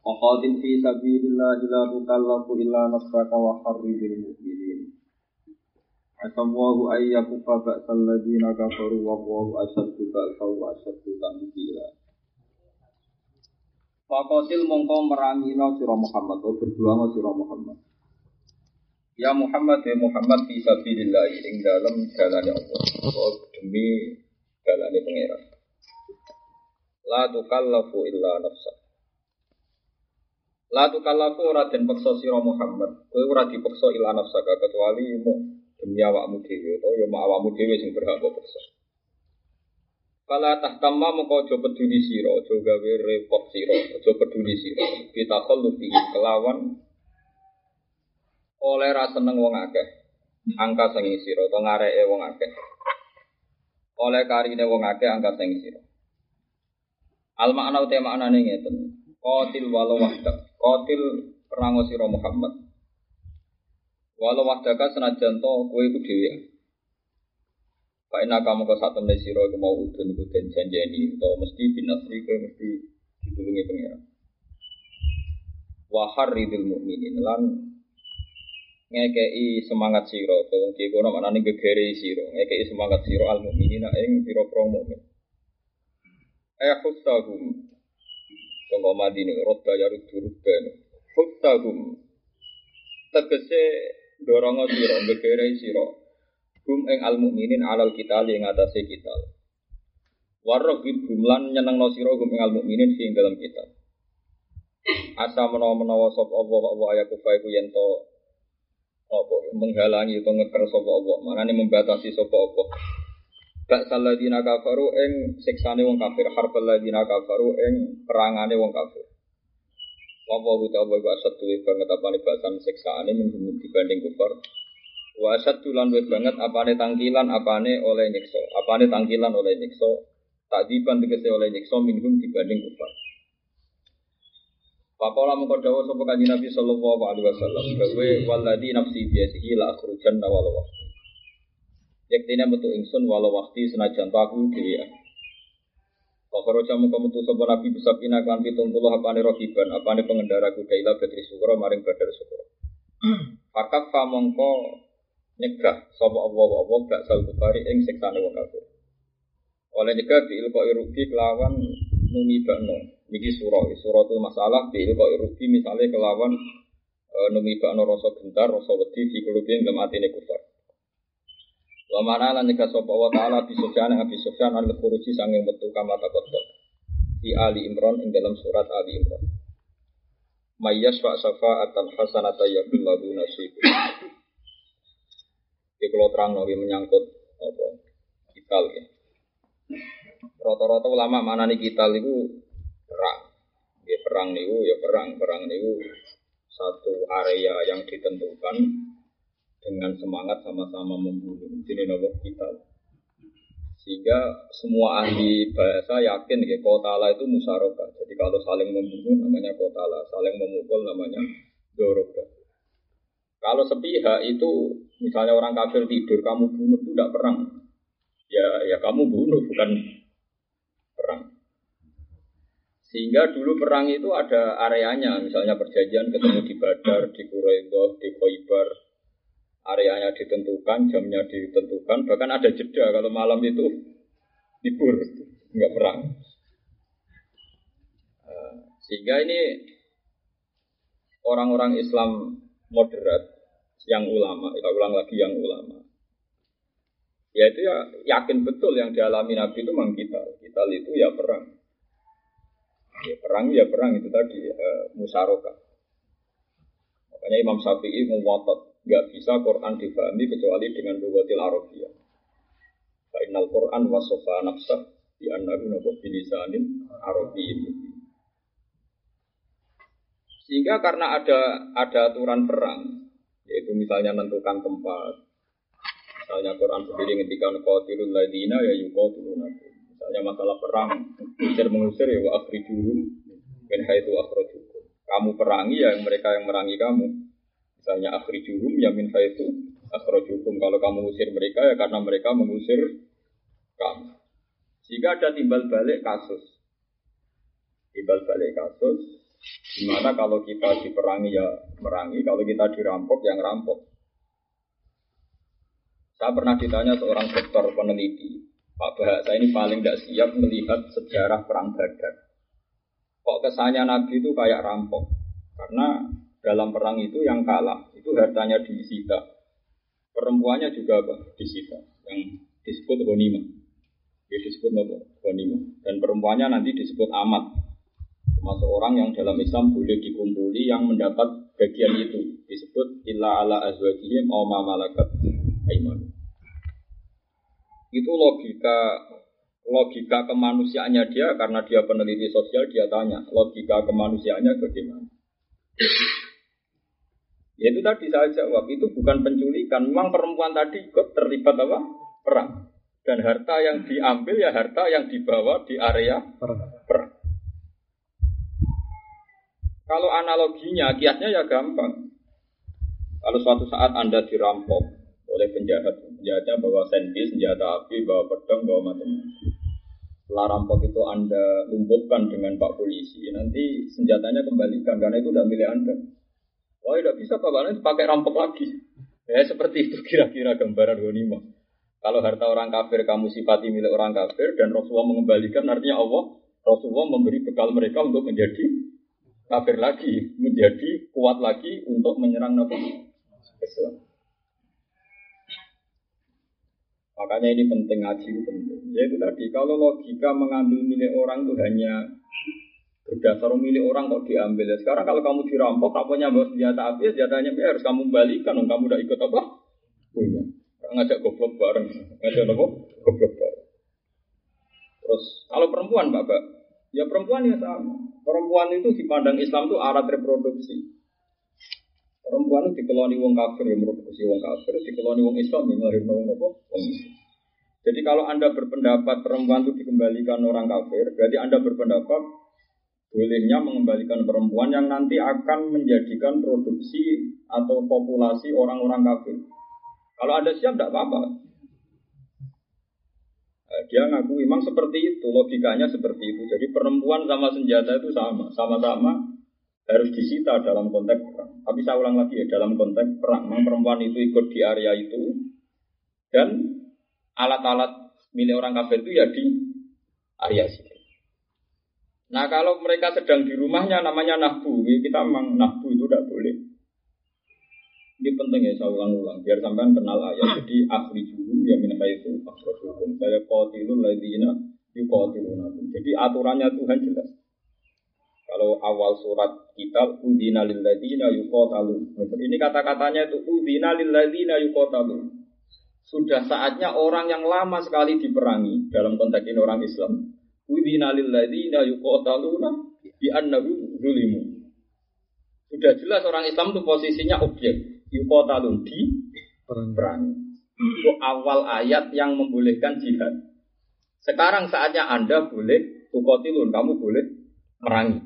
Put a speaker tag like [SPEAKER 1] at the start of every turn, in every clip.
[SPEAKER 1] Waqatil fi sabilillah la tukallafu illa nafsaka wa harridil mu'minin. Asallahu ayyakufa ba'sal ladina kafaru wa Allahu asyaddu ba'sa wa asyaddu tamthila. Waqatil mongko merangina sira Muhammad atau berjuang sira Muhammad. Ya Muhammad ya Muhammad fi sabilillah ing dalam dalane Allah. Oh, demi dalane pangeran. La tukallafu illa nafsaka La tukallafu ora den peksa sira Muhammad. Kowe ora dipeksa ila nafsaka kecuali mu demi awakmu dhewe utawa ya awakmu dhewe sing berhak kok peksa. Kala tahtamma mengko aja peduli sira, aja gawe repot sira, aja peduli sira. Kita lupi kelawan oleh ra seneng wong akeh. Angka sing sira utawa ngareke wong akeh. Oleh karine wong akeh angka sing sira. Al makna uta maknane ngeten. Qatil walau. Qatil perang sira Muhammad. Walau wahdaka senajan to kowe iku dhewe. Pak ina kamu ke satu temne sira iku mau udun iku den janjeni utawa mesti binasri kowe mesti ditulungi pangeran. Wa harridil mukminin lan ngekei semangat sira utawa ki kono manane gegere sira ngekei semangat sira al mukminina ing pira-pira mukmin. Ayahustahum Sangka madini roda ya rudu rudan. Huttahum. Tegese dorongo siro, begere siro. Hum ing al mukminin alal kita li ing atase kita. Warrohib lan nyeneng no siro hum ing al mukminin fi dalam kita. Asa menawa menawa sop Allah wa ayaku faiku yento apa menghalangi atau ngeker sapa Allah. Manane membatasi sapa Allah. Bak saladina kafaru ing siksane wong kafir, harbal ladina kafaru ing perangane wong kafir. Wa wa ta wa wa satu banget apane basan siksaane menggumut dibanding kufar. Wa satu lan banget apane tangkilan apane oleh nyiksa, apane tangkilan oleh nyiksa. Takdiban tegese oleh nyiksa minhum dibanding kufar. Pakola mengko dawuh sapa Nabi sallallahu alaihi wasallam, "Gawe waladi nafsi biasihi la akhrujanna walau Yaktina metu ingsun walau waktu senajan aku dhewe. Pakoro jamu kamu tuh sopo nabi bisa pina kan pitung puluh apa nih rohiban apa nih pengendara kuda ilah badri sukro maring badar sukro. Fakat famongko nyegah sopo Allah Allah gak sal kufari ing seksane wong kafir. Oleh nyegah di irugi kelawan numi bakno. Niki surah surah itu masalah di irugi misalnya kelawan e, numi bakno rasa gentar rasa wedi fi kulubin dalam atine kufar. Wa mana lan nika sapa wa taala bi Sufyan Abi Sufyan an khuruji sanging metu kama taqaddam. Di Ali Imran ing dalam surat Ali Imran. Mayyas fa syafa'atan hasanata yakul lahu nasib. Iki kalau terang nggih menyangkut apa? Kital ya. Rata-rata ulama mana nih kital itu perang. Ya perang niku ya perang, perang niku satu area yang ditentukan dengan semangat sama-sama membunuh. Ini nomor kita. Sehingga semua ahli bahasa yakin ya kotala itu musyarakah. Jadi kalau saling membunuh namanya kotala, saling memukul namanya doroga. Kalau sepihak itu misalnya orang kafir tidur kamu bunuh itu tidak perang. Ya ya kamu bunuh bukan perang. Sehingga dulu perang itu ada areanya, misalnya perjanjian ketemu di Badar, di Quraidah, di Khaybar, areanya ditentukan, jamnya ditentukan, bahkan ada jeda kalau malam itu libur, nggak perang. Eh, sehingga ini orang-orang Islam moderat yang ulama, kita ulang lagi yang ulama. Ya itu ya yakin betul yang dialami Nabi itu memang kita. Kita itu ya perang. Ya perang ya perang itu tadi e, musyarakah. Makanya Imam Syafi'i mewatot nggak bisa Quran difahami kecuali dengan lugatil Arabiyah. Fainal Quran wasofa nafsah di annahu nabu bilisanin Arabiyyin. Sehingga karena ada ada aturan perang, yaitu misalnya menentukan tempat, misalnya Quran sendiri ngendikan qatilul ladina ya yuqatilunakum. Misalnya masalah perang, mengusir mengusir ya wa akhrijuhum min haitsu akhrajukum. Kamu perangi ya mereka yang merangi kamu. Misalnya akhrijuhum ya min haitsu akhrajukum. Kalau kamu usir mereka ya karena mereka mengusir kamu. Jika ada timbal balik kasus. Timbal balik kasus Di mana kalau kita diperangi ya merangi, kalau kita dirampok ya ngerampok. Saya pernah ditanya seorang dokter peneliti, Pak Bahasa ini paling tidak siap melihat sejarah perang Badar. Kok kesannya Nabi itu kayak rampok? Karena dalam perang itu yang kalah itu hartanya disita. Perempuannya juga apa? Disita. Yang disebut Honima. Ya disebut apa? Dan perempuannya nanti disebut Amat termasuk orang yang dalam Islam boleh dikumpuli yang mendapat bagian itu disebut illa ala azwajihim aw ma malakat aiman. Itu logika logika kemanusiaannya dia karena dia peneliti sosial dia tanya logika kemanusiaannya bagaimana. Ya itu tadi saya jawab itu bukan penculikan. Memang perempuan tadi ikut terlibat apa? Perang. Dan harta yang diambil ya harta yang dibawa di area perang. Kalau analoginya, kiasnya ya gampang. Kalau suatu saat Anda dirampok oleh penjahat, penjahatnya bawa sendi, senjata api, bawa pedang, bawa macam-macam. Setelah rampok itu Anda lumpuhkan dengan Pak Polisi, nanti senjatanya kembalikan, karena itu udah milik Anda. Wah, tidak bisa Pak Balen pakai rampok lagi. Ya, seperti itu kira-kira gambaran ghanimah. Kalau harta orang kafir kamu sifati milik orang kafir dan Rasulullah mengembalikan, artinya Allah, Rasulullah memberi bekal mereka untuk menjadi kafir lagi, menjadi kuat lagi untuk menyerang Nabi Islam. Makanya ini penting ngaji penting. Yaitu tadi kalau logika mengambil milik orang itu hanya berdasar milik orang kok diambil. Sekarang kalau kamu dirampok, punya bawa senjata api, senjatanya ya harus kamu balikan. Kamu udah ikut apa? Punya. Ngajak goblok bareng. Ngajak apa? Goblok bareng. Terus kalau perempuan, Bapak, ya perempuan ya sama. Perempuan itu dipandang Islam itu alat reproduksi. Perempuan itu dikeloni wong kafir yang mereproduksi wong kafir, dikeloni wong Islam yang melahirkan wong apa? Wong Jadi kalau Anda berpendapat perempuan itu dikembalikan orang kafir, berarti Anda berpendapat bolehnya mengembalikan perempuan yang nanti akan menjadikan produksi atau populasi orang-orang kafir. Kalau Anda siap, tidak apa-apa. Eh, dia ngaku memang seperti itu, logikanya seperti itu. Jadi perempuan sama senjata itu sama, sama-sama harus disita dalam konteks perang. Tapi saya ulang lagi ya, dalam konteks perang. Memang perempuan itu ikut di area itu, dan alat-alat milik orang kafir itu ya di area situ. Nah kalau mereka sedang di rumahnya namanya nahbu, kita memang nahbu itu tidak boleh. Ini penting ya saya ulang-ulang biar sampean kenal ayat. Jadi ahli juhum ya min itu akhrajuhum. Saya qatilul ladzina yuqatilunakum. Jadi aturannya Tuhan jelas. Kalau awal surat kita udina lil ladzina yuqatalun. Ini kata-katanya itu udina lil ladzina yuqatalun. Sudah saatnya orang yang lama sekali diperangi dalam konteks ini orang Islam. Udina lil ladzina yuqataluna bi annahu zulimu. Sudah jelas orang Islam itu posisinya objek yukotalun di perang. Itu awal ayat yang membolehkan jihad. Sekarang saatnya Anda boleh tukotilun, kamu boleh merangi.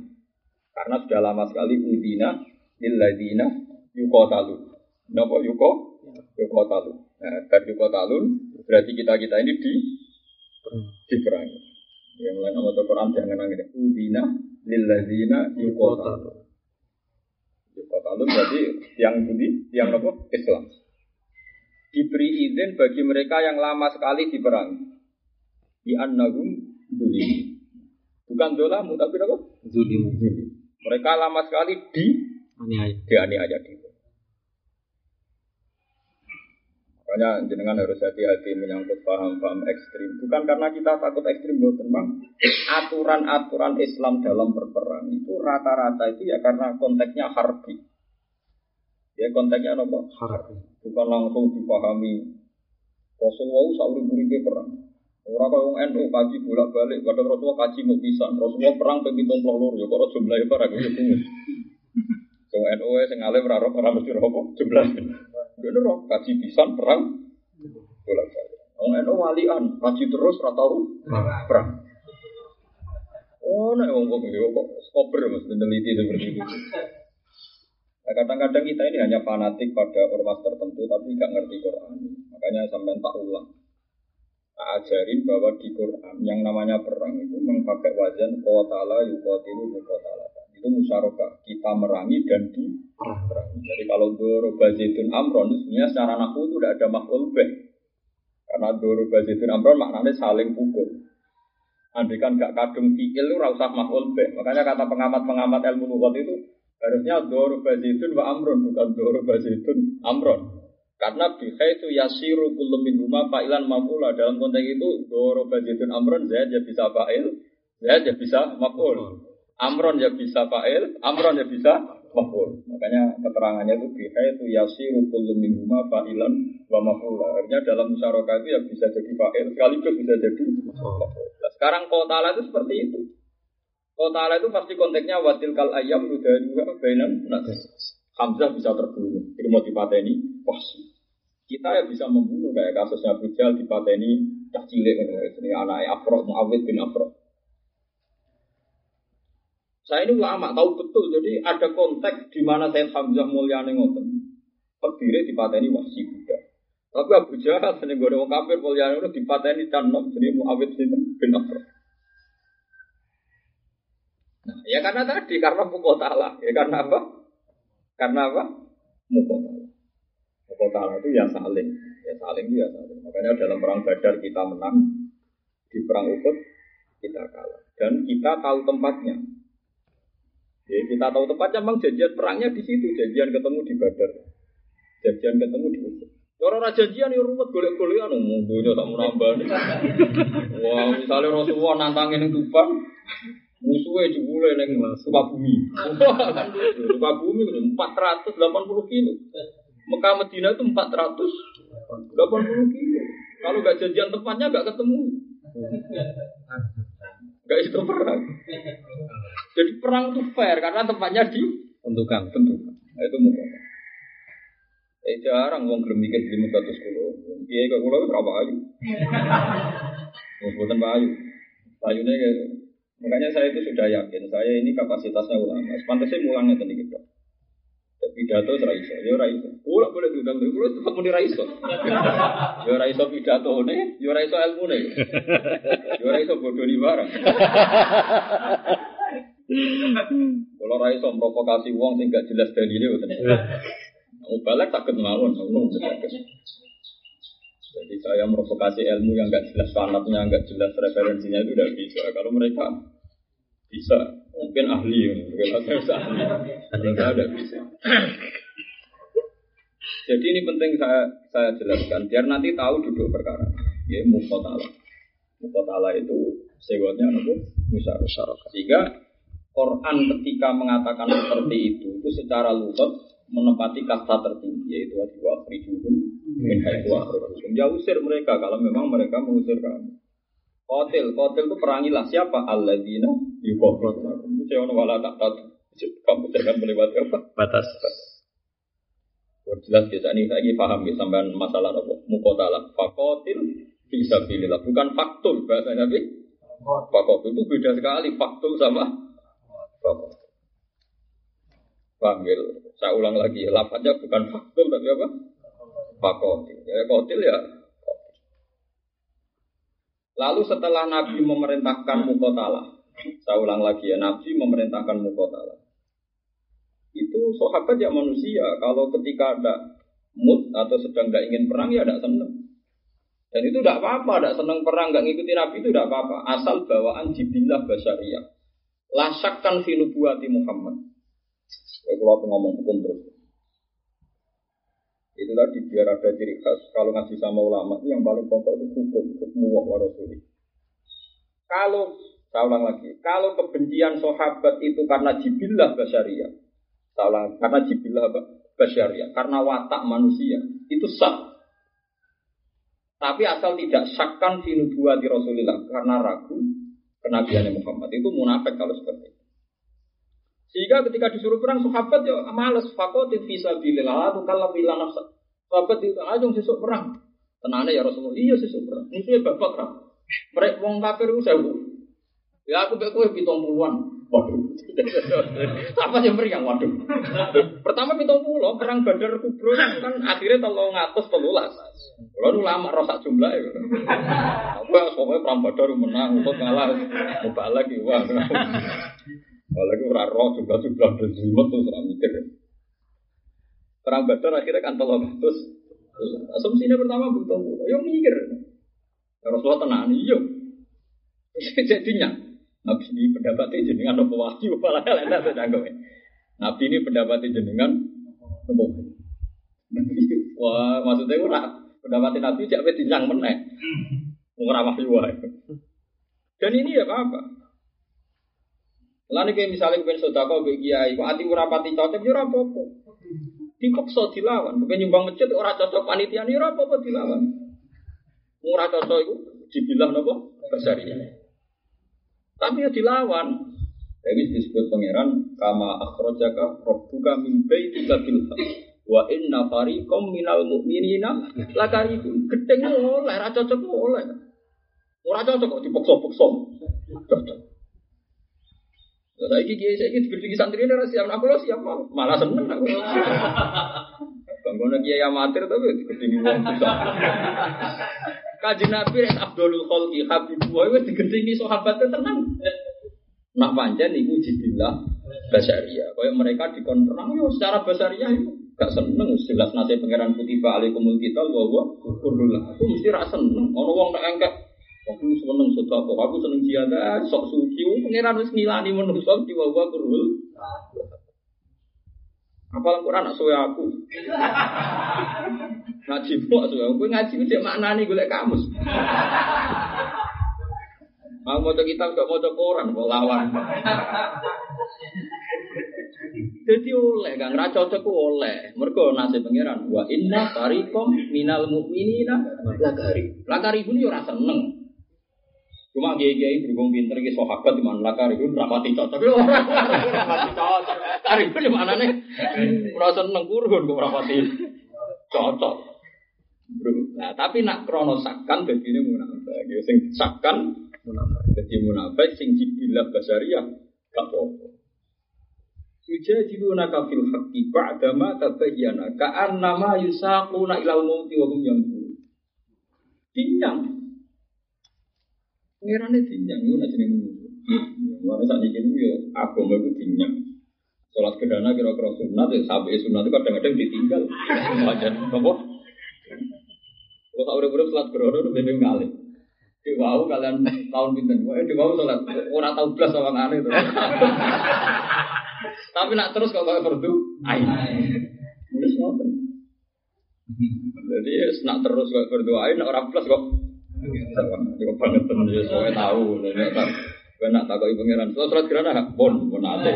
[SPEAKER 1] Karena sudah lama sekali udina lilladina yukotalun. Kenapa yuko? Yukotalun. Nah, dari yukotalun berarti kita-kita ini di diperangi. Yang lain nama Quran jangan nangis. Udina lilladina yukotalun. Yukotalun berarti yang budi, yang apa? Islam. Diberi izin bagi mereka yang lama sekali diperangi. Di annahum zulim. Bukan zolamu, tapi apa?
[SPEAKER 2] Zulim.
[SPEAKER 1] Mereka lama sekali di
[SPEAKER 2] aniaya.
[SPEAKER 1] Di aniaya. Makanya jenengan harus hati-hati menyangkut paham-paham ekstrim. Bukan karena kita takut ekstrim, bukan bang. Aturan-aturan Islam dalam berperang itu rata-rata itu ya karena konteksnya harbi. Ya konteksnya apa?
[SPEAKER 2] Harbi.
[SPEAKER 1] Bukan langsung dipahami. Rasulullah sauri buri perang. Orang kau yang NU kaji bolak balik, kadang Rasulullah kaji mau pisah. Rasulullah perang pemitung pelor, ya kok jumlahnya para gitu. Wong NU sing alim ora ora mesti rokok jumlah. Dene roh kaji pisan perang. Bolak balik. Wong NU walian kaji terus ora tau perang. Oh, nek wong kok yo kok kober Mas meneliti seperti itu. Nah, kadang-kadang kita ini hanya fanatik pada ormas tertentu tapi nggak ngerti Quran. Makanya sampai tak ulang. Tak ajarin bahwa di Quran yang namanya perang itu memakai wazan kotala yukotilu mukotala itu musyarakah kita merangi dan di. Jadi kalau doro bazitun amron sebenarnya secara nahu itu tidak ada makhluk beh. Karena doro bazitun amron maknanya saling pukul. Andai kan gak kadung fiil itu usah makhluk beh. Makanya kata pengamat-pengamat ilmu lugat itu harusnya doro bazitun wa amron bukan doro bazitun amron. Karena bihai itu yasiru kullu min huma fa'ilan mafula dalam konteks itu doro bazitun amron zaid ya bisa fa'il, zaid ya bisa maful. Amron ya bisa fa'il, amron ya bisa maf'ul. Makanya keterangannya itu biha itu yasiru kullu minhuma fa'ilan wa maf'ula. Artinya dalam musyarakah itu ya bisa jadi fa'il, sekaligus bisa jadi maf'ul. Nah, sekarang kotala itu seperti itu. Kotala itu pasti konteksnya watil kal ayam udah juga bainan nas. Hamzah bisa terbunuh, ilmu dipateni, pasti. Kita ya bisa membunuh kayak kasusnya Bujal dipateni cah cilik ini anaknya Afro Muawid bin Afro saya ini ulama tahu betul, jadi ada konteks di mana Said Hamzah mulyane ngoten. Berdiri di pateni wahsi Buddha. Tapi Abu Jahal seneng gue orang kafir mulyane itu di pateni tanam jadi Muawid sinten bin Afro. Nah, ya karena tadi karena mukotala, ya karena apa? Karena apa? Mukotala. Mukotala itu ya saling, ya saling itu ya saling. Makanya dalam perang Badar kita menang, di perang Uhud kita kalah. Dan kita tahu tempatnya. Ya, kita tahu tempatnya memang janjian perangnya di situ, janjian ketemu di Badar. Janjian ketemu di Uhud. Orang raja janjian ya rumit golek-golekan umum dunia tak mau nambah. Wah, misalnya Rasulullah nantangin yang Tuban, musuhnya jebule neng Sukabumi. Sukabumi itu 480 kilo. Mekah Medina itu 480 kilo. Kalau gak janjian tempatnya gak ketemu. Gak itu perang. Jadi perang itu fair karena tempatnya di
[SPEAKER 2] tentukan.
[SPEAKER 1] Tentukan. Nah, itu mudah. Eh jarang wong gelem mikir di satu sekolah. Iya kok kula berapa ayu. Wong boten ayu. Ayune Makanya saya itu sudah yakin, saya ini kapasitasnya ulama. Pantasnya mulangnya tadi gitu. Pidato ora iso, ya ora iso. Kula boleh diundang, kula tetep muni ra iso. Ya ora iso pidatone, ya ora iso ilmune. Ya ora iso bodoni barang. Kalau ra iso provokasi wong sing gak jelas dalile mboten. Mau balik takut mawon, Jadi saya provokasi ilmu yang gak jelas sanatnya, gak jelas referensinya itu udah bisa. Kalau mereka bisa, mungkin ahli, mungkin saya bisa ahli. Mereka udah bisa. Jadi ini penting saya saya jelaskan biar nanti tahu duduk perkara. Ya mukotala. Mukotala itu sewotnya apa? Musyarakah. Sehingga Quran ketika mengatakan seperti itu itu secara lutut menempati kasta tertinggi yaitu wa frijuhum min haitsu akhrajuhum. Ya usir mereka kalau memang mereka mengusir kamu. Kotil, kotil itu perangilah siapa? Alladzina yuqatiluna. Itu saya wala tak tahu. Kamu jangan melewati apa?
[SPEAKER 2] Batas.
[SPEAKER 1] Buat jelas biasa ini saya paham ya sampai masalah apa? Mukotalah. Fakotil bisa pilih Bukan faktul bahasa Nabi. Fakotil itu beda sekali. Faktul sama Bapak. Panggil, saya ulang lagi, lapatnya bukan faktum tapi apa? Pakotil. Ya kotil ya. Lalu setelah Nabi memerintahkan mukotala, saya ulang lagi ya, Nabi memerintahkan mukotala. Itu sahabat ya manusia, kalau ketika ada mood atau sedang tidak ingin perang ya tidak senang. Dan itu tidak apa-apa, tidak senang perang, nggak ngikutin Nabi itu tidak apa-apa. Asal bawaan jibillah basyariah. Lasakkan fi nubuati Muhammad. Ya, kalau ngomong hukum terus. Itu tadi biar ada ciri khas. Kalau ngasih sama ulama itu yang paling pokok itu hukum, hukum wa rasuli. Kalau saya ulang lagi, kalau kebencian sahabat itu karena jibillah basyariah, saya ulang, karena jibillah basyariah, karena watak manusia, itu sah. Tapi asal tidak syakkan fi nubuati Rasulillah karena ragu kenabian Muhammad itu munafik kalau seperti itu. Sehingga ketika disuruh perang sahabat ya males fakotin visa bilillah tuh kalau bilang nafsa. Sahabat itu aja sesuk perang. Tenane ya Rasulullah, iya sesuk perang. Musuhnya bapak perang. Mereka wong kafir itu Ya aku bek pitung puluhan. Waduh. Apa yang meriang waduh. Pertama pitung puluh perang Badar Kubro kan akhirnya tolong ngatus telulas. Kalau nu lama rosak jumlah ya. Aku pokoknya perang Badar menang untuk ngalah. Mau lagi wah. Apalagi ora roh juga juga berjimut tuh serang mikir. Perang Badar akhirnya kan tolong terus asumsinya pertama butuh yo mikir. Rasulullah tenang iya. Jadinya Nabi ini pendapatnya jenengan apa wahyu malah enak tuh Nabi ini pendapatnya jenengan apa Wah, maksudnya ora pendapatnya Nabi jak dinyang meneh. Ora wahyu wae. Dan ini ya apa-apa. Lalu kayak misalnya kepen sodako bagi kiai, kok hati pati cocok, ya apa-apa. Dipaksa dilawan, bukan nyumbang masjid orang cocok panitia, ya apa-apa dilawan. Murah cocok itu dibilang nopo besarnya. Tapi ya dilawan. Jadi disebut pangeran kama akhrajaka rabbuka min baitika bil wa inna fariqam minal mu'minina lakarihun. Gedeng oleh, ra cocok oleh. Ora cocok kok dipaksa-paksa. Cocok. Kiai saya ini berdiri santri ini siap, aku lo siap malah seneng aku. Bangun kiai amatir tapi digedingi wong bisa. Kaji Nabi Res Abdul Khalqi Habib Wa itu digedingi sahabatnya tenang. Nak panjang ibu jibilah basaria. Kaya mereka dikontrol, yo secara basaria itu gak seneng. Jelas nasib pangeran putih alaikumul kita bahwa kurdulah. Aku mesti rasa seneng. Ono wong tak engkek Aku seneng sedekah, aku seneng jihad, sok suci, pangeran wis ngilani manusa diwawa kurul. Apal Quran nak suwe aku. Ngaji mau suwe aku ngaji cek maknane golek kamus. Mau mau kitab gak mau koran, mau lawan. Jadi oleh, gak ngerasa cocok oleh. Mereka nasi pangeran. Wa inna farikom minal mu'minina lakari. Lakari pun yo rasa seneng. Cuma kiai kiai berhubung pinter ki sahabat di mana lakar itu rapati cocok. Rapati cocok. Kari itu mana nih? Merasa seneng kurun kok rapati cocok. Nah tapi nak krono sakkan jadi ini munafik. Ya, sing sakkan munafik. Jadi munafik sing jibilah basaria gak apa-apa. Yujadiluna kafil haqqi ba'da ma tabayyana ka'annama yusaquna ilal mauti wa hum yanzurun. Pengirannya dinyang, itu nanti musuh. Mulai saat ini ya agama itu dinyang. Sholat kedana kira-kira sunat, ya sampai sunat itu kadang-kadang ditinggal. Wajar, apa? Kalau tak udah-udah sholat kedana itu beda kali. Di wow kalian tahun pinten, wah di wow sholat orang tahu belas orang aneh itu. Tapi nak terus kalau kayak fardu, ayo. Jadi nak terus kayak fardu ayo, nak orang plus kok. Banget temen ya, soalnya tahu. Nek tak nak takut pangeran. Setelah surat gerana, bon, bon ate.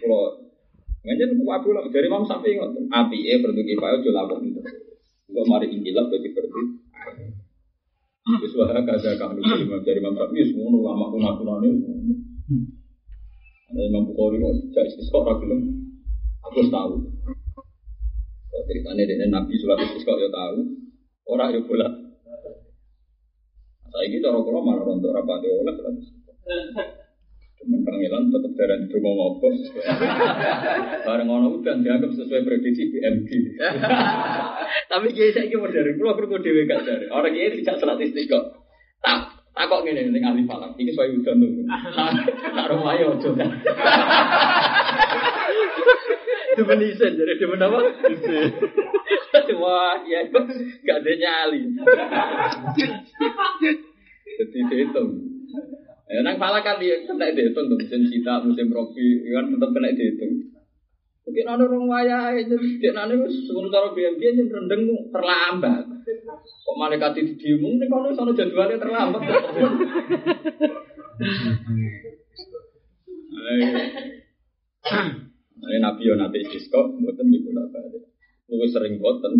[SPEAKER 1] Kalau Nganjen aku lah dari Imam Syafi'i ngoten. Api e berdu kifayah aja lapor itu. Kok mari injilah berarti berdu. Wis kaga kang dari Imam dari Imam Syafi'i ngono lama kuna-kunane. Ada Imam Bukhari kok jadi istisqa ra gelem. Aku tahu. Kalau ceritanya dari Nabi Sulat Istisqa ya tahu. Orang ya pula. Saya gitu orang kalau malah rontok rapati oleh Cuman panggilan tetap darah itu mau ngopo. Bareng ngono udah dianggap sesuai prediksi BMG. Tapi kiai saya mau dari pulau kerja dewi gak dari. Orang kiai tidak statistik kok. Tak tak kok gini nih ahli falak. Ini sesuai udah tuh. Tak rumah ya ojo. Itu penisen jadi dia apa? Wah, ya gak ada nyali. Jadi dihitung. Ya, nang kan dia kena dihitung tuh musim cita, musim rofi, kan tetap kena dihitung. Mungkin ada orang waya itu dia nanti sebelum cara BMG yang rendeng terlambat. Kok malaikat itu diumum nih kalau sana jadwalnya terlambat. Nah, Nabi yo nanti diskok, buatan di bola balik. Lu sering boten.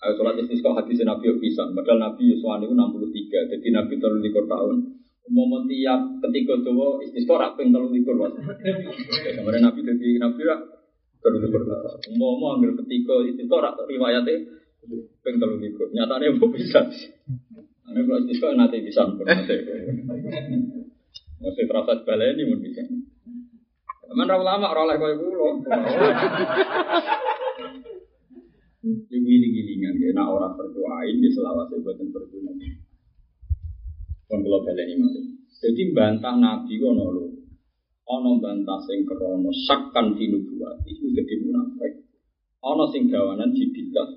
[SPEAKER 1] Ayo sholat istisqa hadis Nabi yo pisan. Padahal Nabi Yuswan itu 63. Jadi Nabi terlalu likur tahun. Mau tiap ketika coba istisqa rak ping telu likur mas. Kemarin Nabi jadi Nabi rak telu likur. Mau mau ambil ketika istisqa rak riwayatnya ping telu likur. Nyatanya mau bisa. Ini kalau istisqa nanti bisa pun nanti. Masih terasa balik ini pun bisa. Mana ulama orang lain kau kulo. Ibu ini gilingan, ya, orang berdoain di selawat buatan berguna. Pun kalau balik ini. Jadi bantah Nabi ono lho. Ono bantah sing kerono sakkan di nubuati itu jadi munafik. Ono sing gawanan jibillah.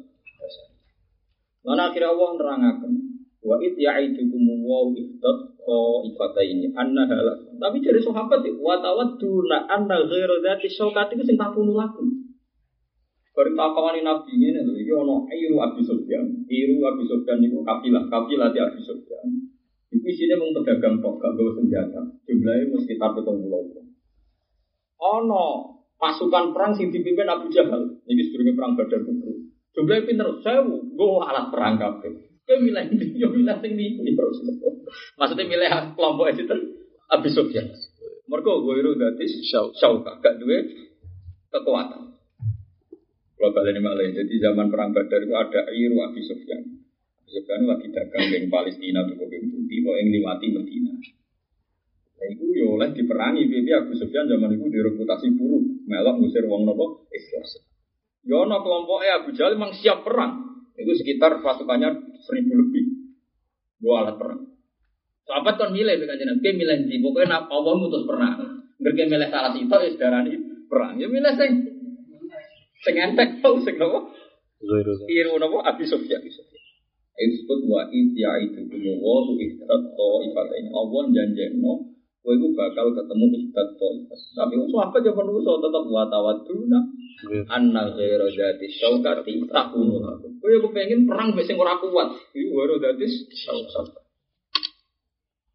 [SPEAKER 1] Lalu akhirnya Allah nerangaken. Wa it ya'idukum wa ifata ini anna halak. Tapi dari sahabat wa tawadduna anna ghairu syaukati itu sing takunu laku. Baru takawani Nabi ini lho iki ono Iru Abi Sufyan. Iru Abi Sufyan niku kafilah, kafilah di Abi Sufyan. Iku isinya mau pedagang kok, gak bawa senjata. Jumlahnya mau sekitar betul pulau. Ono pasukan perang sing dipimpin Abu Jahal. Ini sebelumnya perang Badar Kubro. Jumlahnya pinter sewu, gue alat perang kafe. Kau milih ini, yo milih sing. Maksudnya milih kelompok itu Abu Sufyan. Mereka gue itu gratis, syauka, gak duwe kekuatan. Kalau kalian malah, jadi zaman perang Badar itu ada Iru Abi Sufyan. Sebenarnya lagi dagang di Palestina atau ke Putih, kok yang liwati Medina. Nah, itu ya oleh diperangi, bibi Abu Sufyan zaman itu direputasi buruk, melok ngusir wong nopo Islam. Ya no kelompoknya Abu Jahal memang siap perang. Itu sekitar pasukannya seribu lebih. Dua alat perang. Sahabat kan milih dengan jenis, dia milih di pokoknya Allah mutus perang. Mereka milih salah itu, ya sedarani perang. Ya milih sing sing entek tau sing nopo. Iru nopo Abu Sufyan. Itu disebut wa idya itu wa tu ihtirat to ini Allah janjeno kowe iku bakal ketemu ihtirat to Tapi usul apa jawaban usul tetap wa tawaduna anna ghairu jati syaukati takunu Kowe yo pengen perang mbek sing ora kuat. Iku ghairu jati syaukati.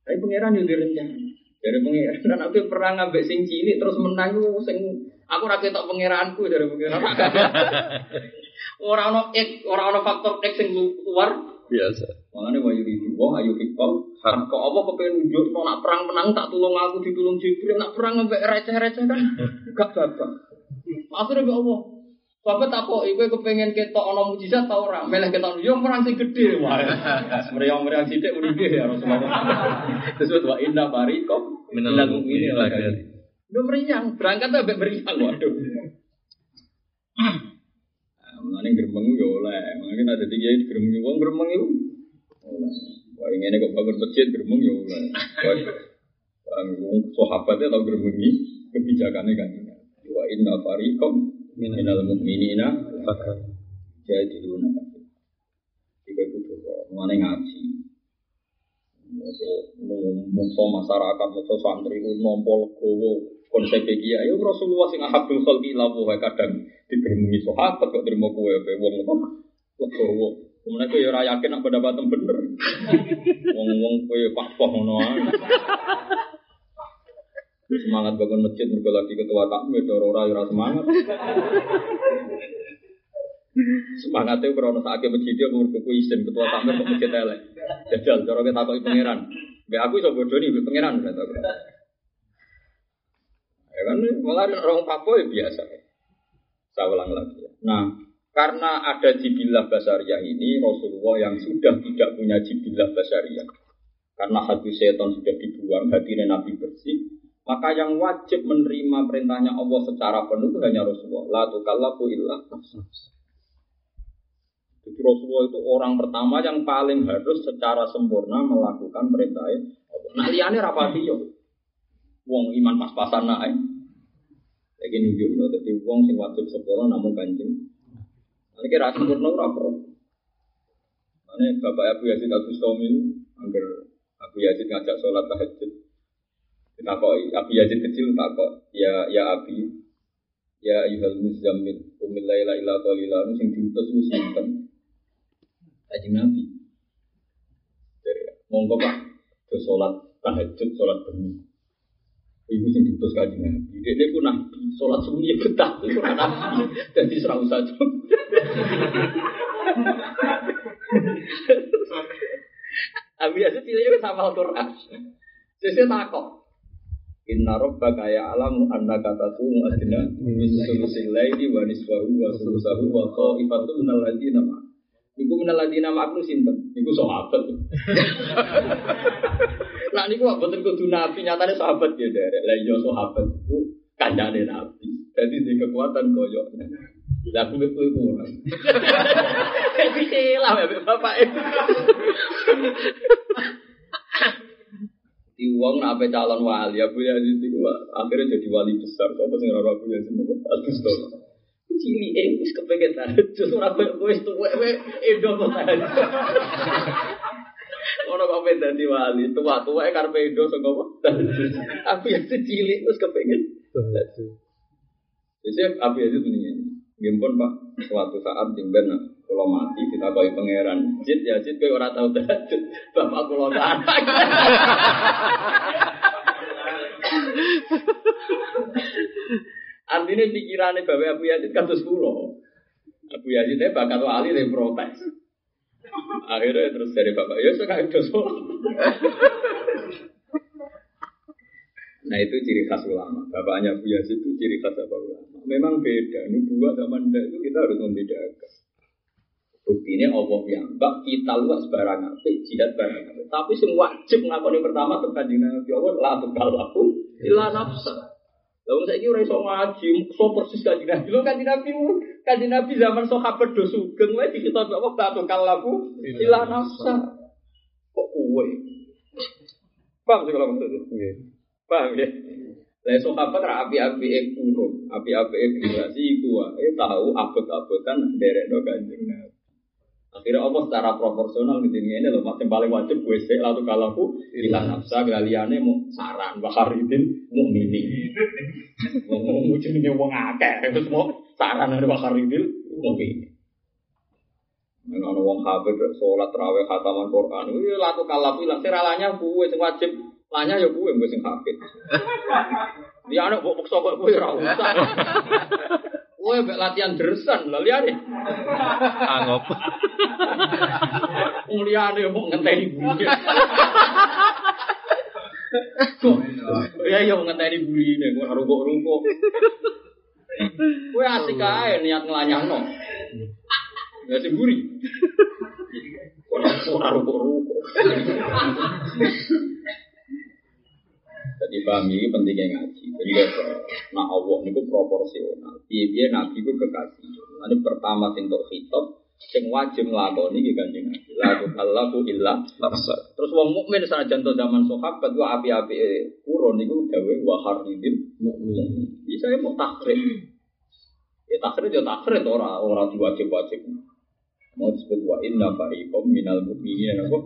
[SPEAKER 1] Tapi pangeran yo direncana. Dari pangeran dan aku perang ambek sing cilik terus menang sing aku ra ketok pangeranku dari pangeran. Orang ono X, orang ono faktor X yang keluar biasa. Makanya wa yuridu wa ayu hikam. Kok apa kepengen nunjuk mau nak perang menang tak tulung aku ditulung Jibril nak perang sampai receh-receh kan gak gagal. Akhirnya be Allah. Bapak tak kok, ibu kepengen ketok ono mujizat tau orang, meleh ketok yo perang sing gede wah. Meriang-meriang sithik uripe ya Rasulullah. Terus wa inna barikum minal mu'minin lagi. Udah meriang, berangkat sampai meriang waduh. Mengenai gerbang itu oleh, mungkin ada tiga itu gerbang itu, gerbang itu. Wah ini kok bangun masjid gerbang ya oleh. Wong sahabatnya tahu gerbang ini kebijakannya kan. Wa inna fariqam minal mu'minina jadi luna kafir. Tiga itu mengenai ngaji. Musuh masyarakat, musuh santri, nompol gowo, konsep kiai ayo Rasulullah sing ahabul khalqi lawu wae kadang digermungi sahabat kok terima kowe wong kok legowo Kemudian kowe ora yakin apa pendapatan bener. Wong-wong kowe pak-pak ngono ae. Semangat bangun masjid mergo lagi ketua takmir ora ora semangat. Semangatnya krono sakit masjid dia mergo kuwi isin ketua takmir kok masjid elek. Jajal cara kita takoki pangeran. Mbak aku iso bodoni mbek pangeran kata Ya kan malah orang Papua ya biasa. Saya ulang lagi. Ya. Nah, karena ada jibilah basariah ini, Rasulullah yang sudah tidak punya jibilah basariah. Karena hati setan sudah dibuang, hati Nabi bersih, maka yang wajib menerima perintahnya Allah secara penuh hanya Rasulullah. La tukallafu illa Jadi Rasulullah itu orang pertama yang paling harus secara sempurna melakukan perintahnya Allah. Nah liane rapati yo. Wong iman pas-pasan naik. Lagi nunjuk no, jadi wong sing wajib sempurna namun kanjeng. Ini kira sempurna apa? Ini Bapak Abu Yazid Al Bustami agar Abu Yazid ngajak sholat tahajud. Kita kok Abu Yazid kecil tak kok ya ya Abi ya ayuhal muzammil umil laila ila qalila sing diutus ku sinten? Kanjeng Nabi. Monggo Pak, ke sholat tahajud, sholat bengi. Ibu sing diutus kanjeng Nabi. Dia dia pun nabi, sholat sunyi betah, itu kan nabi. Jadi saja. Abi Yazid pilihnya sama Al-Quran. Sesuk takok. Inna rabbaka ya'lamu annaka taqumu adna min sulusil laili wa nisfahu wa sulusahu wa ta'ifatu minal ladina ma. Iku minal ladina ma aku sinten? Iku sahabat. Nah niku boten kudu nabi, nyatane sahabat ya derek. Lah iya sahabat iku kancane nabi. Jadi di kekuatan koyok. Lah aku iku iku ora. Kecelah ya bapak itu. Di uang nak calon wali, Abu Yazid itu akhirnya jadi wali besar. Apa sih orang Abu Yazid? Agus tuh. Cili eh, wis kepengen tahajud. Ora koyo kowe wis tuwek edo kok tahajud. Ono kok pengen dadi wali, tua-tua e karepe edo saka apa? Aku yang cilik wis kepengen tahajud. Jadi Abu Yazid ini, gimpun Pak, suatu saat jengben kalau mati kita bagi pangeran. Jid ya jid kowe ora tau tahajud. Bapak kula anak. Artinya pikirannya Bapak Abu Yazid kados kula. Abu Yazid bakat wali dari protes. Akhirnya terus dari Bapak, ya saya dosa. Nah itu ciri khas ulama. Bapaknya Abu Yazid itu ciri khas apa ulama. Memang beda. Nubuah sama ndak itu kita harus membedakan. Bukti ini Allah yang bak kita luas barang apa, jihad barang apa. Tapi semua wajib ngakoni pertama tuh kanjeng Nabi Allah lah tuh kalau aku ilah nafsa. Lalu saya kira iso ngaji, so persis kanjeng Nabi. Lo kanjeng Nabi, kanjeng Nabi zaman sahabat do sugeng, wae di kita Allah lah tuh kalau aku ilah nafsa. Kok kue? Paham sih kalau maksudnya? Paham ya? Lah sahabat ra api-api kurun, api-api generasi ku wae tahu abot-abotan derekno kanjeng Nabi. Akhirnya Allah secara proporsional gitu ini loh, yang paling wajib gue sih lalu kalau aku hilang nafsa galiannya mau saran bakaridin mau mini, mau jenenge wong akeh terus mau saran dari bakaridin mau mini. Ono wong kafir sholat terawih khataman Quran, itu lalu kalau aku hilang seralanya gue sing wajib, lanya ya gue gue sing kafir. Dia anak bok sok gue rawat. Kowe mbek latihan dersan, lha liyane.
[SPEAKER 2] Angop.
[SPEAKER 1] Wong liyane mau ngenteni buri. Ya ya ngenteni burine kok rungkuk-rungkuk. Kowe asik ae niat nglanyahno. Ya sing buri. Kok ora rungkuk-rungkuk. Jadi paham ini pentingnya ngaji. Jadi nah Allah itu proporsional. Dia nabi itu kekasih. Ini pertama sing hitop, sing wajib nglakoni iki kanjeng Nabi. Lagu Allahu illa nafsa. Terus wong mukmin sanajan to zaman sahabat wa api-api kurun niku dawe wa haridil mukmin. Bisa mau takhrid. Ya takhrid ya takhrid ora ora diwajib-wajib. Mau disebut wa inna fariqam minal mu'minina apa?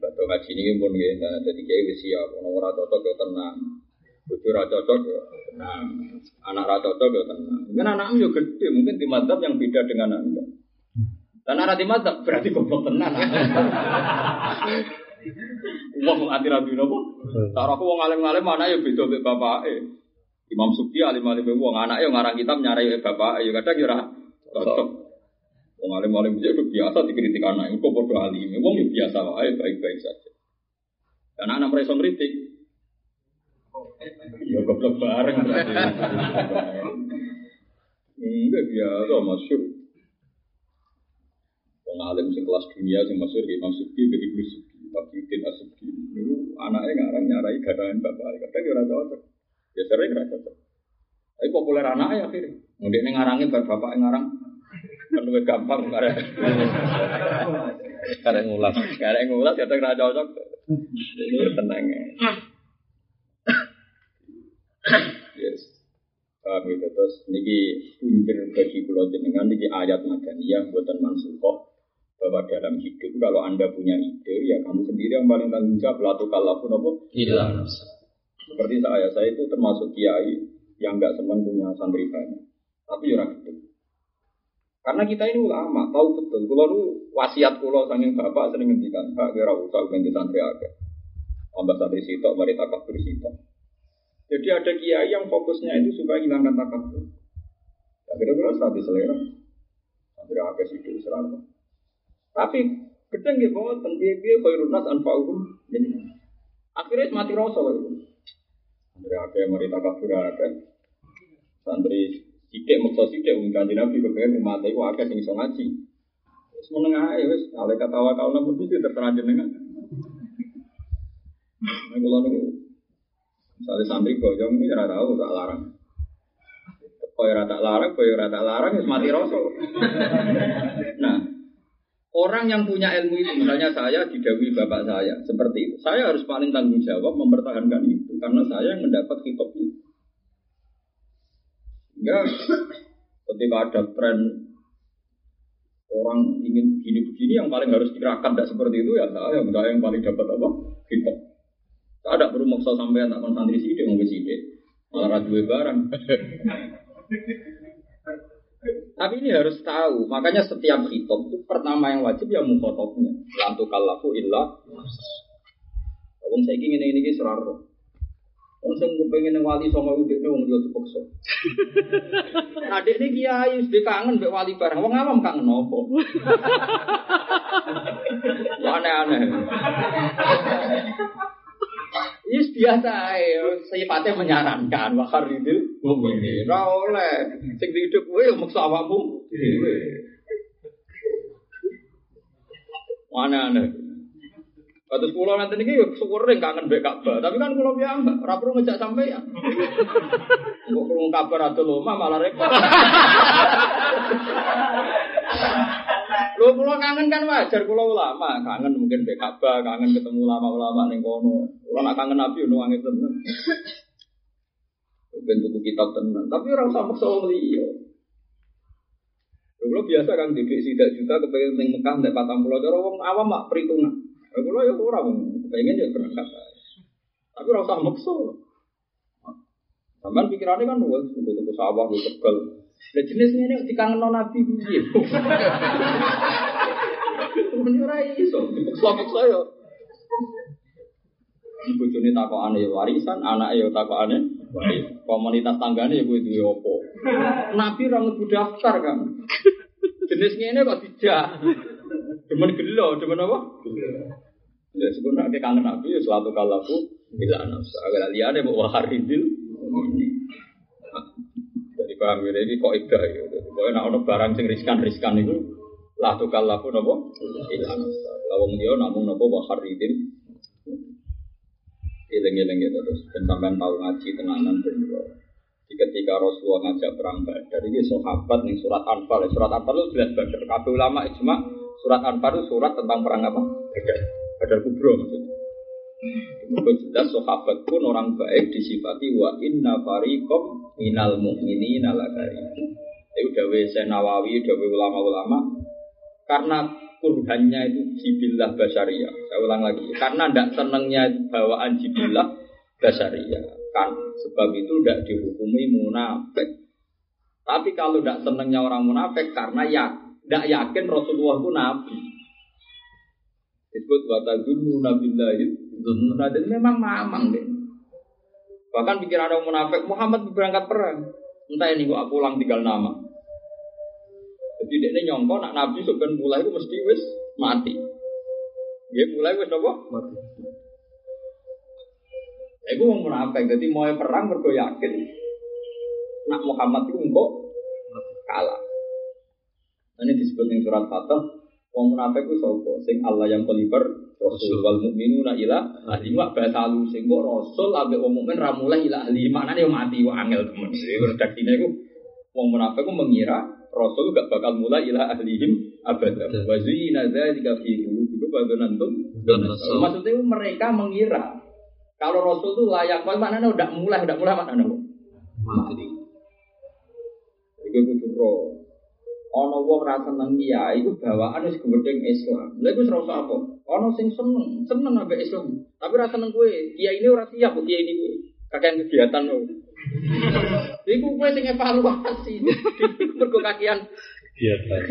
[SPEAKER 1] Batu ngaji ini pun ya, jadi kayak wis ya, orang ora cocok ya tenang, bojo ora cocok ya tenang, anak ora cocok ya tenang. Mungkin anakmu ya gede, mungkin di madhab yang beda dengan anda. Anak di madhab berarti goblok tenan. Wong ati rabi nopo? Cara aku wong alim-alim mana ya beda mbek bapake. Imam Sukti alim-alim wong anak ya ngarang kitab nyarai bapak ya kadang ya cocok. Wong alim alim itu biasa dikritik anak, itu bodoh alim. Wong ya biasa wae baik-baik saja. Karena anak mereka ngeritik. Ya goblok bareng. Enggak biasa masyur. Wong alim sing kelas dunia sing masyur ki Imam Suki ke Ibnu Suki, Tabiuddin. Niku anaknya ngarang nyarai gadahan bapak, kadang ya ora cocok. Ya sering ora cocok. Tapi populer anaknya akhirnya. Mungkin ngarangin bapak ngarang Lebih gampang karena
[SPEAKER 2] Karena ngulas.
[SPEAKER 1] karena ngulas kadang nggak cocok. Ini tenang ya. Yes. Paham gitu terus niki punjer bagi pulau jenengan niki ayat madaniyah buatan mansukoh bahwa dalam hidup kalau anda punya ide ya kamu sendiri yang paling tanggung jawab latu kalau pun apa
[SPEAKER 2] Hilang.
[SPEAKER 1] seperti saya saya itu termasuk kiai yang nggak senang punya santri banyak tapi ya gitu karena kita ini ulama, tahu betul. Kalau lu wasiat kulo sanging bapak sering ngendikan, kak kira usah ganti santri agak. Tambah santri sitok, mari takabur sitok. Jadi ada kiai yang fokusnya itu supaya hilangkan takabur. Ya kira-kira strategi selera. Santri agak sidik serata. Tapi gedeng bahwa tentu dia khairun nas anfa'uhum. Jadi Akhirnya mati rasa lho. Santri akeh mari takabur akeh. Santri sidik maksa sidik wong kanjeng Nabi kepengen umat iku akeh sing iso ngaji. Wis meneng ae wis ale katawa pun mesti terserah jenengan. Nek kula niku misalnya santri boyong ini ora tau tak larang. Kaya ora tak larang, kaya ora tak larang wis mati rasa. Nah, Orang yang punya ilmu itu, misalnya saya didawi bapak saya, seperti itu. Saya harus paling tanggung jawab mempertahankan itu, karena saya yang mendapat kitab itu. Ya, ketika ada tren orang ingin begini-begini, yang paling harus dikerahkan tidak seperti itu, ya saya, saya yang paling dapat apa? Kitab. Saya tidak perlu maksa sampai tak santri sidik, mau sidik. Malah radue barang. Tapi ini harus tahu, makanya setiap hitop itu pertama yang wajib ya mukhotobnya. Lantu kalaku illa. Wong saya ingin ini ini serar. Wong saya pengen wali sama udik wong dia dipaksa. Adik ini kiai sudah kangen be wali bareng. Wong awam kangen nopo. Aneh-aneh. Yes biasa ya, sifatnya menyarankan wakar itu mukminin. Ora oleh sing hidup kowe yo maksa awakmu dhewe. Aneh-aneh. Kados kula nanti yo syukur kangen mbek Ka'bah, tapi kan kula piyambak ora perlu ngejak sampeyan. Kok krungu kabar ado lomah malah repot. Lho kula kangen kan wajar kula ulama, kangen mungkin mbek Ka'bah, kangen ketemu ulama-ulama ning kono. Kula nak kangen Nabi ono angin tenan. Bentuk kitab tenan, tapi ora usah maksa wong liya. Lho biasa kan didik sidak juta kepengen ning Mekah ndek 40 cara wong awam mak perhitungan. Lho kula ya ora pengen ya berangkat. Tapi ora usah maksa. Sampai pikirannya kan wes tuku-tuku sawah, tuku tegal, Lah jenis ini dikangen nabi piye? Ini ora iso, dipaksa-paksa ya. Bojone takokane warisan, anake ya takokane komunitas tanggane ya kuwi duwe apa. Nabi ora mlebu daftar kan. Jenis ngene kok dijak. Demen gelo, demen apa? Ya sebenarnya kangen Nabi ya suatu kalaku bila nafsu. Agar liane mau waharidil. Jadi paham ya, ini kok ida ya. Pokoknya nak ada barang sing riskan-riskan itu lah tukal laku nopo ilang. Lawang dia namun nopo bahar idin. Ileng-ileng gitu terus dan sampean tahu ngaji tenanan bener. Ketika Rasulullah ngajak perang Badar ini sahabat nih surat Anfal. Surat Anfal itu jelas Badar. Kabeh ulama ijma surat Anfal itu surat tentang perang apa? Badar. Badar kubro maksudnya. Itu jelas sahabat pun orang baik disifati wa inna fariqom minal mu'minina lakarim. Itu dawe Nawawi, dawe ulama-ulama karena kurhannya itu jibillah basyariah. Saya ulang lagi, karena tidak senangnya bawaan jibillah basyariah. Kan sebab itu tidak dihukumi munafik. Tapi kalau tidak senangnya orang munafik karena ya tidak yakin Rasulullah itu nabi. Disebut watadunu nabillahi dununa dan memang mamang deh. Bahkan pikiran orang munafik Muhammad berangkat perang. Entah ini gua pulang tinggal nama. Jadi dia ini nyongko nak nabi sebenarnya mulai itu mesti wis mati. Dia mulai wis apa? Mati. Iku mau munafik. Jadi mau perang mergo yakin nak Muhammad itu engkau kalah. Ini disebut yang surat Fatah Wong munafik ku sapa? Sing Allah yang koliber Rasul wal mukminuna ila ahli wa basalu sing kok Rasul ambek wong mukmin ra mulai ila ahli maknane yo mati wa angel temen. Redaksine iku wong munafik ku mengira Rasul gak bakal mulai ila ahlihim abada. Wa zina dzalika fi qulubikum badanantum. Maksudnya mereka mengira kalau Rasul itu layak, maknanya udah mulai, udah mulai maknanya. Mati. Iku kudu roh Ono wong ra seneng kiai iku bawaan wis gedeng Islam. Lha iku ora apa? Ono sing seneng, seneng ambek Islam. Tapi ra seneng kowe. Kiai ini ora siap kok kiai ini kowe. Kakean kegiatan lo. Iku kowe sing evaluasi. Mergo kakean kegiatan.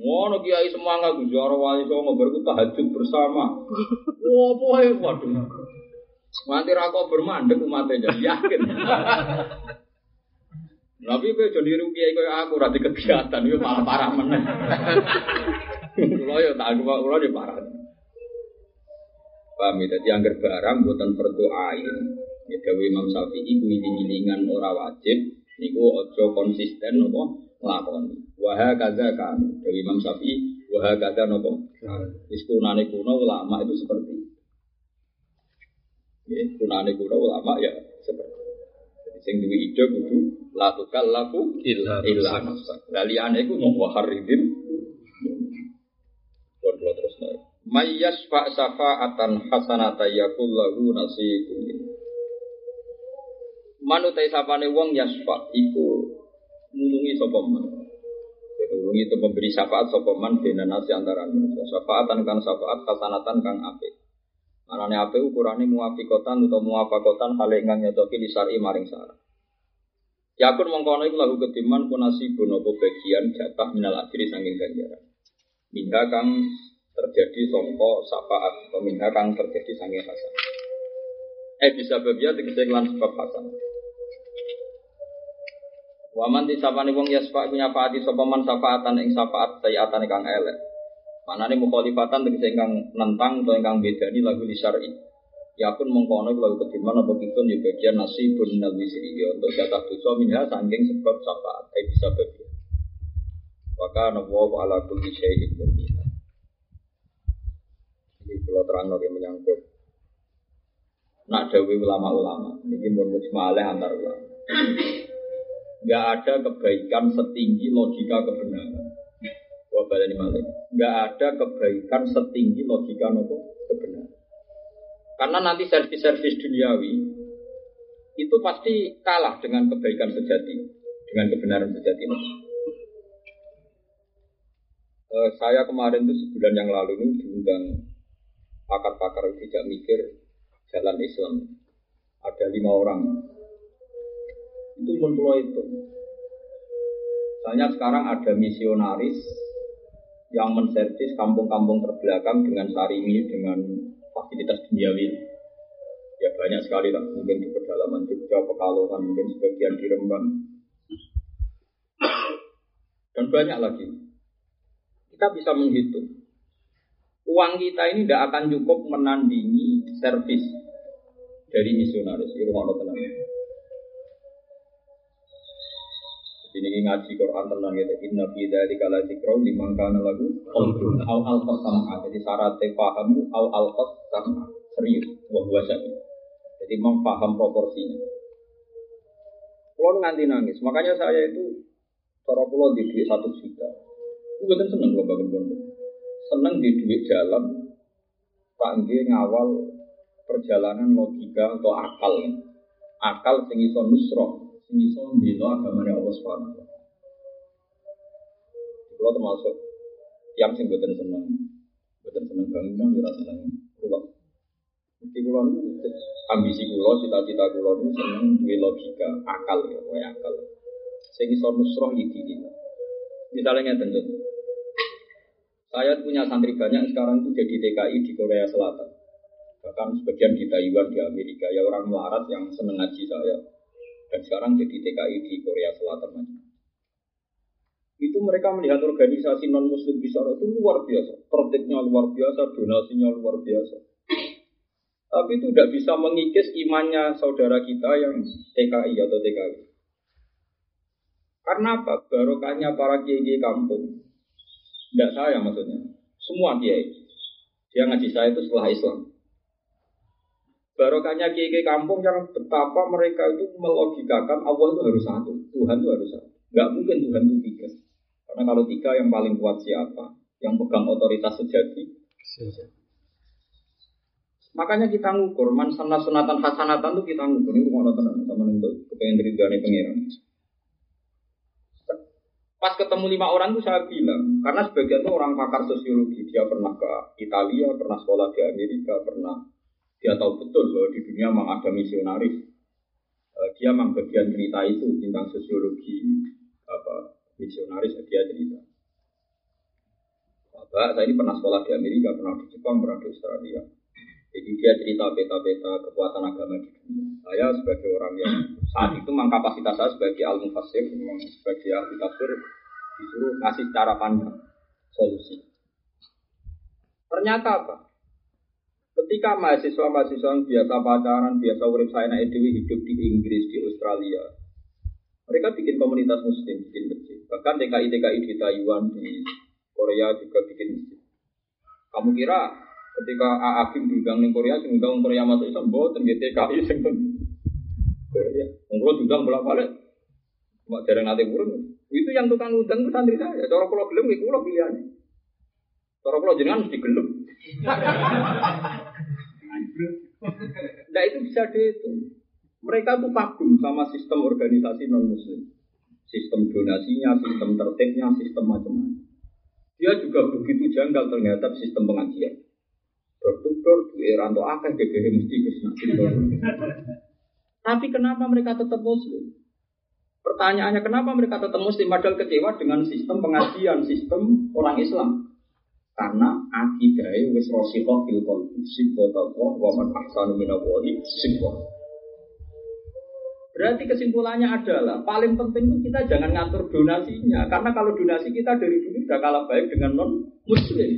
[SPEAKER 1] Ngono kiai semangat Gus Jaro wali songo berku tahajud bersama. Wah, poe waduh. Nanti rako bermandek umatnya yakin. Tapi gue jadi rugi kayak aku rati kegiatan itu malah parah meneh. Kulo ya tak kulo ya parah. Paham ya? Jadi anggar barang buatan berdoain. Ya Dawi Imam Syafi'i ku iling-ilingan ora wajib. Niku ojo konsisten nopo nglakoni. Wah kaza kami. Dawi Imam Syafi'i wah kaza nopo. Wis kunane kuno ulama itu seperti itu. Ya, kuno ulama ya seperti. Jadi sing duwe ide kudu la tukallafu
[SPEAKER 2] Illa
[SPEAKER 1] illa nafsak. Lah liyane iku mau waharidin. Pun kula terus naik. Mayyas fa safa'atan hasanata yakul lahu nasibun. Manutai sapane wong yasfa iku nulungi sapa man. Nulungi itu memberi syafaat sapa man dene nasi antara manusia. Syafaatan kang syafaat hasanatan kang apik. Manane apik ukurane muafiqatan utawa muafakotan hal ingkang nyocoki disari maring syarat. Yakun mengkono iku lagu kediman punasi bonopo bagian jatah minal ajri sanging ganjaran. Minha kang terjadi songko syafaat atau kang terjadi sanging hasan. Eh bisa babia tegese lan sebab hasan. Waman di sapane wong yasfa iku nyafaati sapa man syafaatan ing syafaat sayatan kang elek. Manane mukhalifatan tegese ingkang nentang utawa ingkang bedani lagu di syar'i. Ya pun mengkono lagu ketiman apa kitun ya bagian nasibun minal wisri ya untuk jatah dosa minha sangking sebab syafaat. Eh bisa babia. Maka nawaw ala kulli syai'in muqita. Jadi kalau terang lagi menyangkut. Nak dawi ulama-ulama. Ini pun mujmalah antar ulama. Nggak ada kebaikan setinggi logika kebenaran. Wah balani malik nggak ada kebaikan setinggi logika nopo karena nanti servis-servis duniawi itu pasti kalah dengan kebaikan sejati dengan kebenaran sejati Eh, saya kemarin itu sebulan yang lalu ini diundang pakar-pakar tidak mikir jalan Islam. Ada lima orang. Itu menpulau itu. Misalnya sekarang ada misionaris yang menservis kampung-kampung terbelakang dengan sarimi, dengan fasilitas duniawi. Ya banyak sekali lah, mungkin di pedalaman Jogja, Pekalongan, mungkin sebagian di Rembang. Dan banyak lagi. Kita bisa menghitung uang kita ini tidak akan cukup menandingi servis dari misionaris. Mau tenang. Ini ngaji Quran tenang gitu. Inna fi dzalika la dzikra liman kana lahu qalbun aw alqa sam'a. Jadi syarat pahamu aw alqa sam'a. Serius wa huwa syahid. Jadi memaham proporsinya. Kalau nganti nangis, makanya saya itu cara pulau di duit satu juta. Itu betul seneng kalau bangun pondok seneng di duit jalan panggil ngawal perjalanan logika atau akal akal sing iso nusroh sing iso mbela agamane Allah Subhanahu wa Kalau termasuk yang sing boten seneng boten seneng bangunan ora seneng ruwet kulo niku ambisi kulo, cita-cita kulo niku seneng duwe logika, akal ya, kowe akal. Sing iso nusroh di diri. Misalnya ngeten saya punya santri banyak sekarang itu jadi TKI di Korea Selatan. Bahkan sebagian di Taiwan, di Amerika. Ya orang melarat yang seneng ngaji saya. Dan sekarang jadi TKI di Korea Selatan. Itu mereka melihat organisasi non-muslim di sana itu luar biasa. Tertibnya luar biasa, donasinya luar biasa. Tapi itu tidak bisa mengikis imannya saudara kita yang TKI atau TKI. Karena apa? Barokahnya para kiai kampung tidak saya maksudnya. Semua kiai. Dia ngaji saya itu setelah Islam. Barokahnya kiai kampung yang betapa mereka itu melogikakan Allah itu harus satu, Tuhan itu harus satu. Gak mungkin Tuhan itu tiga. Karena kalau tiga yang paling kuat siapa? Yang pegang otoritas sejati. Makanya kita ngukur, man sana sunatan hasanatan itu kita ngukur. Ini rumah tenang sama untuk kepengen dari pengiran. Pas ketemu lima orang itu saya bilang, karena sebagian itu orang pakar sosiologi, dia pernah ke Italia, pernah sekolah di Amerika, pernah dia tahu betul bahwa di dunia memang ada misionaris. Eh, dia memang bagian cerita itu tentang sosiologi apa misionaris dia cerita. Bapak, saya ini pernah sekolah di Amerika, pernah di Jepang, pernah di Australia. Jadi dia cerita peta-peta kekuatan agama di dunia. Saya sebagai orang yang saat itu memang kapasitas saya sebagai al mufassir, memang sebagai ahli tafsir disuruh ngasih cara pandang solusi. Ternyata apa? Ketika mahasiswa-mahasiswa yang biasa pacaran, biasa urip saya naik dewi hidup di Inggris, di Australia, mereka bikin komunitas muslim, bikin masjid. Bahkan TKI-TKI di Taiwan, di Korea juga bikin masjid. Kamu kira ketika Aakim diundang di Korea, sing undang Korea masuk Islam, boten di TKI sing Korea. Monggo diundang bolak-balik. Mak jarang nanti burung. Itu yang tukang undang itu santri saya. Cara kalau gelem, itu kalau pilihannya. Cara kalau jenengan mesti. Nah itu bisa dihitung. Mereka tuh kagum sama sistem organisasi non muslim, sistem donasinya, sistem tertibnya, sistem macam-macam. Dia juga begitu janggal ternyata sistem pengajian. Bertutur di Eranto akan gegere mesti. Tapi kenapa mereka tetap muslim? Pertanyaannya kenapa mereka tetap muslim padahal kecewa dengan sistem pengajian, sistem orang Islam? Karena akidahnya wis rosikoh fil qalbi sibot Allah wa man ahsanu minallahi. Berarti kesimpulannya adalah paling penting itu kita jangan ngatur donasinya karena kalau donasi kita dari dulu sudah kalah baik dengan non muslim.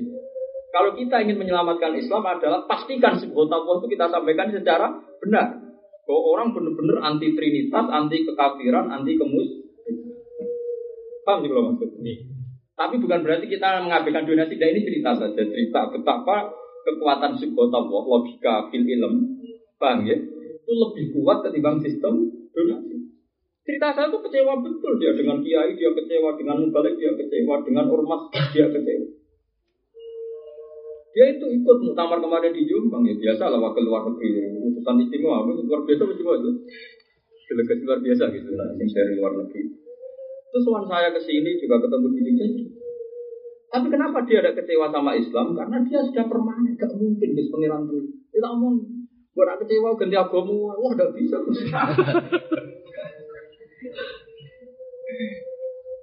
[SPEAKER 1] Kalau kita ingin menyelamatkan Islam adalah pastikan sibot Allah itu kita sampaikan secara benar. Bahwa orang benar-benar anti trinitas, anti kekafiran, anti kemus. Paham sih kalau maksudnya? Tapi bukan berarti kita mengabaikan donasi. Dan ini cerita saja, cerita betapa kekuatan psikotabwa, logika, fil ilm, bang ya, itu lebih kuat ketimbang sistem donasi. Cerita saya itu kecewa betul. Dia dengan kiai, dia kecewa dengan mubalik, dia kecewa dengan ormas, dia kecewa. Dia itu ikut muktamar kemarin di Jombang. Ya biasa lah wakil luar negeri. Utusan istimewa. Luar biasa itu. Delegasi luar biasa gitu lah dari luar negeri Terus waktu saya ke sini juga ketemu di Jadi. Tapi kenapa dia ada kecewa sama Islam? Karena dia sudah permanen, gak mungkin bis pengiran tuh. Kita ngomong, gue ada kecewa ganti agama, wah gak bisa.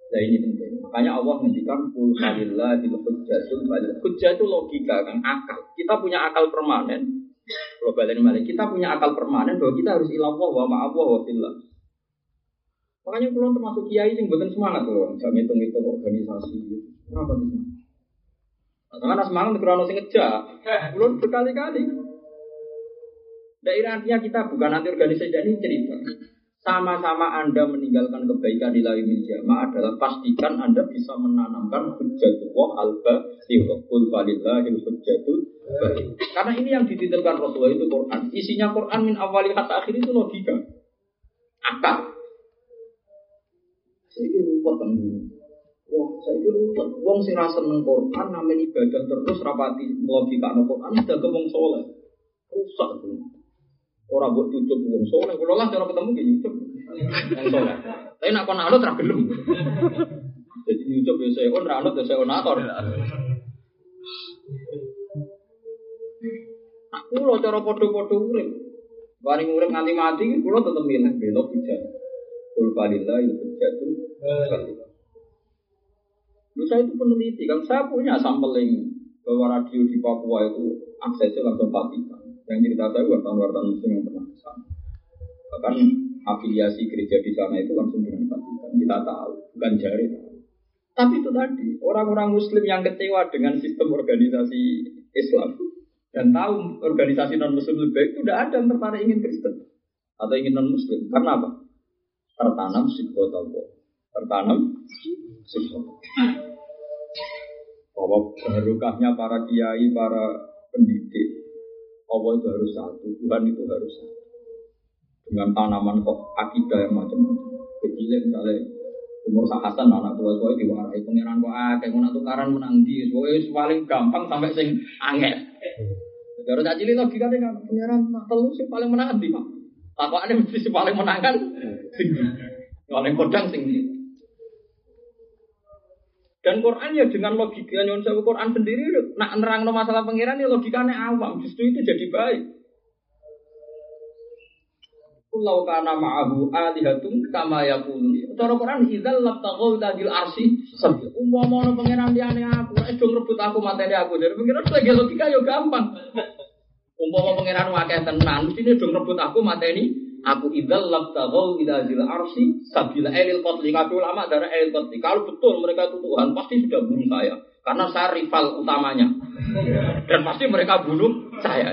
[SPEAKER 1] Nah ini penting. Makanya Allah menghentikan kul di hujjatul Hujjah itu logika kan, akal. Kita punya akal permanen. Kalau balik kita punya akal permanen bahwa kita harus ilah wa ma'awah wa fillah. Makanya kulon termasuk kiai sing buatan semangat loh, nggak ngitung-ngitung organisasi gitu. Kenapa sih? Nah, karena semangat krono sing. Kulon berkali-kali. Daerah artinya kita bukan nanti organisasi ini cerita. Sama-sama Anda meninggalkan kebaikan di lain jamaah adalah pastikan Anda bisa menanamkan hujjatullah alba kul falillahil hujjatul Karena ini yang dititipkan Rasulullah itu Quran. Isinya Quran min awali kata akhir itu logika. Akal. Saya ruwet kan Wah, saya itu ruwet. Wong sing rasa neng Quran namanya ibadah terus rapati logika neng Quran sudah wong soleh. Rusak tuh. Orang buat cucuk wong soleh. Kalau lah cara ketemu gini cucuk wong soleh. Tapi nak kon anut ra. Jadi nyucuk ya saya on anut ya saya onator. Aku lo cara podo-podo urip. Bareng urip nganti mati, kulo tetep milih belok bijak. Kul falillah itu jatuh. Lu saya itu peneliti kan, saya punya sampling bahwa radio di Papua itu aksesnya langsung Vatikan. Yang cerita saya wartawan-wartawan muslim yang pernah ke. Bahkan afiliasi gereja di sana itu langsung dengan Vatikan. Kita tahu, bukan jari. Tapi itu tadi, orang-orang muslim yang kecewa dengan sistem organisasi Islam dan tahu organisasi non muslim lebih baik itu tidak ada yang tertarik ingin Kristen atau ingin non muslim. Karena apa? Tertanam Allah. Tertanam sifat. Bahwa barokahnya para kiai, para pendidik, Allah itu harus satu, Tuhan itu harus satu. Dengan tanaman kok akidah yang macam-macam. Kecilnya misalnya umur Hasan anak tua tua diwarai pangeran kok akeh ngono tukaran menang di pokoknya paling gampang sampai sing angel. Kalau tak cilik logika kan pangeran tak telu sing paling menang di Pak. Ada mesti si paling menang kan paling kodang sing dan Quran ya dengan logika nyon sewu Quran sendiri nak nerang no masalah pangeran ya logikanya awam justru itu jadi baik. Kulau kana ma'ahu alihatum kama yakunu. Cara Quran idzal labtaghu tadil arsi. Umpama ono pangeran liyane aku, nek do rebut aku materi aku. Dari pangeran lagi logika ya gampang. Umpama pangeran akeh tenan, mesti do rebut aku materi Aku idzal labtagau ila zil arsi sabila elil qatli. Kata ulama darah elil qatli. Kalau betul mereka itu Tuhan, pasti sudah bunuh saya. Karena saya rival utamanya. Dan pasti mereka bunuh saya.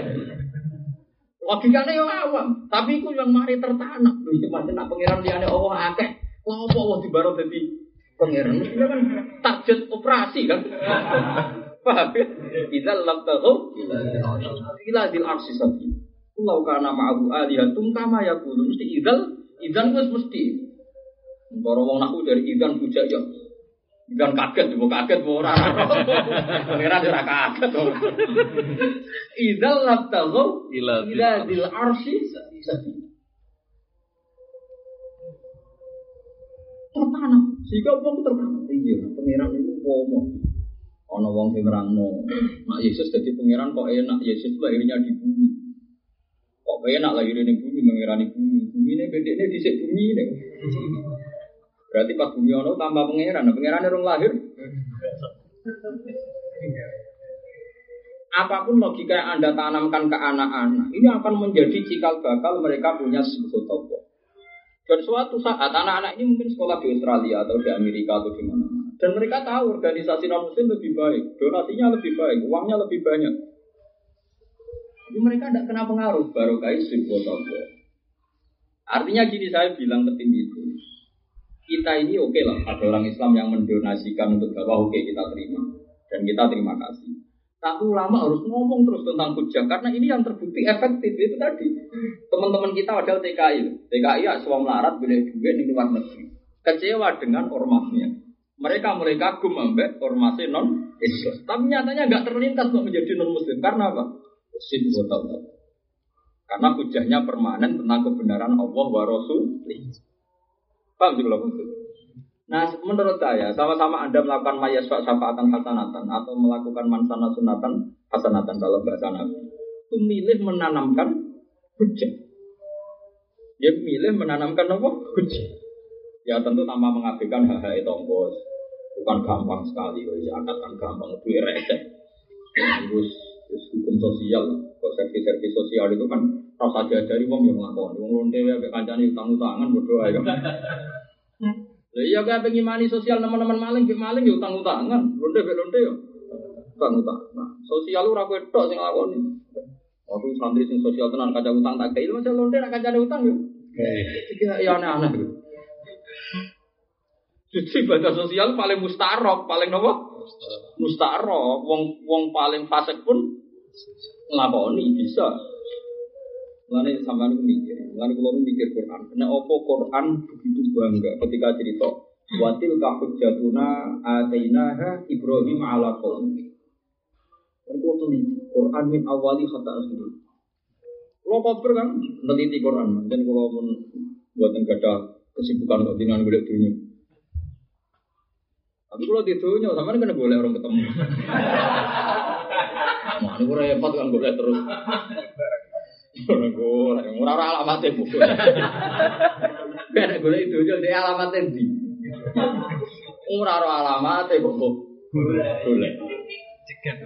[SPEAKER 1] Logikanya yang awam, tapi itu yang mari tertanam. Lu itu masih nak pengiran liane Allah akeh. Apa Allah di baru jadi pengiran? Mestinya kan target operasi kan. Paham ya? Idza lam tahu ila dil arsi sabi. Kulau kana ma'ahu alihatum kama yakulu. Mesti idzal, idzan wis mesti. Para wong naku dari idzan bujak ya. Idzan kaget, mau kaget mau ora. Pengiran ora kaget. Idzal lam tahu
[SPEAKER 2] Ila
[SPEAKER 1] dil arsi sabi. Tertanam, sehingga wong tertanam. Iya, pengiran itu pomo. Ono wong sing nerangno, nak Yesus jadi pangeran kok enak, Yesus lahirnya di bumi. Kok enak lahirnya di bumi, mengirani bumi. Bumi ini bedeknya di bumi ini. Berarti pas bumi ono tambah pangeran, nah pangeran orang lahir. Apa pun logika yang Anda tanamkan ke anak-anak, ini akan menjadi cikal bakal mereka punya sebut Allah. Dan suatu saat anak-anak ini mungkin sekolah di Australia atau di Amerika atau di mana-mana. Dan mereka tahu organisasi non muslim lebih baik, donasinya lebih baik, uangnya lebih banyak. Tapi mereka tidak kena pengaruh sebut Allah. Artinya gini saya bilang ke tim itu, kita ini oke lah, ada orang Islam yang mendonasikan untuk dakwah, oke kita terima dan kita terima kasih. Tapi ulama harus ngomong terus tentang hujah karena ini yang terbukti efektif itu tadi. Teman-teman kita ada TKI, TKI ya semua melarat boleh duit di luar negeri. Kecewa dengan ormasnya. Mereka mulai kagum ambek ormasnya non Islam. Tapi nyatanya nggak terlintas untuk menjadi non Muslim karena apa? Sin Karena hujahnya permanen tentang kebenaran Allah wa Rasul. Paham sih kalau maksud? Nah, menurut saya, sama-sama Anda melakukan mayasfa syafaatan hasanatan atau melakukan mansana sunatan hasanatan kalau bahasa Nabi, itu milih menanamkan hujah. Dia milih menanamkan apa? Hujah. Ya tentu tanpa mengabaikan hal-hal itu bos. Bukan gampang sekali, ya kan gampang, itu receh. Terus, hukum sosial, kok servis-servis sosial itu kan rasa diajari wong yang ngakon, wong lonte ya, kancane utang-utangan berdoa ya. Lah iya kayak pengen mani sosial teman-teman maling, bik maling ya utang utangan, lonte bik lonte ya utang utang. Nah, sosial lu ragu tok sing lakoni. Aku santri sing sosial tenan kaca utang tak kayak macam lonte nak kaca utang ya. Ya aneh-aneh. Jadi ibadah sosial paling mustarok, paling nopo? Mustarok. Wong wong paling fasik pun ngelakoni bisa. Lalu sampai aku mikir, lalu kalau mikir Quran, karena opo Quran begitu bangga ketika cerita watil kahut jatuna atainaha Ibrahim ala qaumi. Dan kalau teliti Quran min awali kata akhir. Kalau koper kan teliti Quran, dan kalau mau buatan gada kesibukan kok dengan golek dunia. Tapi kalau di dunia, sama kan boleh orang ketemu. Ini gue repot kan golek terus. Ora ora alamate buku. Ben golek itu yo dia alamate ndi. Ora ora alamate kok kok. Golek. Cegat.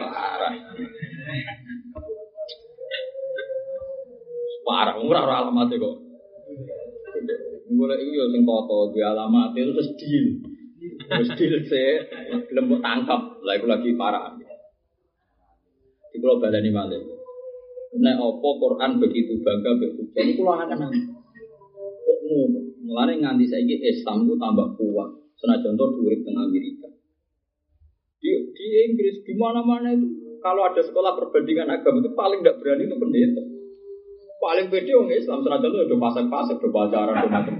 [SPEAKER 1] Parah. Parah, ora ora alamate kok. Golek iku yo sing foto di alamate itu terus deal. Terus deal sih, gelem tangkap. Lah iku lagi parah. Di pulau Badani Malik. Nek opo Quran begitu bangga hujah niku lho akan kok ngono. Mulane nganti saiki Islam ku tambah kuat. Senajan to dhuwur teng Amerika. Di, di Inggris di mana-mana itu kalau ada sekolah perbandingan agama itu paling tidak berani itu pendeta. Paling pede orang Islam senajan itu udah pasang-pasang, udah pacaran, udah macam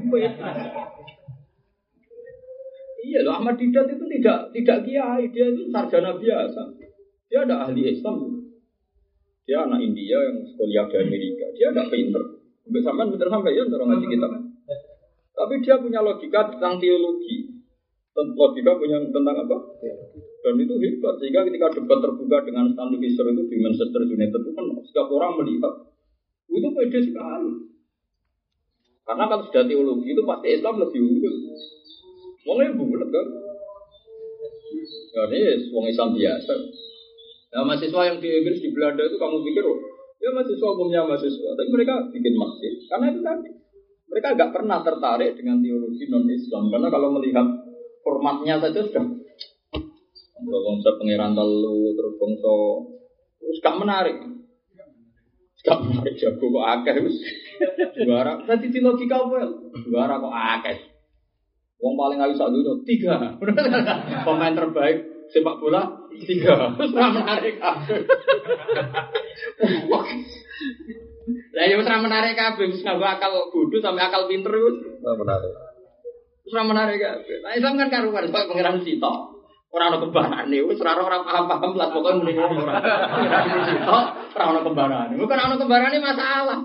[SPEAKER 1] Iya loh, Ahmad Didat itu tidak tidak kiai, dia itu sarjana biasa. Dia ada ahli Islam. Dia anak India yang sekolah di Amerika. Dia tidak pinter. Sampai sampai pinter sampai ya orang ngaji kita. Tapi dia punya logika tentang teologi. Logika punya tentang apa? Dan itu hebat. Sehingga ketika debat terbuka dengan Stanley Fisher itu di Manchester United itu kan setiap orang melihat itu pede sekali. Karena kalau sudah teologi itu pasti Islam lebih unggul. Wongnya bulat kan? Ya ini wong Islam biasa. Nah, mahasiswa yang di Inggris di Belanda itu kamu pikir, oh, ya mahasiswa umumnya mahasiswa, tapi mereka bikin masjid karena itu tadi mereka nggak pernah tertarik dengan teologi non Islam karena kalau melihat formatnya saja sudah konsep pangeran telu terus bangsa terus gak menarik. Gak menarik jago kok akeh wis. Juara. Tadi di logika apa? Juara kok akeh. Wong paling ayu sak dunia tiga. Pemain terbaik sepak bola tiga. Ora menarik kabeh. Lah ya ora menarik kabeh, wis nganggo akal bodoh sampai akal pinter wis.
[SPEAKER 2] menarik.
[SPEAKER 1] Wis ora menarik kabeh. Nah Islam kan karuan kok pangeran Sita. Ora ana kembarane, wis ora ora paham-paham lah pokoke muni ngono ora. Pangeran Sita ora ana kembarane. Bukan ana kembarane masalah.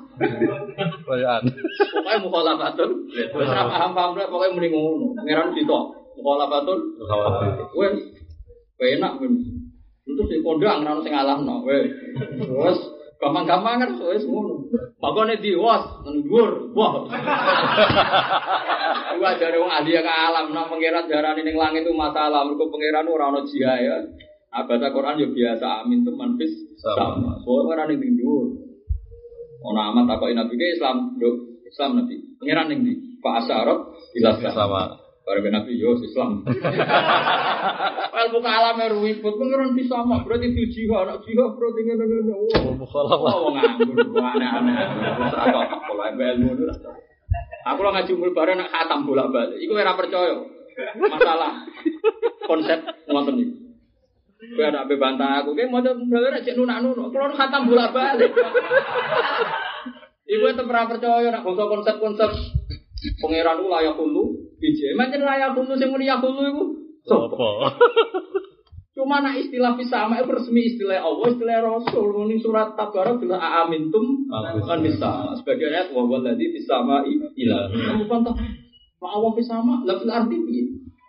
[SPEAKER 2] Koyokan.
[SPEAKER 1] Pokoke mukhalafatun. Wis ora paham-paham lah pokoke muni ngono. Pangeran Sita mukhalafatun.
[SPEAKER 2] Khawatir.
[SPEAKER 1] Wes enak wes. Itu sing kondang ono sing ngalahno. Wes. Wes gampang-gampang kan wes ngono. Makane diwas nang dhuwur. Wah. Iku ajare wong ahli ke alam nang pangeran darane ning langit itu masalah. Mergo pangeran ora ono ya. Abata Quran yo biasa amin tuh manfis sama. Soalnya ora ning dhuwur. Ono amat takoki Nabi ke Islam. Islam Nabi. Pangeran ning ndi? Pak Asyarab jelas
[SPEAKER 2] Sama.
[SPEAKER 1] Barang Nabi yo Islam. Wel buka alam ribut pengiran bisa mak berarti itu jiwa anak jiwa berarti ngono ngono. Oh,
[SPEAKER 2] Mukhalafah.
[SPEAKER 1] wong nganggur aneh-aneh. Terus ora kok pola ilmu itu. Aku lo ngaji umur bareng nak khatam bolak-balik. Iku ora percaya. Masalah konsep ngoten iki. Kowe ada ape bantah aku, kowe mau bener cek nunak-nunak. Kulo khatam bolak-balik. Iku tetep ora percaya nak bangsa konsep-konsep pangeran ku layak hulu biji. Macam layak hulu sing muni yakulu iku. Sopo? Cuma nak istilah fisama itu resmi istilah Allah, istilah Rasul. Ini surat Tabarak bilang aamintum kan bisa. Sebagai ayat wa walladzi fisama ilah. Kamu pantau. Pak Allah fisama, lah fil arti?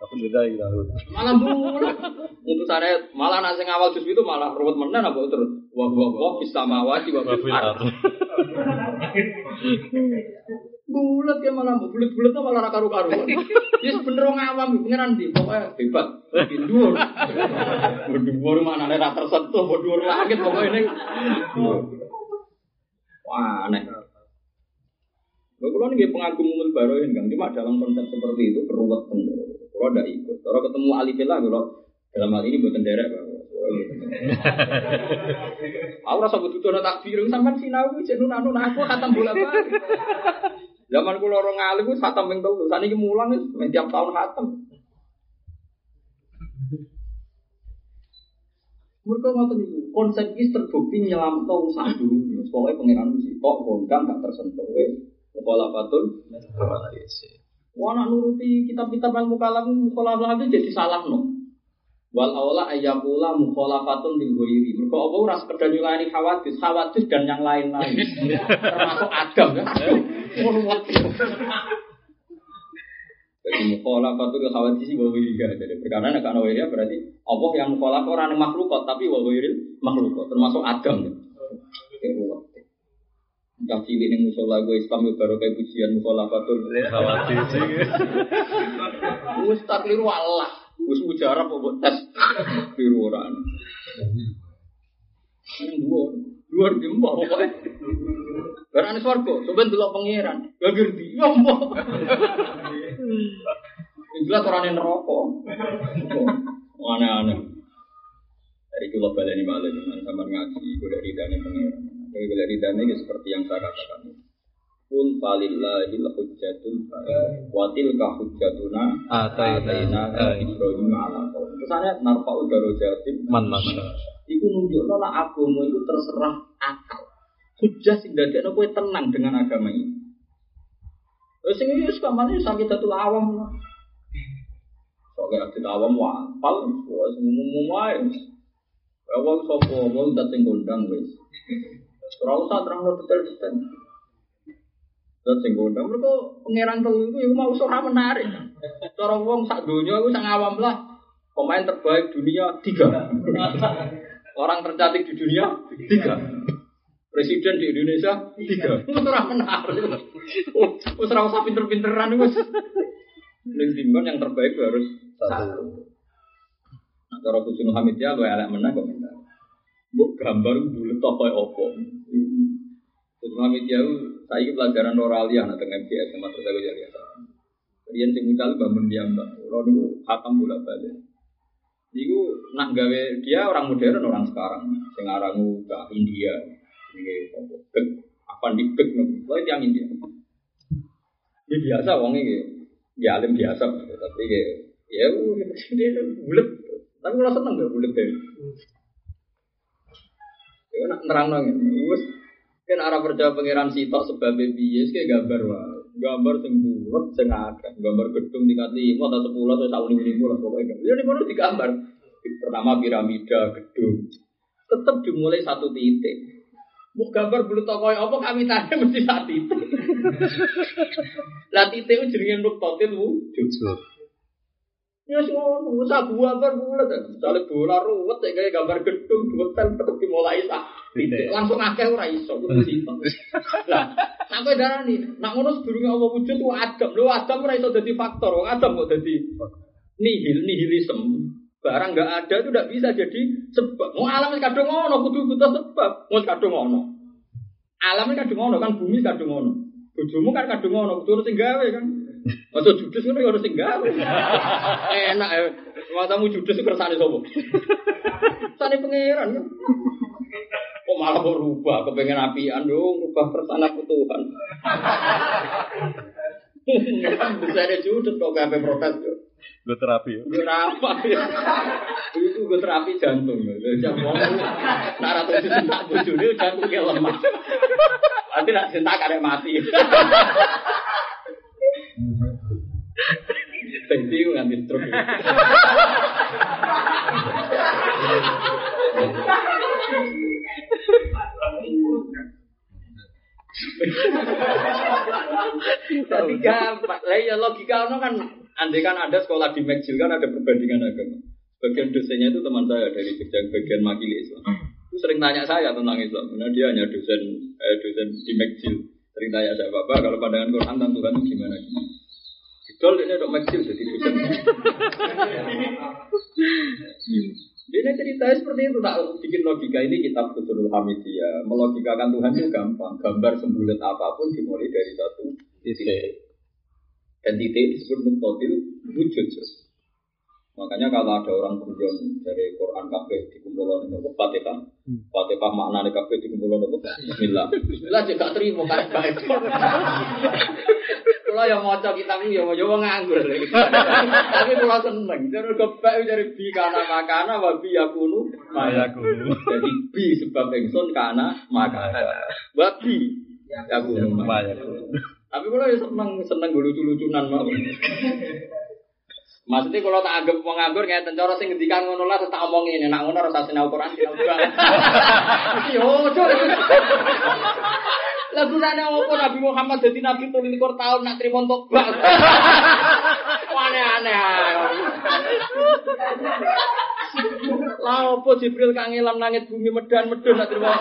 [SPEAKER 2] Aku beda gitu.
[SPEAKER 1] Malah bulat. Untuk saya malah nasi ngawal jus itu malah ruwet menen apa terus. Wa wa wa fisama wati wa fil arti. Bulat ya malah bulat-bulat malah raka karu-karuan. Ya bener wong awam pengiran di pokoknya hebat. Di dhuwur. Dhuwur mana ora tersentuh, dhuwur langit pokoknya ini. Wah, aneh. Lho kula nggih pengagum umul baroin kan, cuma dalam konsep seperti itu keruwet bener. Kula ndak ikut. Kalau ketemu alifillah kula dalam hal ini buatan derek. Aku rasa butuh dono takbir, sampean sinau cek nunanu aku khatam bolak-balik. Zaman kula orang alim wis khatam ping telu, saniki mulang wis tiap tahun khatam. Mereka ngoten niku, konsep iki terbukti nyelamto sak dulu. Pokoke pangeran mesti kok kondang gak tersentuh. Kepala patun. Wah nak nuruti kitab-kitab ilmu kalam mukhalafah itu jadi salah no. Wal aula ayyakula mukhalafatun lil ghairi. Mergo apa ora sekedar nyulani khawatis, khawatis dan yang lain-lain. Termasuk Adam ya. Aduh, ruwet. Jadi mukhalafatun lil khawatis wa ghairi. Jadi perkara nek ana ya berarti Allah yang mukhalafah ora ning makhluk tapi wa ghairi makhluk termasuk Adam ya. Ruwet. Entah cilik ning musola gue Islam ya baru kayak pujian mukhalafatun.
[SPEAKER 2] Khawatir sih.
[SPEAKER 1] Wis tak keliru Allah. Wis mujarab apa tes keliru orang. Nang dhuwur, dhuwur di mbok pokoke. Barane swarga, sampeyan delok pangeran. Gak ngerti, ya mbok. Jelas orangnya neraka. Aneh-aneh. Dari itu lo baleni balik dengan sama ngaji, gue dari dana pangeran. Gue dari dana ya seperti yang saya katakan. Kul falillahi hujjatul watil ka hujjatuna
[SPEAKER 2] Ataina
[SPEAKER 1] Ibrahim ala qaum. Kesane narfa'u darajatin
[SPEAKER 2] Man masya.
[SPEAKER 1] Iku nunjukno nek agama iku terserah akal. Hujjah sing dadekno kowe tenang dengan agama ini. Wis sing iki kamane sakit datul awam. Soalnya datul awam wapal, wis ngomong wae. Awal sapa wong dat sing gondang wis. Ora usah terang detail-detail. Dat sing gondang mergo pangeran telu iku ya mau ora menarik. Cara wong sak donya iku sak awam lah. Pemain terbaik dunia tiga. Orang tercantik di dunia tiga. Presiden di Indonesia tiga. Ora menarik. Oh, Wis ora usah pinter-pinteran wis. Ning dinggon yang terbaik harus satu. Nah, cara Husnul Hamid ya gue elek menang komentar. Mbok gambar bulet apa ya opo. Husnul Hamid ya saya pelajaran Noralia nah tengah MTS sama terus aku jadi Rian sing mucal bangun dia mbak. Kalau niku hakam bola Niku nak gawe dia orang modern orang sekarang. Sing arangu ke India. Ini apa? Apa di bek nopo? Lo yang India. Ini biasa wong iki. Ya alim biasa tapi kayak ya dia bulat. Tapi kalau seneng gak bulat deh. Ya nak nerang nang wis kan arah percaya pangeran sitok sebab biye kayak gambar wae. Gambar sing bulat sing akeh, gambar gedung tingkat 5 atau 10 atau sak lima lah pokoknya. Ya di mana digambar. Pertama piramida, gedung. Tetap dimulai satu titik. Mau gambar bulu tokoy apa kami tanya mesti satu titik. Lah titik itu jenenge nuktotil wujud. Ya semua usah gambar bulat. Misalnya bola ruwet kayak gambar gedung detail tetap dimulai sak. Langsung akeh ora iso kudu sitok. Lah sampai darah nih, nak ngono sedurunge Allah wujud ku Adam. Lho Adam ora iso dadi faktor. Wong Adam kok dadi nihil nihilisme. Barang nggak ada itu tidak bisa jadi sebab. Mau alam kadung ngono, kudu butuh sebab. Mau kadung ngono. Alam kadung ngono kan bumi kadung ngono. Bojomu kan kadung ngono, kudu harus gawe kan. Masa judes kan harus gawe. Enak ya. Matamu judes itu kersane sapa? Sane pangeran. Kok malah berubah, kepengen apian dong, rubah persana Tuhan. Bisa ada judes kok gawe protes yo.
[SPEAKER 2] Gue terapi ya.
[SPEAKER 1] Gue apa ya? Itu gue terapi jantung. Mau nara tuh cinta bujune jantung kayak lemah. Nanti nak cinta karek mati. Gue nganti stroke. Jadi gampang. Lah ya logika ono kan andai kan ada sekolah di McGill kan ada perbandingan agama. Bagian dosennya itu teman saya dari Jogja, bagian makili Islam. Itu sering tanya saya tentang Islam. Karena dia hanya dosen eh, dosen di McGill. Sering tanya saya, Bapak kalau pandangan Quran tentang Tuhan itu gimana? Idol ini dok McGill jadi dosen. Dia ceritanya seperti itu, tak bikin logika ini kitab Kutul Hamidiyah. Melogikakan Tuhan itu gampang. Gambar sembulat apa pun dimulai dari satu titik. Dan titik disebut nuktotil wujud. Makanya kalau ada orang guyon dari Quran kabeh dikumpulkan itu Fatihah. Fatihah maknanya kabeh dikumpulkan itu Bismillah. Bismillah juga terima kan baik. Kalau yang mau kitab ini ya mau coba nganggur. Tapi kalau seneng, jadi kebak dari bi karena makana wabi yakunu
[SPEAKER 2] Mayakunu.
[SPEAKER 1] Jadi bi sebab ingsun karena makana. Wabi yakunu
[SPEAKER 2] Mayakunu.
[SPEAKER 1] Tapi kalau ya seneng seneng lucu-lucunan mau. Maksudnya kalau tak anggap wong nganggur kayak tencara sing ngendikan ngono lah terus tak omongin ini nak ngono rasa sinau Quran sinau banget. Yo, cok. Lah gunane apa Nabi Muhammad dadi nabi 23 tahun nak trimo tobat. Aneh-aneh. Lah apa Jibril kangelam nangit bumi medan medun nak trimo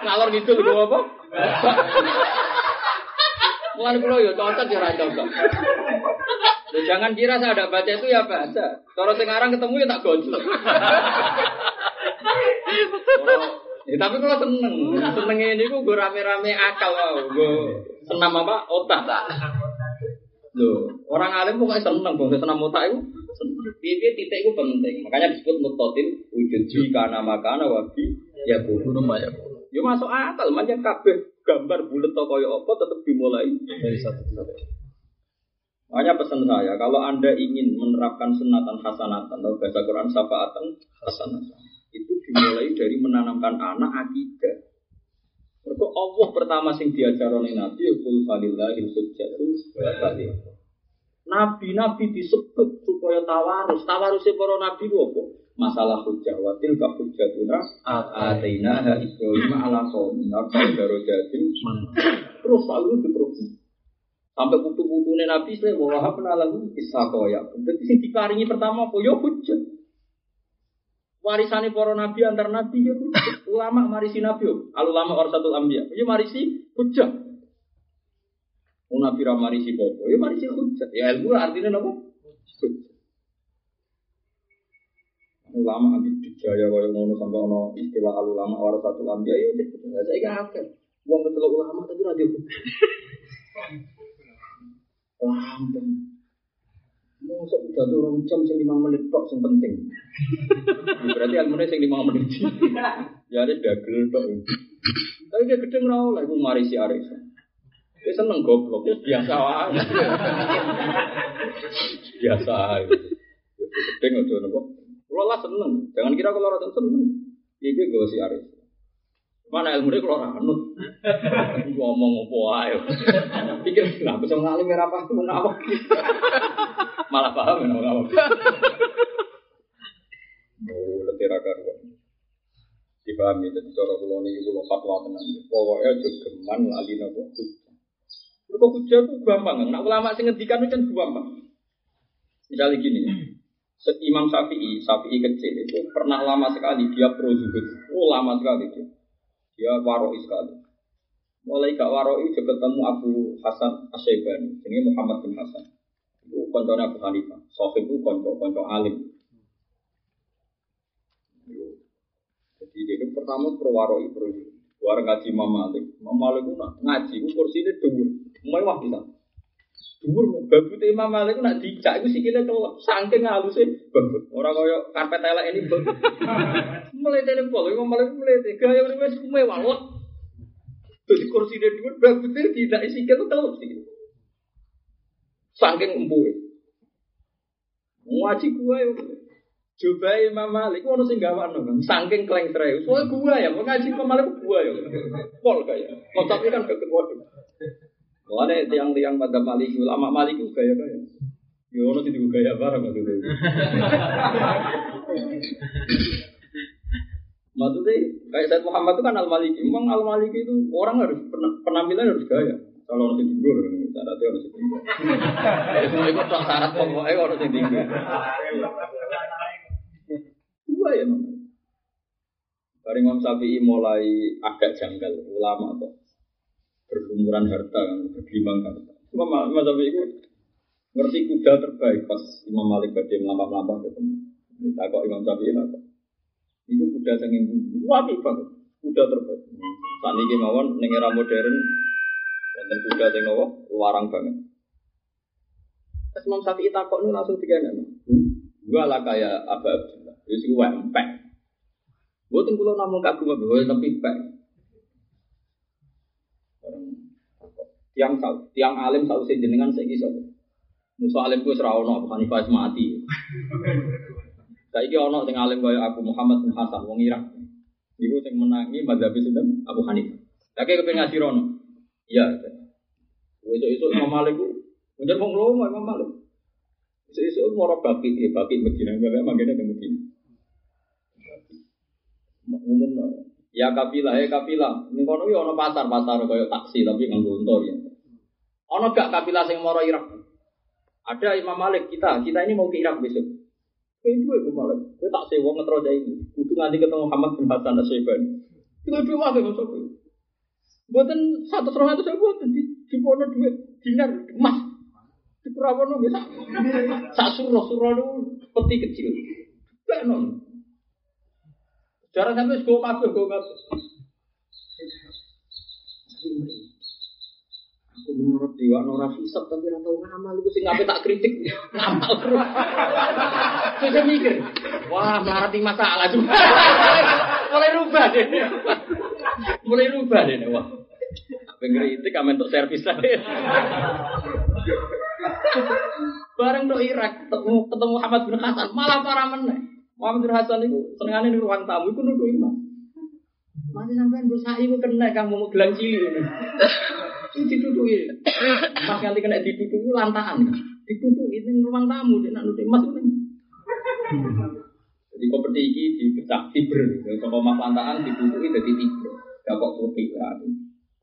[SPEAKER 1] ngalor ngidul lho apa? Mulane kula yo cocok ya ora cocok. Loh, jangan kira saya ada baca itu ya baca. Kalau sekarang ketemu ya tak gojol. Oh, ya, tapi kalau seneng, seneng ini gue rame-rame akal wow, gue senam apa otak. Loh, orang alim pokoknya seneng, bang. Senam otak itu. Dia titik itu penting. Makanya disebut mutotil wujud jika nama kana wabi ya guru ya. Ya masuk akal, macam kabeh gambar bulat atau koyo apa tetap dimulai
[SPEAKER 2] Dari satu.
[SPEAKER 1] Makanya pesan saya, kalau Anda ingin menerapkan sunatan hasanatan atau bahasa Quran syafaatan hasanatan, itu dimulai dari menanamkan anak akidah. Mereka Allah pertama sing diajar oleh Nabi, Kul falillahil hujjatul. Nabi-nabi disebut supaya tawarus. Tawarusnya para nabi itu apa? Masalah hujjah. Watil ka hujjatuna atainaha Ibrahim ala qawmina darajatin Terus selalu diteruskan. Sampai putu-putune Nabi saya bahwa apa Ishaqo ya. Berarti sing diparingi pertama apa ya hujjah. Warisane para nabi antar nabi ya. Ulama marisi nabi yo. Al ulama warasatul anbiya. Ya marisi hujjah. Wong nabi ra marisi popo, ya marisi hujjah. Ya ilmu artinya apa? Hujjah. Ulama anti dijaya kaya ngono sampai ono istilah al ulama warasatul anbiya ya saya saiki akeh. Wong kecelok ulama tapi ra Lampung. Masuk pidato orang jam sing lima menit tok sing penting. Berarti ilmunya sing lima menit. Ya ada dagel tok. Tapi dia gede ngerawal lah, iku mari si Aris. Dia seneng goblok, ya biasa wae. biasa aja. Ya gede ngono nopo. Kulo lah seneng. Jangan kira kalau orang seneng. Iki gue si Aris. Mana ilmu dia kalau anut. Ngomong apa ayo. Pikir lah bisa ngalim merah apa mengawak. Malah paham ya mengawak. Oh, letih karuan. Dipahami jadi cara kula niki kula fatwa tenan. Pokoke aja geman lali napa hujah. Mergo hujah itu gampang. Nak ulama sing ngendikan itu kan gampang. Misalnya gini, Imam Syafi'i, Syafi'i kecil itu pernah lama sekali dia pro zuhud. Oh lama sekali dia. Dia waroi sekali. Mulai gak waroi dia ketemu Abu Hasan Asyaibani. Ini Muhammad bin Hasan. Itu koncone Abu Hanifah. Sohib itu konco, konco alim. Jadi dia pertama pro waroi pro zuhud. War ngaji Imam Malik. Imam Malik itu ngaji, kursinya dhuwur. Mewah bisa. Dhuwur babut Imam Malik nak dicak itu sikile kelep. Saking halusnya babut. Orang kaya karpet elek ini. Mulai dari pol, Imam Malik dari gaya wes mewah. Wah. Jadi kursi dia dhuwur babutnya tidak sikile kelep sih. Saking empuhe. Ngaji gua ya. Coba Imam Malik, ono sing gawakno kan. Saking klengtre. Soalnya gua ya, mau ngaji Imam Malik gua ya. Pol kaya. Konsepnya kan deket waduh. Mulane tiang-tiang pada Malik, ulama Malik itu gaya-gaya. Ya ono sing digo gaya bareng maksudnya. Maksudnya kayak Said Muhammad itu kan Al Maliki. Memang Al Maliki itu orang harus pen- penampilan harus gaya. Kalau orang sing tinggal, syaratnya orang sing tinggal. Ya semua itu tak syarat pokoknya orang sing tinggal. Dua ya memang. Dari Imam Syafi'i mulai agak janggal ulama kok berumuran harta bergelimang harta. Imam Imam Syafi'i itu ngerti kuda terbaik pas Imam Malik badai melampah-melampah ketemu. Tak kok Imam Syafi'i lah kok. Itu kuda sing wapi banget. Kuda terbaik. Saat ini mawon ning era modern wonten kuda sing nopo larang banget. Terus Imam Syafi'i takok nu langsung tiga nama. Gua lah kayak Abdullah. Wis gua empek. Boten kula namung kagum Aba tapi empek. Orang takok. Tiang tau, tiang alim sing jenengan saiki sapa? Musa alim ku wis ra ono, Abu Hanifah mati. Saiki ono sing alim kaya Abu Muhammad bin Hasan wong Irak. Iku sing menangi mazhab sinten Abu Hanifah. Lagi kepen ngaji rono. Iya. Esuk-esuk Imam Malik ku Menjen wong lomo Imam Malik. Esuk-esuk moro baki, ya baki Medina, enggak mangkene teng Medina. Umum Ya kapilah, ya kapilah. Ning kono ya ono pasar-pasar kaya taksi tapi nganggo untor ya. Ono gak kapilah sing moro Irak? Ada Imam Malik kita, kita ini mau ke Irak besok. Kowe duwe Imam Malik. Kowe tak sewa ngetro ini. Kudu nganti ketemu Muhammad bin Hasan Asyibani. Itu duwe wae masuk. Buatan satu serong itu saya buatan di di pono duit dinar emas di perawan bisa sak surah surah itu peti kecil. Benon. Cara sampai sekolah kabeh kabeh. Menurut dewa nora hisap tapi ora tau ngamal iku sing ngapain tak kritik ngamal terus. Saya mikir, wah melarat ini masalah tuh. Mulai rubah deh. Mulai rubah deh wah. Apa ngeritik kamen untuk servis aja. Bareng do Irak ketemu Muhammad bin Hasan malah parah meneh. Muhammad bin Hasan itu senengane di ruang tamu iku nuduh iman. Masih sampean gue sa'i gue kena kamu mau gelang cilik ini. Ini dituduhi. Mas nganti kena dituduhi lantahan. Dituduhi ini ruang tamu dia nak nuduh mas ini. Jadi kompeti iki dipecah fiber. Kalau mas lantahan dituduhi jadi tiga. Gak kok putih berarti.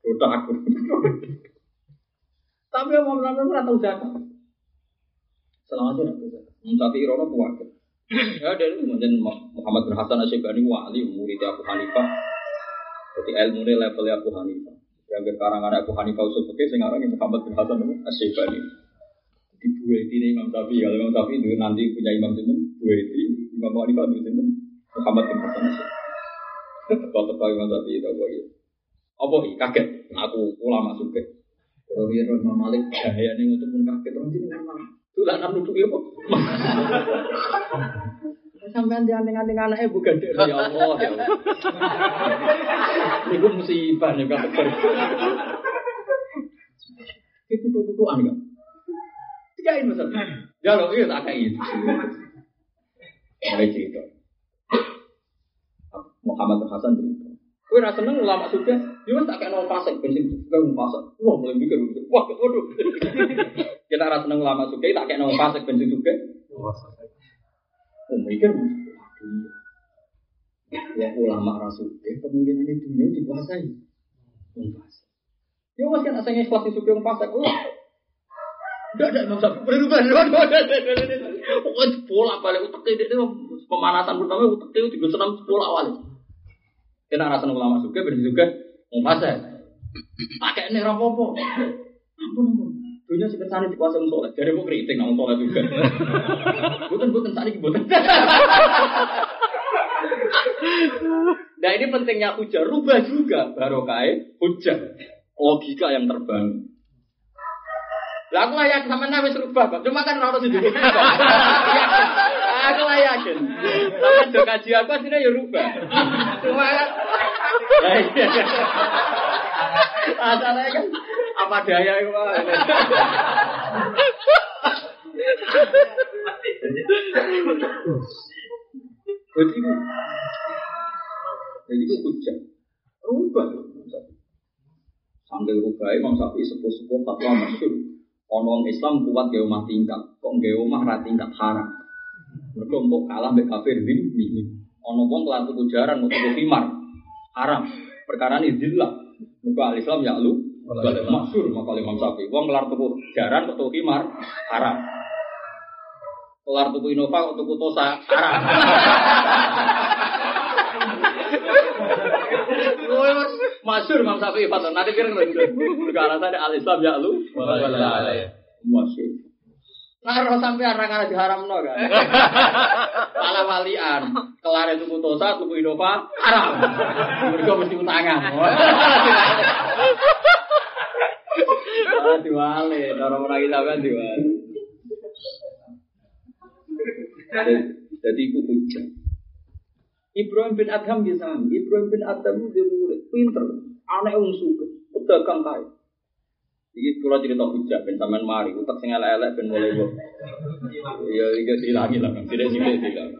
[SPEAKER 1] Rodak aku. Tapi melakukan ora tahu zakat. Selama itu tahu zakat. Tapi irono kuat. Ya dari kemudian Muhammad bin Hasan Asyibani wali murid Abu Hanifah. Jadi ilmu ini levelnya Abu Hanifah. Yang karangan Abu Hanifah usul fikih sing aran Muhammad bin Hasan Asyibani. Di Buweti ini Imam Syafi'i. Kalau Imam Syafi'i itu nanti punya Imam Sinten, Buweti, Imam Abu Hanifah itu Sinten, Muhammad bin Hasan. Teka-teka Imam Syafi'i itu apa ya? Apa ini? Kaget. Aku ulama suka. Kalau dia Imam Malik gaya ini untuk pun kaget. Orang ini kan malah Tulanan nuduki apa? Sampai anting-anting anaknya bukan dari ya Allah ya Allah. Ini musibah nih kan. Itu tutupan enggak? Tiga ini masal. Ya lo iya tak kayak gitu. Mulai cerita. Muhammad Hasan cerita. Kue rasa seneng ulama sudah, dia tak kayak nol pasek, bensin juga nol pasek. Wah mulai mikir, wah waduh. Kita rasa seneng ulama sudah, tak kayak nol pasek, bensin juga. Oh mikir, waduh. Ya ulama rasuke kemungkinan itu dunia dikuasai. Fasik. Ya mas kan asalnya ikhlas suke wong fasik. Oh. Enggak ada Imam Syafi'i berubah. Pokoknya bola balik utek itu pemanasan pertama utek itu tiga senam bola awal. Kita rasa ulama suke bener juga fasik. Pakai ini rapopo. Ampun ampun. Dunia sih ke sana dikuasai wong soleh. Jadi mau kritik nang soleh juga. Bukan bukan tadi bukan. Nah ini pentingnya hujah, rubah juga barokah hujah, logika yang terbangun. Lah aku layak sama nabi rubah, Pak. Cuma kan harus itu. aku yakin. Sama do kaji aku aslinya ya rubah. Cuma kan. Asalnya kan apa daya itu. Jadi jadi itu hujan. Rubah. Sambil rubah, Imam Syafi'i sepuh-sepuh fatwa masyur. Ono Islam kuat gak omah tingkat, kok omah ra tingkat haram. Mereka untuk kalah mbek kafir zimmi. Ono wong kelar tuku jaran mau tuku. Haram. Perkara ini zillah. Mereka al-Islam ya lu. Balik masyur maka Imam Syafi'i. Wong kelar tuku jaran tuku khimar haram. Kelar tuku Innova kok tuku Tosa haram. Masyur Imam Syafi'i fatwa. Nanti kira perkara tadi al-Islam ya lu. Masyur. Nah, roh sampai arah karena diharam no kan. Malah walian. Kelar itu Tosa, tuku Innova haram. Mereka mesti utangan. Diwale, orang orang kita kan diwale. Jadi itu hujah. Ibrahim bin Adham bisa, Ibrahim bin Adham dia murid, pinter, aneh wong suka, pedagang kaya. Iki kula cerita hujah ben sampean mari, utek sing elek-elek ben mulai kok. Ya iki silangi lah, tidak sithik silang.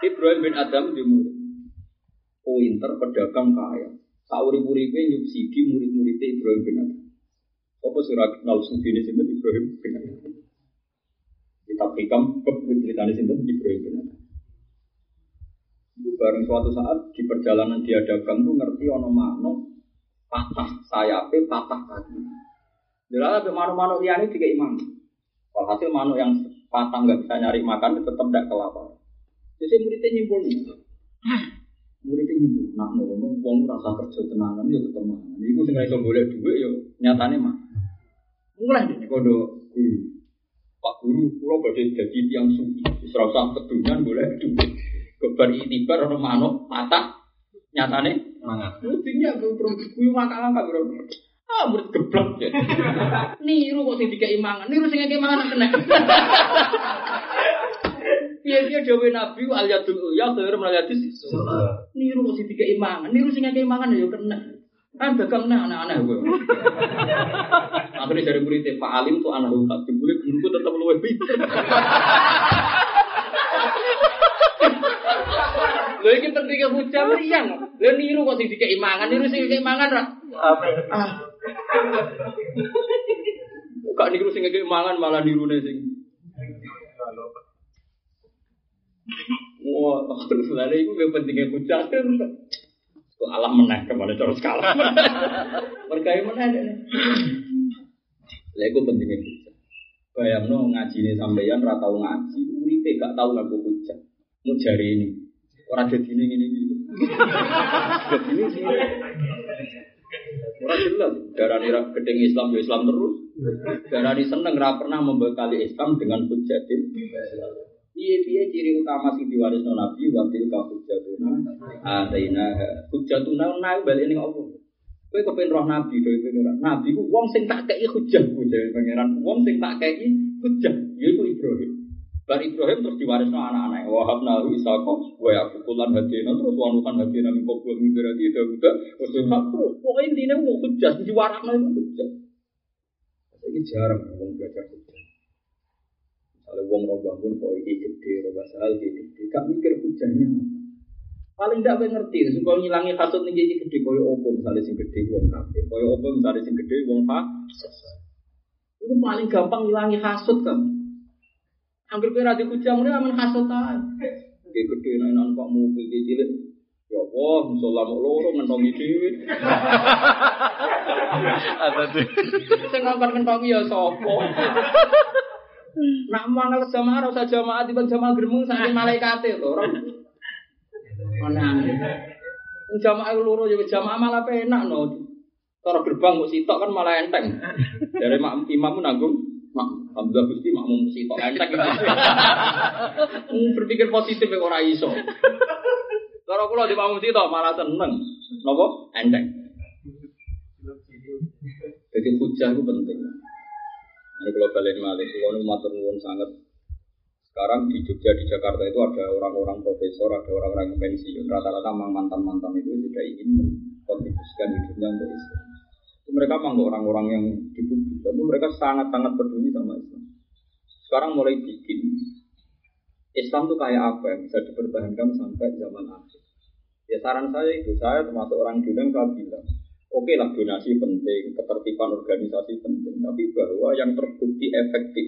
[SPEAKER 1] Ibrahim bin Adham dia murid. Pinter, pedagang kaya. Sauri-uripe nyubsidi murid-muridnya Ibrahim bin Adham. Apa surah kenal sufi ini sinten Ibrahim bin Adham. Kitab hikam ceritanya sinten Ibrahim bin Adham. Itu bareng suatu saat di perjalanan dia dagang tuh ngerti ono mano patah sayapnya patah kaki. Jadi ada mano-mano liane tiga imam. Walhasil mano yang patah nggak bisa nyari makan tetap tidak kelaparan. Jadi muridnya nyimpul nih. Muridnya nyimpul. Nah ngono wong rasa kerja tenanan ya tetep mangan. Iku sing iso golek dhuwit ya nyatane mah. Mulai deh kodo guru. Pak guru, kula badhe dadi tiang suci. Wis ora usah pedunyan golek dhuwit. Kebar itibar ono manuk patah nyatane
[SPEAKER 2] Mangan.
[SPEAKER 1] Buktinya gue kuyu makan apa bro? Ah murid geblek ya. Niru kok sing dikei mangan, niru sing ngekei mangan kena. Iya dia dawe nabi al yadul ya khairu min al yadis. Niru kok sing dikei mangan, niru sing ngekei mangan ya kena. Kan dagang nah anak-anak gue. Akhirnya dari muridnya Pak Alim tuh anak tak dibully, guruku tetap luwih pinter. Lho iki pentingnya hujah meriang. Lho niru kok sing dikei mangan, niru sing dikei mangan ra. Ah. Kok niru sing dikei mangan malah nirune sing. Wah, terus lha iku gak pentingnya hujah. Kok alam meneh ke mana cara skala. Berkaya meneh deh. Lha iku pentingnya hujah. Bayangno ngajine sampeyan ra tau ngaji, uripe gak tau nganggo hujah. Mau jari ini. Orang jadi ini ini gitu. Jadi ini sih. Orang jelas. Darah ini gedeng Islam ya Islam terus. Darah ini seneng pernah membekali Islam dengan hujatin. Iya iya ciri utama sing diwaris Nabi watil ka hujatuna. Ataina hujatuna nang balik ning Allah. Kowe kepen roh Nabi dhewe pengiran. Nabi ku wong sing tak kei hujah ku dhewe pengiran. Wong sing tak kei hujah, yaitu Ibrahim. Bar Ibrahim terus diwarisno anak-anak. Wahab nahu Isaka, wa yaqulan hadina terus wanukan hadina min qabul min berarti Dawud terus Ishak terus. Pokoknya intinya mau hujah, diwarakno itu hujah. Ini jarang orang belajar Misalnya wong roh bangun, kok ini gede, roh basal, ini gede. Gak mikir hujahnya apa. Paling tidak ngerti, supaya ngilangi kasut nih jadi gede, kaya opo misalnya sing gede wong kafir, kaya opo misalnya sing gede wong fasik. Itu paling gampang ngilangi kasut kan. Hampir kira di kujang ini aman hasut aja. Kayak gede nainan pak mobil di cilik. Ya Allah, musola mau loro ngentongi duit.
[SPEAKER 2] Ada tuh.
[SPEAKER 1] Saya ngangkat ngentongi ya sopo. Nak mangal jamaah rasa jamaah tiba jamaah saking malaikat itu orang. Mana? Jamaah loro ya jamaah malah penak no. Cara gerbang kok sitok kan malah enteng. Dari mak imam nanggung mak Alhamdulillah Gusti makmum sitok enteng. Hmm, Berpikir positif kok ora iso. Cara kula di makmum sitok malah seneng. Napa? Enteng. Jadi hujah itu penting. Ini kalau balik malik, kalau nuwun sangat. Sekarang di Jogja, di Jakarta itu ada orang-orang profesor, ada orang-orang yang pensiun. Rata-rata mantan-mantan itu sudah ingin mengkontribusikan hidupnya untuk Islam. Itu mereka memang orang-orang yang di tapi mereka sangat-sangat peduli sama Islam. Sekarang mulai bikin Islam itu kayak apa yang bisa dipertahankan sampai zaman akhir. Ya saran saya itu, saya termasuk orang dulu saya bilang, oke lah donasi penting, ketertiban organisasi penting, tapi bahwa yang terbukti efektif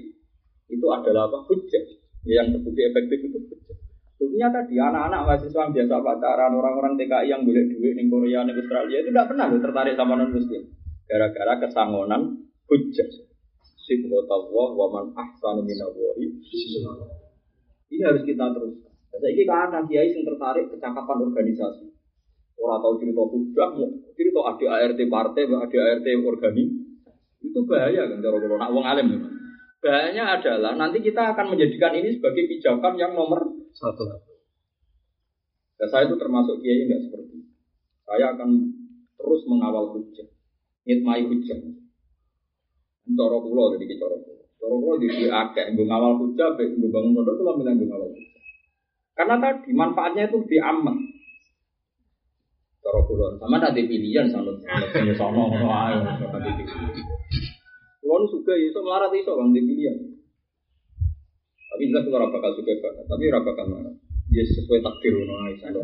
[SPEAKER 1] itu adalah apa? Hujah. Ya, yang terbukti efektif itu hujah. Buktinya tadi anak-anak mahasiswa yang biasa pacaran, orang-orang TKI yang boleh duit di Korea, di Australia itu tidak pernah tertarik sama non muslim. Gara-gara kesangonan hujah. Sibghatullah wa man ahsanu minallahi Ini harus kita teruskan. Saya ini kan kiai yang tertarik kecakapan organisasi. Orang tahu cerita hujah, mau cerita ada ART partai, ada ART organi. Itu bahaya kan cara kalau nak wong alim memang. Bahayanya adalah nanti kita akan menjadikan ini sebagai pijakan yang nomor
[SPEAKER 2] Satu.
[SPEAKER 1] dan saya itu termasuk kiai enggak seperti itu. Saya akan terus mengawal hujah, ngitmai hujah. Coro kulo jadi coro kulo. Coro kulo jadi akeh, gue ngawal hujah, gue bangun pondok kulo bilang gue ngawal. Karena tadi manfaatnya itu lebih aman. Coro kulo, sama ada pilihan sama sama sono ngono ae, ada pilihan. Kulo nu suka iso melarat iso bang di pilihan. Tapi jelas ora bakal suka banget, tapi ora bakal marah. Ya sesuai takdir ngono ae sando.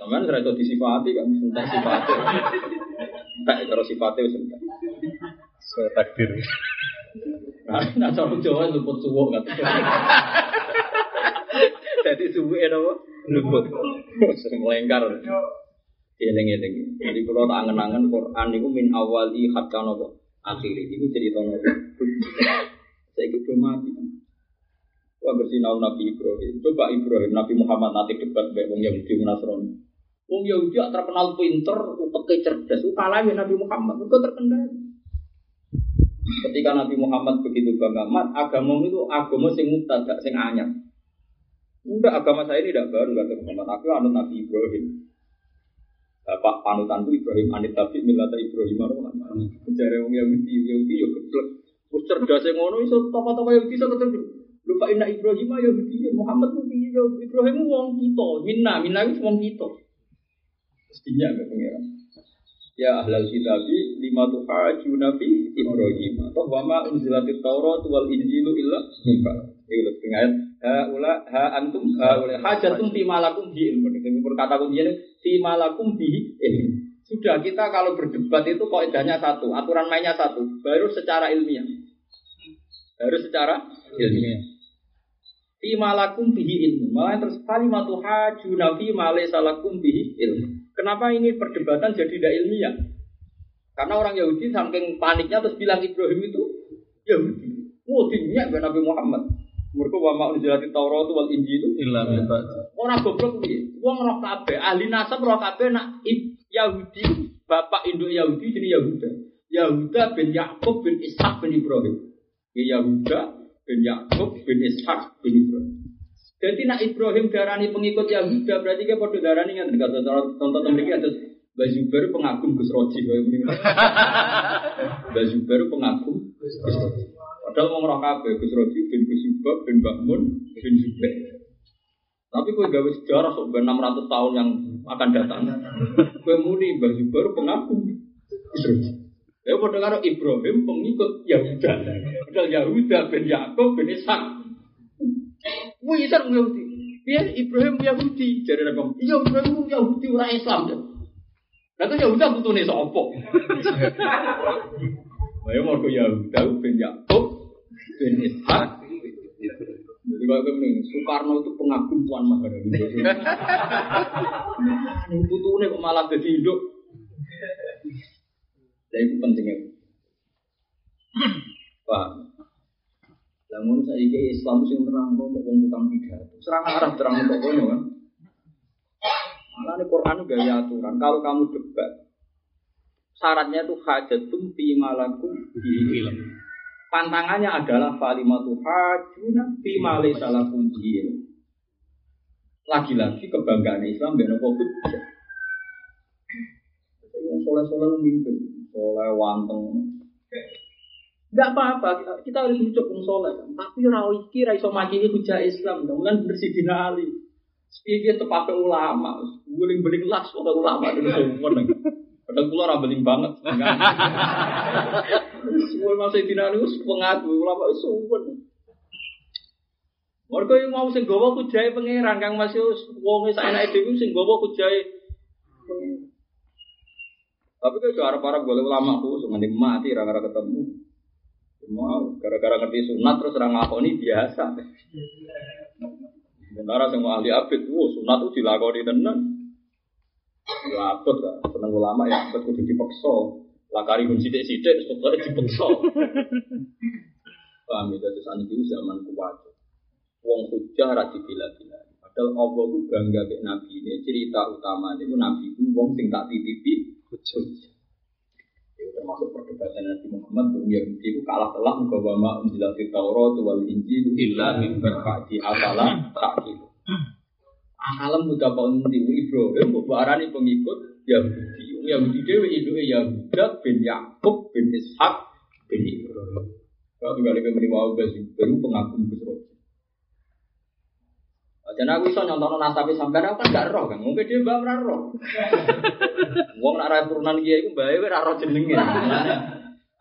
[SPEAKER 1] Sampeyan ora iso disifati kan entek sifate. Entek karo sifate wis entek.
[SPEAKER 2] Sesuai takdir.
[SPEAKER 1] Nah, cara Jawa luput suwuk kan. Jadi suwuk apa? Luput. Sering melengkar. Eling-eling. Jadi kalau tak angen-angen Quran itu min awali hatta nopo akhiri. Itu cerita nopo. Saya ikut mati. Wah bersinau Nabi Ibrahim. Coba Ibrahim, Nabi Muhammad nanti debat baik wong Yahudi Nasrani. Wong Yahudi terkenal pinter, utek cerdas. Itu kalah ya Nabi Muhammad. Mereka terkendali. Ketika Nabi Muhammad begitu bangga, mat agama itu agama sing mubtada, sing anyar. Enggak, agama saya ini tidak baru kata Muhammad. Aku anut Nabi Ibrahim. Bapak panutanku Ibrahim anit tapi milata Ibrahim Jare wong Yahudi, Yahudi yo geblek. Wis cerdas sing ngono iso tokoh-tokoh Yahudi iso ketemu. Lupa inna Ibrahim Yahudi, Muhammad ku piye yo Ibrahim wong kita, minna, minna itu wong kita. Mestinya enggak pengiran. Ya ahlal kitabi lima tuhaju nabi Ibrahim atau wama unzilatit Taurat wal Injilu illa mimba. Itu lebih ayat ha ula ha antum ha ula hajatum fi malakum bi ilmu. Ini berkata kuncinya fi malakum bi. Sudah kita kalau berdebat itu kaidahnya satu, aturan mainnya satu, baru secara ilmiah. Baru secara ilmiah. Fi malakum bihi ilmu. Malah terus kalimatu hajuna fi ma laysa lakum bihi ilmu. Kenapa ini perdebatan jadi tidak ilmiah? Karena orang Yahudi saking paniknya terus bilang Ibrahim itu Yahudi. Wah, dinyak Nabi Muhammad. Mereka wa ma'un jilati Taurat wal Injil
[SPEAKER 2] Illa min ba'd.
[SPEAKER 1] Orang goblok piye? Wong roh kabeh, ahli nasab roh kabeh nak Yahudi, bapak induk Yahudi jadi Yahuda. Yahuda bin Yakub bin Ishak bin Ibrahim. Ya Yahuda bin Yakub bin Ishak bin Ibrahim. Jadi nak Ibrahim darani pengikut Yahuda berarti dia pada darani kan kata tonton mereka ada Mbak Zubair pengagum Gus Roji. Mbak Zubair pengagum Gus Roji. Padahal mau ngerok kabeh Gus Roji bin Gus Subab bin Bakmun bin Zubair. Tapi kue gawe sejarah sok 600 tahun yang akan datang. Kue muni Mbak Zubair pengagum Gus Roji. Ya padha karo Ibrahim pengikut Yahuda. Padahal Yahuda bin Yakub bin Ishak. Wih, Ishak Yahudi. Iya, Ibrahim Yahudi. Jadi apa? Iya, Ibrahim Yahudi orang Islam. Lalu Yahuda putune sapa? Ayo mau ke Yahuda bin Yakub bin Ishak. Jadi kalau kemudian Soekarno itu pengagum Tuan Maharani. Ini putune kok malah jadi hidup. Jadi itu pentingnya. Paham? Namun saya ini Islam sing terang kok mau tukang pidato. Serang arah terang pokoknya kan. Malah ini Quran gaya aturan. Kalau kamu debat, syaratnya itu hajatum fi malakum di ilm. Pantangannya adalah falimatu hajuna fi ilm. Lagi-lagi kebanggaan Islam ben apa hujjah. Yang soleh-soleh memimpin, soleh wanteng. Enggak apa-apa, kita, harus hidup yang soleh. Tapi rawi iki ra iso makini hujah Islam, kemudian bersih dina ali. Sepikir tepakai ulama, beling-beling las oleh ulama itu semua. Padahal kula ora beling banget. Semua masih dina ali pengaku ulama semua. Mereka yang mau sing gawa kujahe pangeran kang masih wong saenake dhewe sing gawa pangeran. Tapi kalau arab-arab boleh ulama tuh, semuanya mati, rara ketemu. Mau gara-gara ngerti sunat terus orang ngakoni biasa. Sementara semua ahli abid, wow, sunat itu dilakoni tenan. Ya abot kan, seneng ulama ya abot kudu dipaksa. Lakari pun sidik-sidik, pokoknya dipaksa. Paham ya, terus itu zaman kuat. Wong hujah rati bila-bila. Padahal Allah itu bangga ke Nabi ini. Cerita utama itu Nabi itu wong sing tak titipi hujah termasuk perdebatan Nabi Muhammad Bung Yahudi itu kalah telak bahwa ma unzilati Taurat wal Injil illa min ba'di afala ta'qil. Alam mudah bangun di Ibrahim arani pengikut Yahudi. Yahudi dewe itu Yahuda bin Yakub bin Ishak bin Ibrahim. Kalau kali kami mau baru pengagum Gus dan aku bisa nyontono nasabe sampai aku kan gak roh kan, mungkin dia mbak ora roh. Wong nak ra turunan kiai iku mbak ora roh jenenge.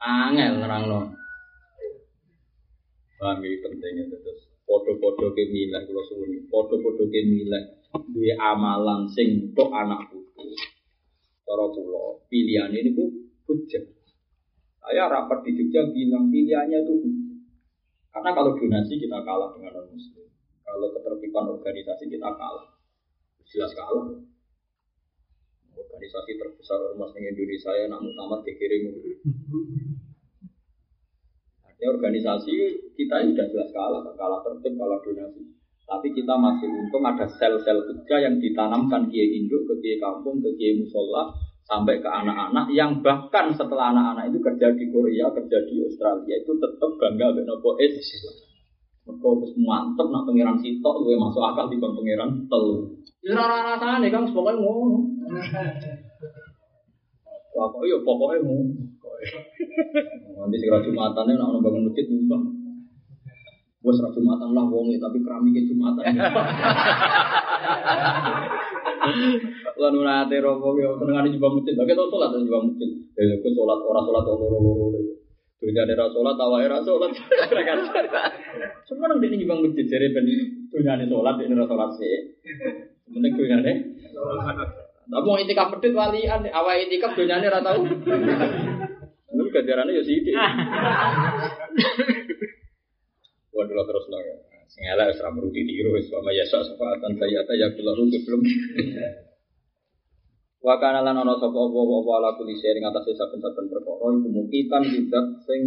[SPEAKER 1] Angel nerangno. Paham iki pentingnya terus foto-foto ke milah kula suwun. Foto-foto ke milah duwe amalan sing tok anak putu. Cara kula pilihan ini ku hujah. Saya rapat di Jogja bilang pilihannya itu Karena kalau donasi kita kalah dengan non muslim. Kalau ketertiban organisasi kita kalah, jelas kalah. Organisasi terbesar ormas di Indonesia ya, nak muktamar dikirim. Artinya organisasi kita sudah jelas kalah, kalah tertib, kalah donasi. Tapi kita masih untung ada sel-sel kerja yang ditanamkan kiai induk ke kiai kampung, ke kiai musola, sampai ke anak-anak yang bahkan setelah anak-anak itu kerja di Korea, kerja di Australia itu tetap bangga dengan nopo Islam. Mereka wis mantep nak pangeran sitok gue masuk akal di pangeran telu. Ya ora rasane Kang pokoke ngono. Pokoknya ya pokoknya ngono. Nanti segera Jumatane nak bangun masjid nyumbang. Gue serah Jumatan lah wonge tapi keramiknya Jumatan. Lalu nate romo yo senengane nyumbang masjid. Oke to salat nyumbang masjid. Ya gue salat ora salat loro-loro. Dunia ada rasulat, tawa era sholat. Semua orang ini juga masjid jadi ben dunia ada sholat, ini rasulat sih. Penting dunia ada. Tapi mau itikaf pedit walian, awal itikaf dunia ini rata tahu. Ini gajarannya ya sih. Waduh terus lah. Sengela esra merudi tiru, sama yasa sefatan saya ya belum belum. Wa kana lan ana sapa apa apa ala kuli sing ngatasé saben-saben perkara iku mukitan tidak sing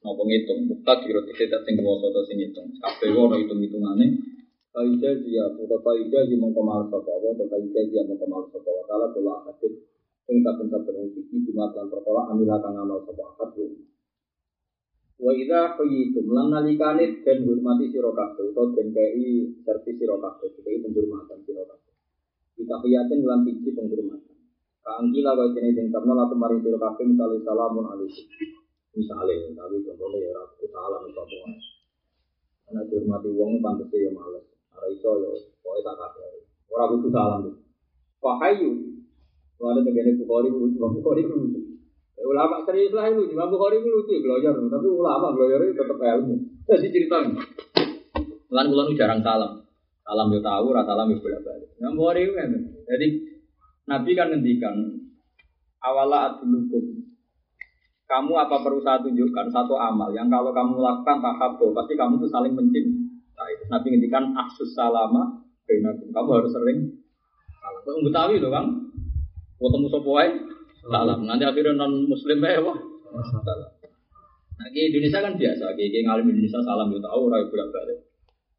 [SPEAKER 1] napa ngitung mukta kira tidak sing kuwasa to sing ngitung kabeh ora hitung-hitungane kaida dia utawa kaida dia mongko mal sapa apa utawa kaida dia mongko mal sapa wa taala kula akad sing saben-saben iki dimatlan perkara amila kang amal sapa akad Wa idza qayyitum lan nalikane den hormati sira kabeh utawa den kei servis sira kabeh iki penghormatan sira kabeh kita kiyatin dalam biji penghormatan. Angkila kau jenis yang karena lah kemarin siro kafe misalnya salamun alaikum. Misalnya, tapi contohnya ya aku salam itu apa? Karena dihormati wong pantas ya males. Ada iso ya, pokoknya tak kafe. Orang butuh salam. Fahayu. Lalu tegane Bukhari lucu, Bukhari lucu. Ulama serius lah itu, Imam Bukhari itu lucu, belajar. Tapi ulama belajar itu tetap ilmu. Jadi cerita. Lan kula jarang salam. Salam yo tahu, rasa salam yo bolak balik. Imam Bukhari itu kan. Jadi Nabi kan ngendikan awala adulukum kamu apa perlu saya tunjukkan satu amal yang kalau kamu lakukan tahabbo pasti kamu tuh saling mencintai. Nabi ngendikan aksus salama kamu harus sering salam. Kau Betawi loh Kang. Ketemu wae salam. Nanti akhirnya non muslim ya wah. Salam. Nah, di Indonesia kan biasa, di ngalim Indonesia salam yo tahu ora bolak balik.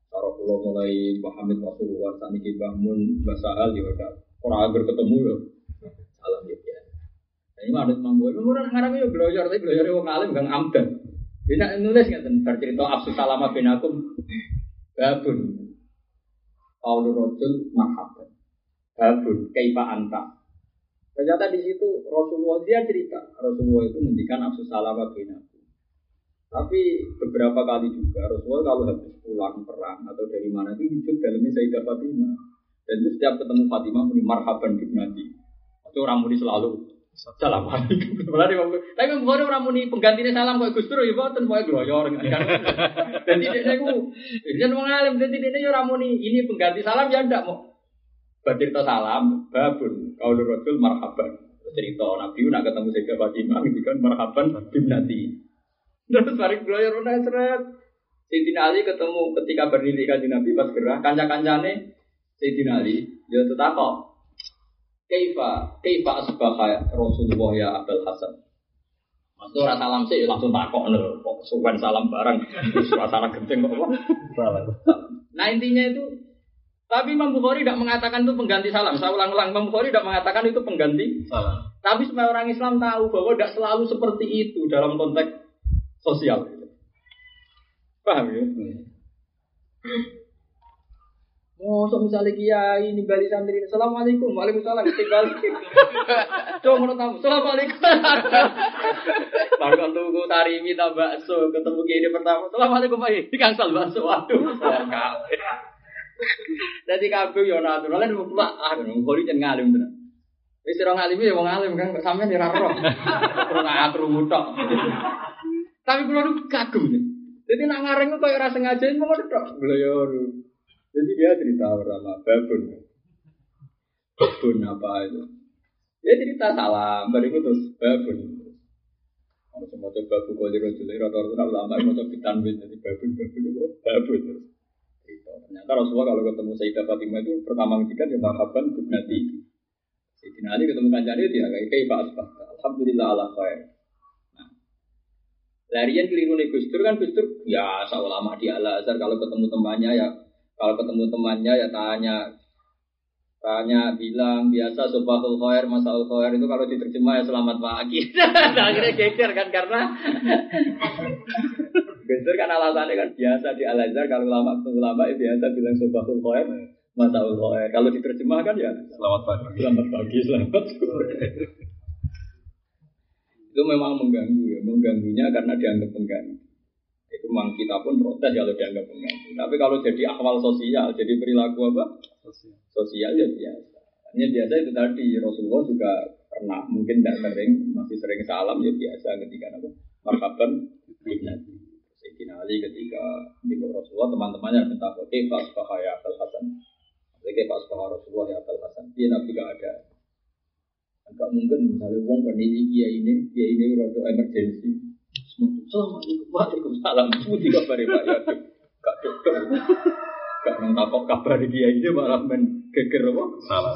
[SPEAKER 1] Cara kula mulai Muhammad Rasulullah saniki bangun basahal yo Orang agar ketemu ya. Salam ya biasa. Nah, ini ada mampu. Ini orang ngarang ya belajar, tapi belajar orang alim gang amdan. Bisa nulis nggak tentang cerita absus salama bin akum babun. Paulus Rojul mahabban. Babun kaifa anta. Ternyata di situ Rasulullah dia cerita. Rasulullah itu mendikan absus salama bin. Tapi beberapa kali juga Rasulullah kalau habis pulang perang atau dari mana itu hidup dalamnya Sayyidah Fatimah. Dan itu setiap ketemu Fatimah muni marhaban Nabi. Itu orang muni selalu salam alaikum. Tapi memang bukan orang muni penggantinya salam kok Gus Dur ya boten pokoke gloyor kan. Dan tidak niku jan wong alim dan tidak ya orang muni ini pengganti salam ya ndak mau. Bercerita salam babun kaul rasul marhaban. Cerita Nabi nak ketemu Sayyidah Fatimah ngendikan marhaban Nabi. Terus balik gloyor udah seret. Sayyidina Ali ketemu ketika berdiri kanjeng Nabi pas gerah kanca-kancane Sayyidina Ali, ya tetap kok. Kaifa, kaifa asbaha Rasulullah ya Abdul Hasan. Maksudnya orang salam sih langsung takok nih, kok sukan salam bareng, suasana genting kok Nah intinya itu, tapi Imam Bukhari tidak mengatakan itu pengganti salam. Saya ulang-ulang, Imam Bukhari tidak mengatakan itu pengganti salam. Tapi semua orang Islam tahu bahwa tidak selalu seperti itu dalam konteks sosial. Paham ya? Hmm. Mosok misalnya kiai ini bali santri, assalamualaikum, waalaikumsalam, tinggal. Coba mau tamu, assalamualaikum. Kan tunggu tarimi tak bakso, ketemu kiai pertama, assalamualaikum pak, di kangsal bakso, waduh, Jadi kabeh yo natural, lan mbak, ah, ngori jangan ngalim tenan. Wis ora ngalim ya wong alim kan, sampean ora roh. Ora krungu tok. Tapi kula kagum. Jadi nak ngareng kok ora sengaja ngono tok. Yo. Jadi dia cerita pertama babun. Babun apa itu? Dia cerita salam, itu terus babun. Kalau semua coba buku di rojul, rata-rata ulama mau coba ditanwin jadi babun, babun itu babun terus. Ternyata Rasulullah kalau ketemu Sayyidah Fatimah itu pertama ngendikan ya marhaban bibnati. Sayyidina Ali ketemu kancane dia kayak kayak Pak Asbah. Alhamdulillah ala khair. Nah, larian keliru nih Gus kan Gus Dur ya ulama di Al Azhar kalau ketemu temannya ya kalau ketemu temannya ya tanya, tanya bilang biasa subahul khair masaul khair itu kalau diterjemah ya selamat pagi. nah, akhirnya geger kan karena geger kan alasannya kan biasa di Al Azhar kalau lama ketemu lama ya biasa bilang subahul khair masaul khair. Kalau diterjemah kan ya
[SPEAKER 2] selamat pagi.
[SPEAKER 1] Selamat pagi, selamat sore. itu memang mengganggu ya, mengganggunya karena dianggap mengganggu. Itu memang kita pun protes kalau dianggap mengganggu. Tapi kalau jadi akwal sosial, jadi perilaku apa? Sosial, sosial ya biasa. Hanya biasa itu tadi Rasulullah juga pernah mungkin tidak sering masih sering salam ya biasa ketika apa? Marhaban Nabi. Sayyidina Ali ketika di Rasulullah teman-temannya minta oke pas bahaya Abdul Hasan. Oke pas bahaya Rasulullah ya Abdul Hasan. Dia Nabi gak ada. Enggak mungkin misalnya uang kan ini dia ini dia ini rodo emergensi Assalamualaikum, waalaikumsalam. Semuanya kabar Pak ya. Gak cocok. Gak nang takok kabar dia ini malah men geger apa? Salah.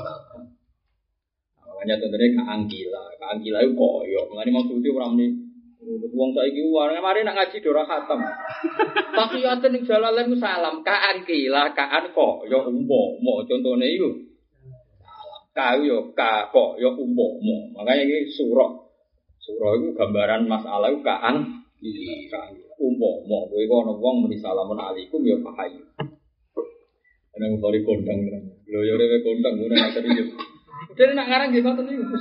[SPEAKER 1] Makanya tentunya Kak Anggila, Kak Anggila itu koyo. Mengenai maksudnya orang ini Wong saiki uang mari nak ngaji dora khatam. Tahiyaten ning jalalain salam kaan kila kaan kok ya umpama contone iku. Salam ka yo ka kok ya umpama. Makanya iki surah Surah itu gambaran masalah itu kaan umpo mau gue kok ono wong muni salamun alaikum ya pahayu. Ana kondang tenan. Lho ya rewe kondang ora serius. Jadi nak ngarang gitu ngoten niku.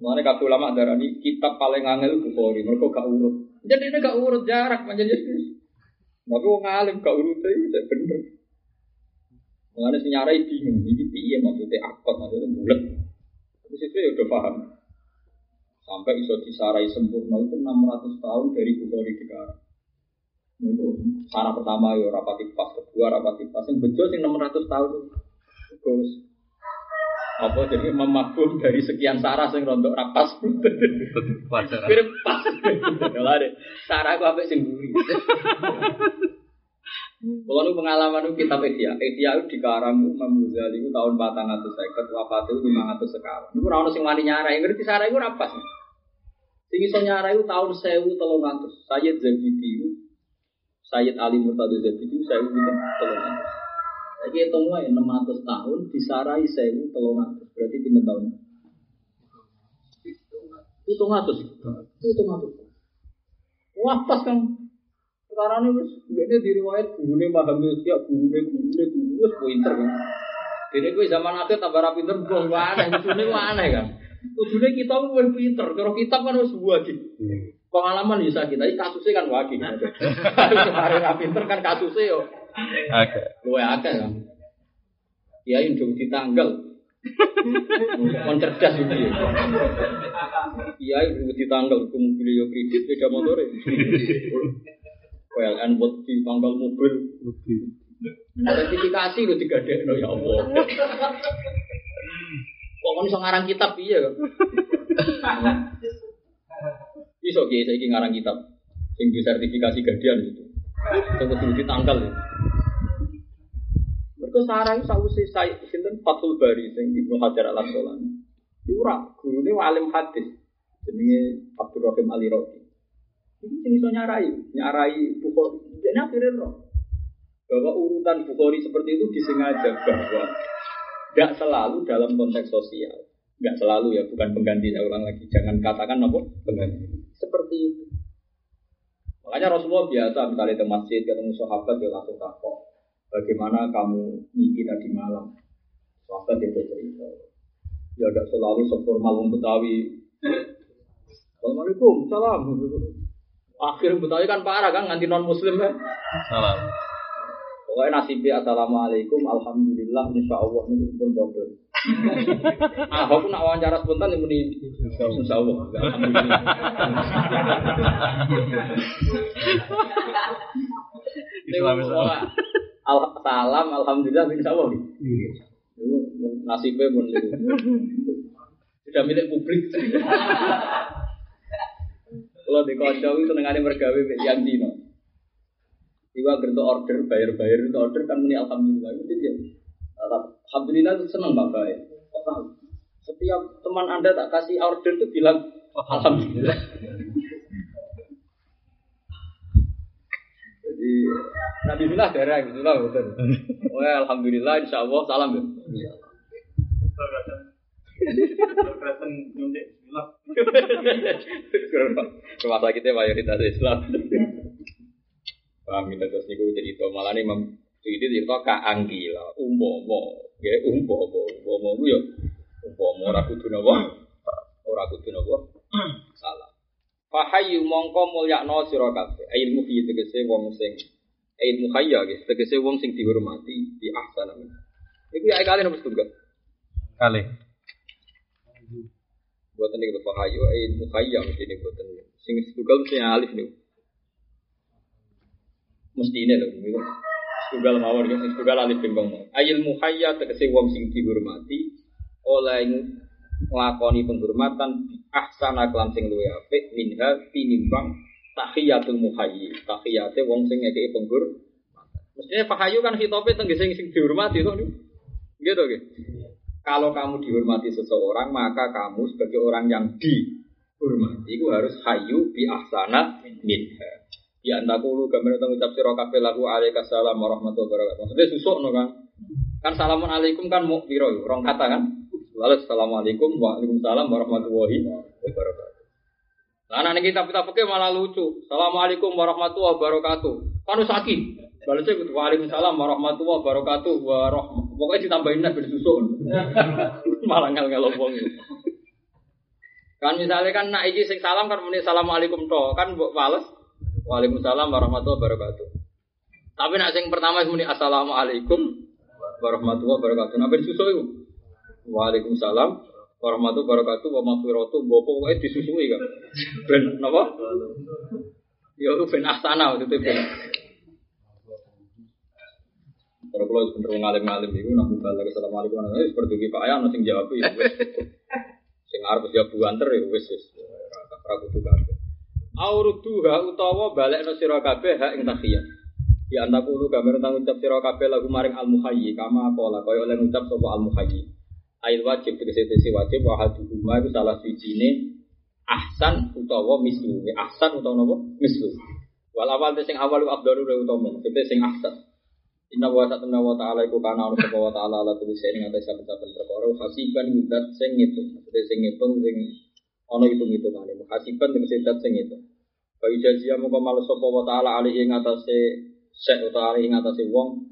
[SPEAKER 1] Mulane kabeh ulama darani kitab paling angel Bukhari, mereka gak urut. Jadi ini gak urut jarak manjen Tapi wong alim gak urut itu bener. Mulane sing nyarai bingung, iki piye maksudnya akot, maksudnya bulat. Terus itu ya udah paham. Sampai iso disarai sempurna itu 600 tahun dari Bukhari. Itu sarah pertama ya rapati pas, kedua rapati pas, yang bejo sing 600 tahun. Terus apa jadi memabum dari sekian sarah sing rontok rapas. Mirip pas. Deh. Sarah aku apik sing mburi. Kalau nu pengalaman nu kitab Ihya, Ihya itu dikarang Imam Ghazali itu tahun 450, wafat itu 500 sekarang. Itu ora ono sing wani nyarai, ngerti sarah itu apa sih? Sing iso nyarai itu tahun 1300. Sayyid Zabidi Sayyid Ali Murtado Zabidi saya itu 300. Lagi hitung wae 600 tahun disarai 1300. Berarti pinten tahun? Itu ngatus. Itu ngatus. Wah pas kan. Sekarang ini wis ini di riwayat gurune paham ya gurune gurune guru wis pinter kan. Jadi gue zaman akhir tambah rapi pinter gue aneh, kudune gue aneh kan. Kudune kita gue pinter, kalau kitab kan harus wajib. Pengalaman bisa kita, ini kasusnya kan wajib. Kemarin rapi pinter kan kasusnya yo.
[SPEAKER 2] Oke.
[SPEAKER 1] Luwe akeh kan. Kiai ndung ditanggal. Kon cerdas iki. ya. Kiai ndung ditanggal ku mobil yo kredit beda motore. PLN buat ditanggal mobil. Sertifikasi lu digadekno ya Allah. Kok iso ngarang kitab piye kok? Iso kiai saiki ngarang kitab sing disertifikasi gadian gitu. Sing kudu ditanggal ya. Mereka sarang sausi saya sinten Fathul Bari sing Ibnu Hajar Al Asqalani. Iku ora gurune alim hadis jenenge Abdurrahim Ali Rodi. Iku sing iso nyarai, nyarai Bukhari. Jadi akhirnya roh bahwa urutan Bukhari seperti itu disengaja bahwa tidak selalu dalam konteks sosial. Nggak selalu ya, bukan pengganti. Ulang lagi, jangan katakan apa pengganti. Seperti itu. Makanya Rasulullah biasa misalnya ke masjid ketemu sahabat dia langsung takut bagaimana kamu mimpi tadi malam. Sahabat dia bercerita. Ya tidak selalu seformal wong Betawi. Assalamualaikum, salam. Akhir Betawi kan parah kan nganti non Muslim kan.
[SPEAKER 2] Salam.
[SPEAKER 1] Pokoknya nasibnya assalamualaikum, alhamdulillah, insya Allah ini pun bodoh. ah, aku nak wawancara spontan ini insya Allah, salam, alhamdulillah, insya Allah. Itu nasibnya pun sudah milik publik. Kalau di kocok itu nenganin mergawe yang dino. Iwa gerto order, bayar-bayar itu order kan muni alhamdulillah. Itu dia. Alhamdulillah itu senang bapak ya. Kok tahu? Setiap teman anda tak kasih order itu bilang alhamdulillah. Jadi Nabi Bismillah darah Bismillah betul. Oh ya, alhamdulillah insya Allah salam ya. Rumah sakitnya mayoritas Islam. Paham kita terus niku cerita malah nih Suyuti cerita umpomo. Ya umpomo. Umpomo ku yo umpomo ora kudu napa ora kudu napa salah. Fahayu mongko mulyakno sira kabeh. Ilmu fi tegese wong sing ilmu hayya guys tegese wong sing dihormati di ahsana Iku ya kali nomor setunggal?
[SPEAKER 2] Kali.
[SPEAKER 1] buatan niku fahayu. Ilmu hayya mesti niku buatan sing setunggal mesti alif niku. Mesti ini gitu. Tunggal mawar, ya, tunggal alif bengkong. Ayil muhayya tegese wong sing dihormati oleh nglakoni penghormatan ahsana kelan sing luwih apik minha tinimbang tahiyatul muhayyi. Tahiyate wong sing ngekeki penghormatan. Mestinya pahayu kan hitope teng sing sing dihormati to. Gitu gitu. Kalau kamu dihormati seseorang, maka kamu sebagai orang yang dihormati itu harus hayu bi ahsana minha. Ya anda kulu gambar tentang ucap siro kafe lagu alaikas salam warahmatullahi wabarakatuh. Maksudnya susuk no kan? Kan salamualaikum kan mau biro, rong kata kan? Lalu assalamualaikum waalaikumsalam warahmatullahi wabarakatuh. Nah, anak kita kita pakai malah lucu. Assalamualaikum warahmatullahi wabarakatuh. Kan sakit. Balasnya gitu. Waalaikumsalam warahmatullahi wabarakatuh. Warah. Pokoknya ditambahin lah bersusuk. malah ngel ngelobong. Kan misalnya kan nak iki sing salam kan muni assalamualaikum to, kan bales Waalaikumsalam warahmatullahi wabarakatuh. Tapi nak sing pertama muni assalamualaikum warahmatullahi wabarakatuh. Nabi susu itu. Waalaikumsalam warahmatullahi wabarakatuh wa maghfiratu mbok pokoke disusui kan. Ben napa? Ya itu ben asana itu ben. Kalau kalau bener ngalim-ngalim itu nak balik assalamualaikum warahmatullahi seperti Pak Ayah sing jawab ya wis. Sing arep jawab buanter ya wis wis. Ora. Auruduha utawa balekno sira kabeh hak ing tahiyat. Ya anta kulo gambar tentang ucap sira lagu maring al muhayyi kama pola kaya oleh ngucap sapa al muhayyi. Ail wajib tegese tegese wajib wa haduhuma iku salah sijine ahsan utawa mislu. Ahsan utawa napa? Mislu. Wal awal sing awal afdalu utama, tegese sing ahsan. Inna wa ta'ala wa ta'ala iku kana ono sapa wa ta'ala ala kulli shay'in ing atas saben-saben perkara hasiban mudat sing ngitung. Maksudnya sing ngitung sing ono hitung-hitungane. Hasiban tegese dat sing ngitung. Bayi jazia muka malu sapa wa ta'ala alih ing atase sek utawa alih ing atase wong.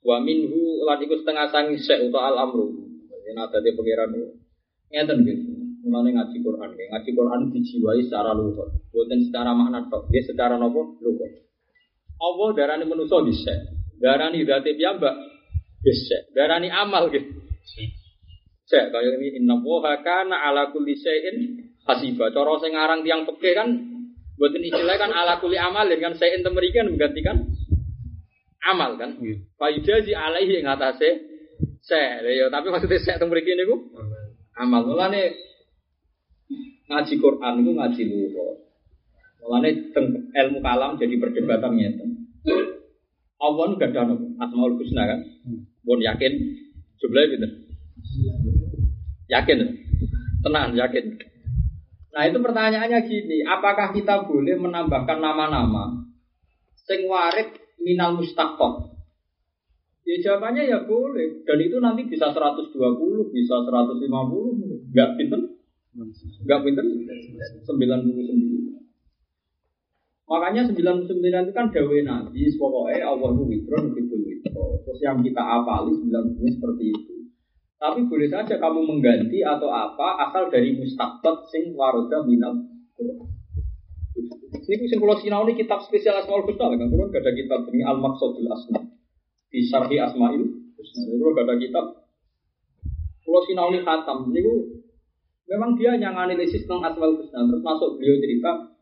[SPEAKER 1] Wa minhu lan iku setengah sangi sek utawa al amru. Yen adate pangeran ngeten gitu. Mulane ngaji Quran, ngaji Quran dijiwai secara luhur, bukan secara makna tok, dia secara nopo luhur. Allah darani manusa dhisik. Darani zate piyambak dhisik. Darani amal gitu. Sek kaya ini inna kana ala kulli syai'in hasiba. Cara sing aran tiang peke kan mboten istilah kan ala amalin kan syai'in temeriki kan menggantikan amal kan. Faidazi alaihi ing atase sek. Ya tapi maksudnya sek temeriki niku amal. Mulane ngaji Quran itu ngaji luhur. Mulane ilmu kalam jadi perdebatan ngeten. Allah nu gada asmaul husna kan. Pun yakin jumlahnya gitu. Yakin. Tenang, yakin. Nah itu pertanyaannya gini, apakah kita boleh menambahkan nama-nama sing warid minal mustaqab? Ya jawabannya ya boleh. Dan itu nanti bisa 120, bisa 150, enggak pinter? Enggak pinter? 99. Makanya 99 itu kan dawe Nabi, pokoknya Allah itu witro. Terus yang kita apali 99 seperti itu. Tapi boleh saja kamu mengganti atau apa asal dari mustaqbat sing waroda minal Ini kusin pulau sinau ini kitab spesial Asmaul Husna kan? Kalau gak ada kitab ini Al Maqsadul Asma di Syarhi Asmaul Husna. Kalau gak ada kitab pulau sinau ini khatam. Ini memang dia yang analisis tentang Asmaul Husna. Terus masuk beliau cerita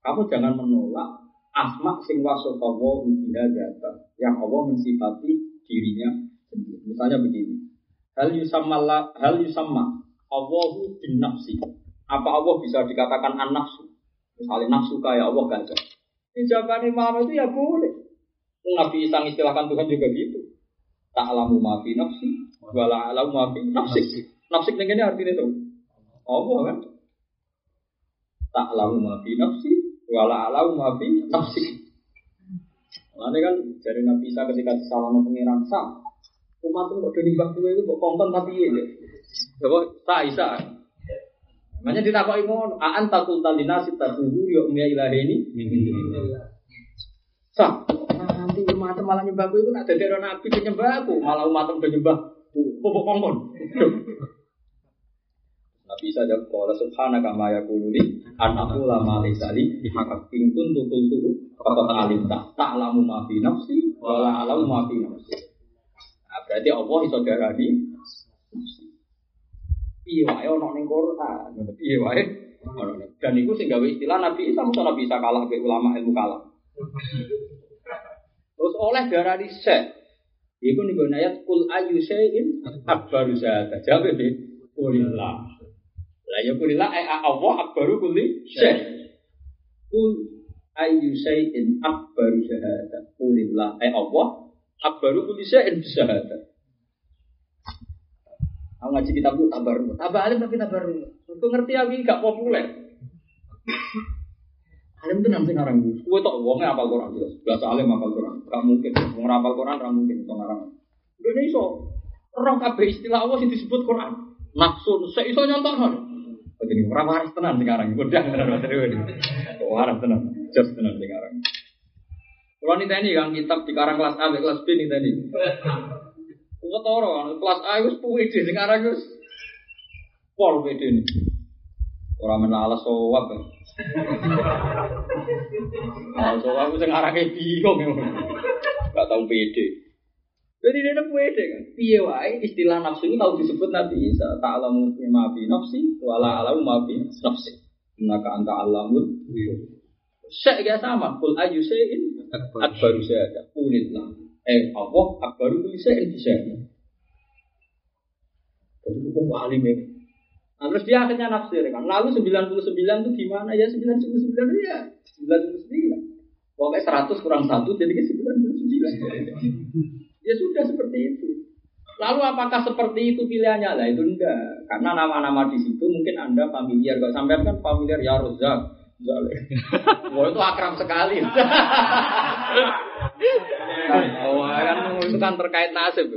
[SPEAKER 1] kamu jangan menolak asma sing wasofawo biha yang Allah mensifati dirinya sendiri. Misalnya begini. Hal yusamma hal yusamma Allahu bin nafsi. Apa Allah bisa dikatakan an nafsu? Misalnya nafsu kayak Allah kan? Ini jawabannya malam itu ya boleh. Nabi Isa istilahkan Tuhan juga gitu. Tak alamu maafi nafsi, wala alamu maafi nafsi. Nafsi ini artinya itu. Allah kan? Tak alamu maafi nafsi, wala alau mafi nafsi. Lalu kan dari Nabi Isa ketika salah pengiran sah, umat itu udah nimbang gue itu kok konten tapi ya. Coba sah Isa. Makanya ditakoki ngono, aan takul talina sitaduhu yo umya ilahi ini. Sah. Nanti umat malah nyembah itu nak orang nabi penyembah aku, malah umat udah nyembah. Kok kongkon. Nabi saja kalau subhanaka ma yakunu li an lama lisali hakak tingkun tukul tuh kata alim tak tak lamu ma fi nafsi wala alam ma fi nafsi. Nah, berarti Allah iso darani Iya wae ono ning Quran. Iya wae. Dan itu sing istilah Nabi Isa mesti Nabi Isa kalah be ulama ilmu kalam. Terus oleh darani se Iku nih gue ayat kul ayu syai'in akbaru zata. Jawab deh. Kulillah. Lah ya kulillah ay Allah akbaru kulli syai. Kul ayu syai'in akbaru syahada. Kulillah ay Allah akbaru kulli syai'in syahada. Aku ngaji kitab itu tabar, tabar alim tapi tabar. Untuk ngerti lagi gak populer. Alim itu nanti ngarang gue. Gue tau uangnya apal Quran jelas. Biasa alim apal Quran. Gak mungkin. Mau apal Quran gak mungkin. Itu ngarang. Gue ini so. Orang kabeh istilah Allah yang disebut Quran. Nafsu. Saya iso nyontok kan. Jadi orang waras tenan sekarang. Udah tenan materi ini. Waras tenan. Just tenan sekarang. Kalau ini tadi kan kitab di karang kelas A, kelas B nih tadi. Gue toro, kelas A itu PUD sekarang itu pol PD ini. Orang menalas sowak. Alas sowak itu ngarangnya bingung ya. Gak tahu pede. Jadi dia pede kan. Piye wae istilah nafsu ini kalau disebut Nabi Isa, ta'lamu ma fi nafsi wa la alamu ma nafsi. Innaka anta alamul Syek ya sama, kul ayu syai'in akbaru syahada. Kulillah. Eh, Allah akbaru kulli syai'in bisyahada. Jadi hukum alim ya. Nah, terus dia akhirnya nafsir kan. Lalu 99 itu gimana? Ya 99 itu ya 99. Pokoknya 100 kurang 1 jadi ke 99. ya sudah seperti itu. Lalu apakah seperti itu pilihannya? Lah itu enggak. Karena nama-nama di situ mungkin Anda familiar. Kalau sampai kan familiar ya Rozak. Wah itu akrab sekali. oh, kan itu kan terkait nasib.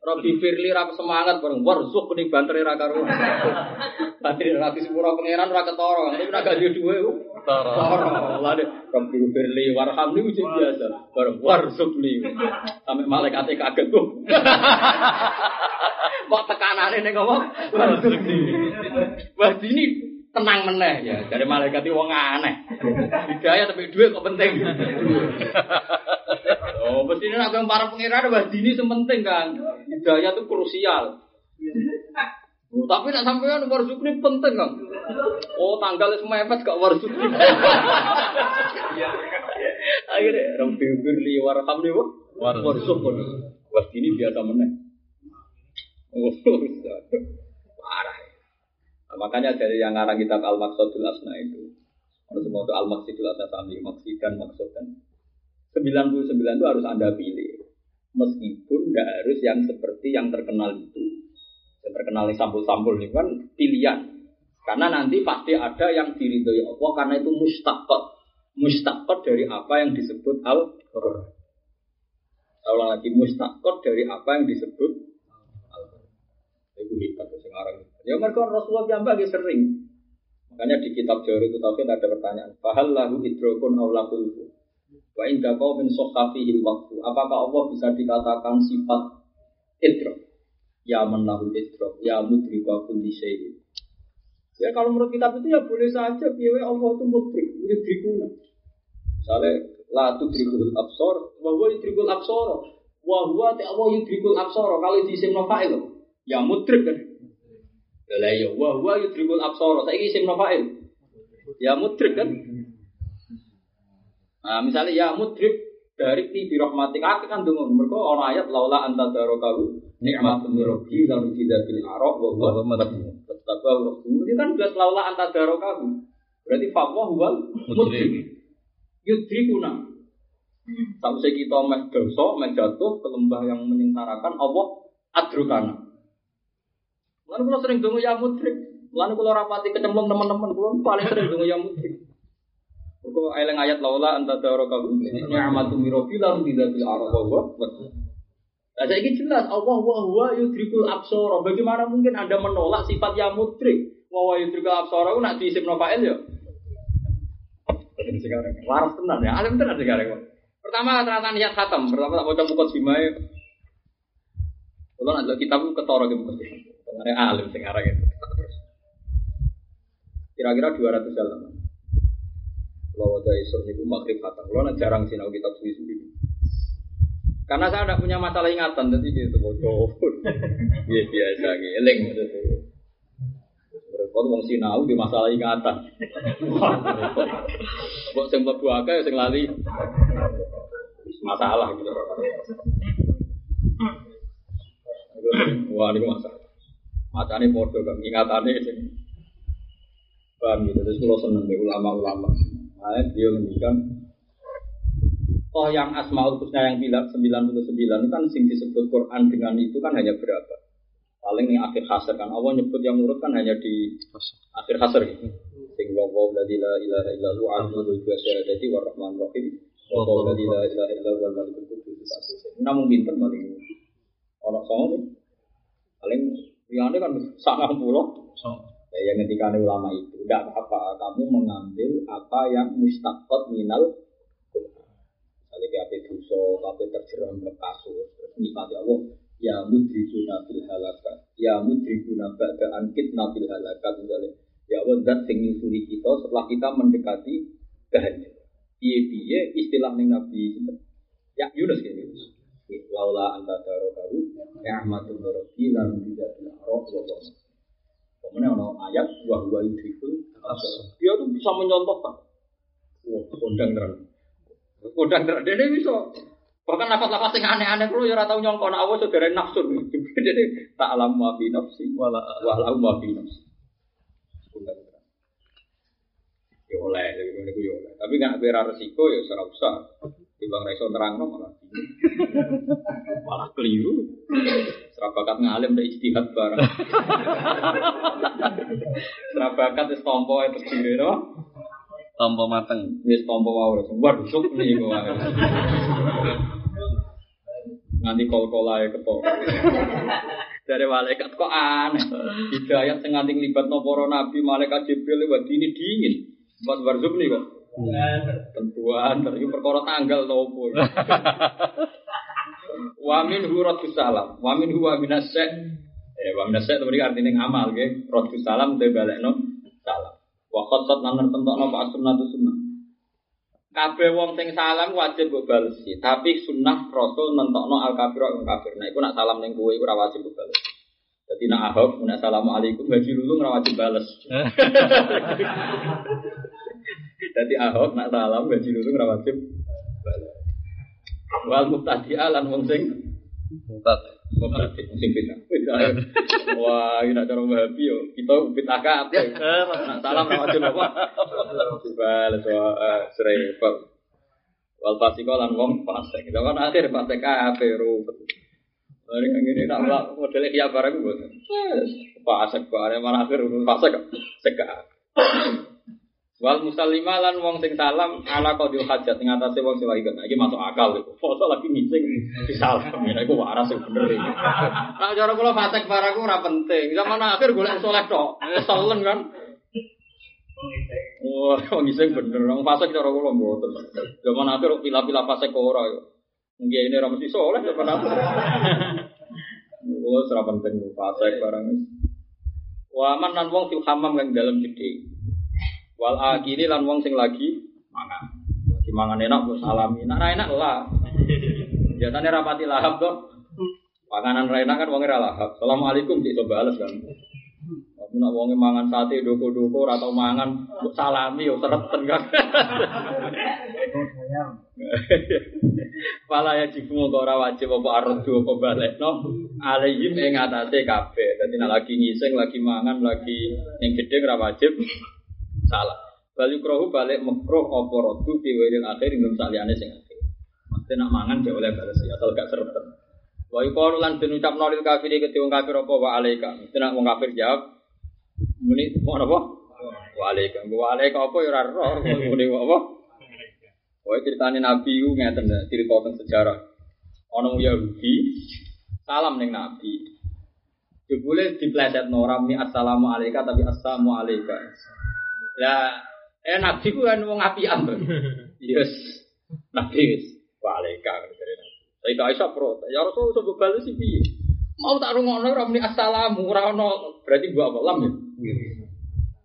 [SPEAKER 1] Robi Firly rap semangat bareng warzuk kuning banteri ra karo. Banteri ra sepuro pangeran ra ketara, tapi ora gawe duwe. Ketara. Lah deh Robi Firly warham niku biasa. Bareng warzuk li. Sampai malaikat kaget tuh. Kok tekanane ning ngomong warzuk li. Wah ini tenang meneh ya dari malaikat itu wong aneh. Hidayah tapi duit kok penting. Oh, mesti ini nak para pengiran wah dini sementing kan. Hidayah itu krusial. Oh, tapi nak sampean warzukni penting kan. Oh, tanggal semepet gak warzukni. Akhirnya Rabbi birli warham nih warzuk Wah dini biasa meneh. Oh. Nah, makanya dari yang ngarang kitab Al-Maqsadul Asna itu, semua itu Al-Maqsadul Asna sami, maksud dan maksud dan 99 itu harus Anda pilih. Meskipun nggak harus yang seperti yang terkenal itu. Yang terkenal sampul-sampul ini kan pilihan. Karena nanti pasti ada yang diridhoi Allah karena itu mustaqot. Mustaqot dari apa yang disebut Al-Quran. Saya lagi mustaqot dari apa yang disebut Al-Quran. Itu hebat sekarang. Ya mereka Rasulullah yang bagi sering. Makanya di kitab Jawari itu tauhid ada pertanyaan. Fahal lahu idrokun awlakul Wa inda qaumin sahafihil waqfu. Apakah Allah bisa dikatakan sifat idrok? Ya menahul idrok, ya mudrika kulli syai'in. Ya kalau menurut kitab itu ya boleh saja biaya Allah itu mudrik, mudrikuna. Misalnya la tudrikul absor, wa huwa absor. Wa huwa ta Allah yudrikul absor. Kalau di isim fa'il ya mudrik kan. Lah ya wa huwa yudrikul absor. Saiki isim fa'il. Ya mudrik kan. Nah, misalnya ya mudrik dari ti birahmatik aku kan dengar mereka orang ayat laula anta darokahu nikmatun mirabbi lalu tidak bil arok wa huwa Betapa waktu ini kan belas laula anta darokahu berarti fatwa huwal mudrik yudrikuna Sampai kita meh dosa, meh jatuh ke lembah yang menyengsarakan Allah adrukana. Lalu kalau sering dengar ya mudrik, lalu kalau rapati kecemplung teman-teman, kalau paling sering dengar ya mudrik. Kau eleng ayat laula anta darakahu ni'matu mirofi lam tidak bil arah wa Nah, saya ini jelas Allah wa huwa yudrikul absara. Bagaimana mungkin Anda menolak sifat yang mudrik? Wa huwa yudrikul absara itu nak diisim fa'il ya. Sekarang waras tenan ya, alim tenan sekarang. Pertama ternyata niat khatam, pertama tak baca buku simai. Kalau ada kitab ketoro gitu mesti. Karena alim sekarang itu. Kira-kira 200 halaman. Kalau ada isu itu maghrib khatam. Kalau jarang sinau kitab suwi-suwi. Karena saya tidak punya masalah ingatan, jadi gitu bocor. Iya biasa, ngeling maksudnya. Repot wong sinau di masalah ingatan. Kok sing mlebu akeh sing lali. Masalah gitu. Wah, ini masalah. Macane padha kan ingatane sing paham gitu. Terus kalau seneng deh ulama-ulama. Nah, dia ngendikan Oh yang Asmaul Husna yang bilang 99 itu kan sing disebut Quran dengan itu kan hanya berapa? Paling yang akhir hasr kan Allah nyebut yang nurut kan hanya di akhir hasr gitu. Sing wa wa la ilaha illa hu alimul ghaibi wasyahadati wa rahman rahim. Wa wa la ilaha illa huwal malikul qudus. Namun pinter paling orang nih. Paling yang kan sangat pulau. Ya, yang ketika ulama itu tidak apa-apa kamu mengambil apa yang mustaqot minal Misalnya kayak apa dosa, apa terjeram ke kasus, terus nikmati Allah. Ya mudrikuna fil halakat. Ya mudrikuna ba'da ankit nabil halakat misalnya. Ya Allah zat sing nyusuli kita setelah kita mendekati kehancuran. Piye-piye istilah ning Nabi Ya Yunus kan Yunus. Laula anta darokahu ya ahmadul rabbi lan tidak bil arok wa. Kemudian ada ayat wa huwa yudrikul Dia tuh bisa menyontohkan. Wah, kondang terang. Kondang terang. Dia bisa Bahkan nafas-nafas yang aneh-aneh kalau ya ora tau nyongkon awas saudara nafsu. Jadi tak alam wa fi nafsi wala wala wa fi nafsi. Kondang terang. Ya oleh, ya oleh. Tapi nggak berar resiko ya ora usah. Timbang ra iso nerangno malah malah keliru. Serabakat ngalim dan ijtihad bareng. Serabakat wis tompo itu sendiri no.
[SPEAKER 2] Tanpa mateng.
[SPEAKER 1] Wis tompo wae wis waduh nih kok wae. Nganti kol-kolae ketok. Dari malaikat kok aneh. Hidayat sing nganti nglibatno para nabi malaikat Jibril lewat dini dingin. Pas barzuk nih kok. Tentuan, tapi perkara tanggal nopo. Wamin hu salam, wamin hu waminas Eh, wamin nasek itu artinya ngamal, ke. Salam dari balik no salam. Wa khotot lan nentokno pak sunnah tu sunnah. Kabeh wong sing salam wajib mbok balesi, tapi sunnah Rasul nentokno al kafir wal kafir. Nah, iku nak salam ning kowe iku ora wajib mbok bales. Jadi nak ahok, nak assalamualaikum, gaji dulu ora wajib bales. Jadi ahok nak salam gaji dulu ora wajib. Wal mubtadi'a lan wong sing
[SPEAKER 2] Mutat.
[SPEAKER 1] mubtadi sing. Bid'ah. Wah, ini nak cara Wahabi yo. Kita bid'ah kabeh. Nak salam ora wajib apa? Bales wah serempet. Wal fasiko lan wong fasik. Kita kan akhir fasik kabeh rupet. Hari ini nak lah modelnya kia barang gue. Fasik kok ada malah akhir fasik seka. Wal musallima lan wong sing salam ala qadil hajat ing atase wong sing lagi kena. Iki masuk akal iku. Foto lagi ngising disalam. Ya iku waras sing bener iki. Nah cara kula fasik barang ku ora penting. Zaman akhir golek soleh tok. Keselen kan. Wah, wong ngising bener. Wong fasik cara kula mboten. Zaman akhir pila-pila fasik kok ora yo. Ini ora mesti soleh zaman akhir. Kula ora penting fasik barang. Wa man lan wong fil hamam kang dalam gede. Wal akili lan wong sing lagi mangan. Lagi mangan enak kok salami. Ra enak lah. Biasane rapati lahap kok. Panganan ra enak kan wong ora lahap. Assalamualaikum coba bales kan. Tapi nek wong mangan sate doko-doko ora tau mangan salami yo sereten kan. Pala ya jibu kok ora wajib apa ardu apa balekno alaihim ing atase kabeh. Dadi nek lagi ngising, lagi mangan, lagi ning gedhe ora wajib salah. Balik krohu balik mekroh apa rodu piwiril akhir ing saliyane sing akhir. Mesti nak mangan dia oleh balas ya asal gak sereten. Wa yuqalu lan den ucapno kafiri ke wong kafir apa wa alaika. Mesti nak wong kafir jawab muni mau apa? Wa alaika. Wa alaika apa ya roh muni apa? Wah ceritane Nabi ku ngeten cerita tentang sejarah. Ana Yahudi salam ning Nabi. Jebule dipleset norami assalamu alaika tapi assalamu alaika. Lah, eh nabi ku kan wong apian to. Yes. Nabi wis walaika dari nabi. Saya tak Aisyah pro, ya Rasul sebab balas sih piye? Mau tak rungokno ora muni assalamu ora ono berarti gua apa lam ya?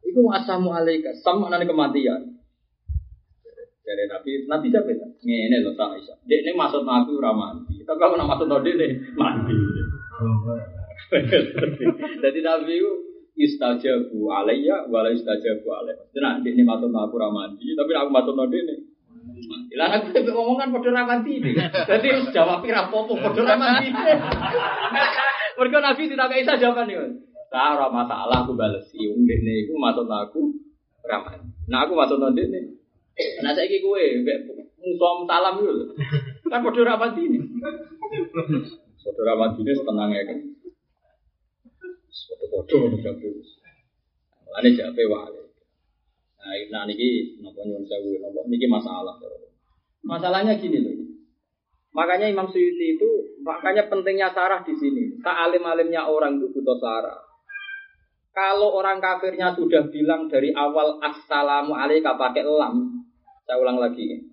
[SPEAKER 1] Iku assalamu alaika, sama nane kematian. Dari Nabi, Nabi siapa itu? Ngene loh tak Aisyah. Dek ini maksud Nabi ora mati. Tapi aku nak maksud Nabi ini mati. Jadi Nabi itu istajabu alayya wala istajabu alayya. Nah, ini maksud aku ramadi, tapi aku maksud no ini. Lah aku tapi ngomongan padha ramadi. Dadi wis jawab ora apa-apa padha ramadi. Mergo Nabi tidak kayak jawaban iki. Nah, ora masalah aku balesi. Wong dene iku maksud aku ramadi. Nah, aku maksud no dene. Nah, saiki kowe musuh salam itu kan padha ramadi ini. Ini tenang ya kan. Jabe. Ane. Nah, nyuwun niki masalah. Masalahnya gini loh. Makanya Imam Suyuti itu makanya pentingnya sarah di sini. Tak alim-alimnya orang itu butuh sarah. Kalau orang kafirnya sudah bilang dari awal assalamu alaika pakai lam, saya ulang lagi.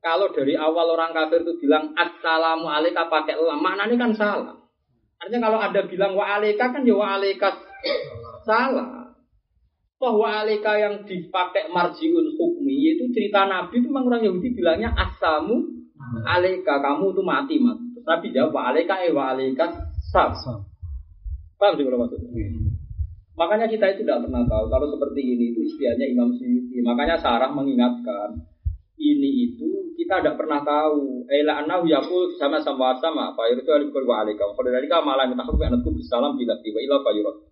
[SPEAKER 1] Kalau dari awal orang kafir itu bilang assalamu alaika pakai lam, maknanya kan salah. Artinya kalau ada bilang wa alika kan ya wa alika salah. Toh wa alika yang dipakai marjiun hukmi itu cerita Nabi itu memang orang Yahudi bilangnya asamu alika kamu itu mati mas. Nabi jawab wa alika eh wa alika sab. Paham sih kalau maksudnya? Makanya kita itu tidak pernah tahu kalau seperti ini itu istiahnya Imam Suyuti. Makanya Sarah mengingatkan ini itu kita tidak pernah tahu. Ela anau yakul sama sama sama. Pak itu alif wa dari kamu malah minta hukum anakku bisalam bila tiba ilah fayurot.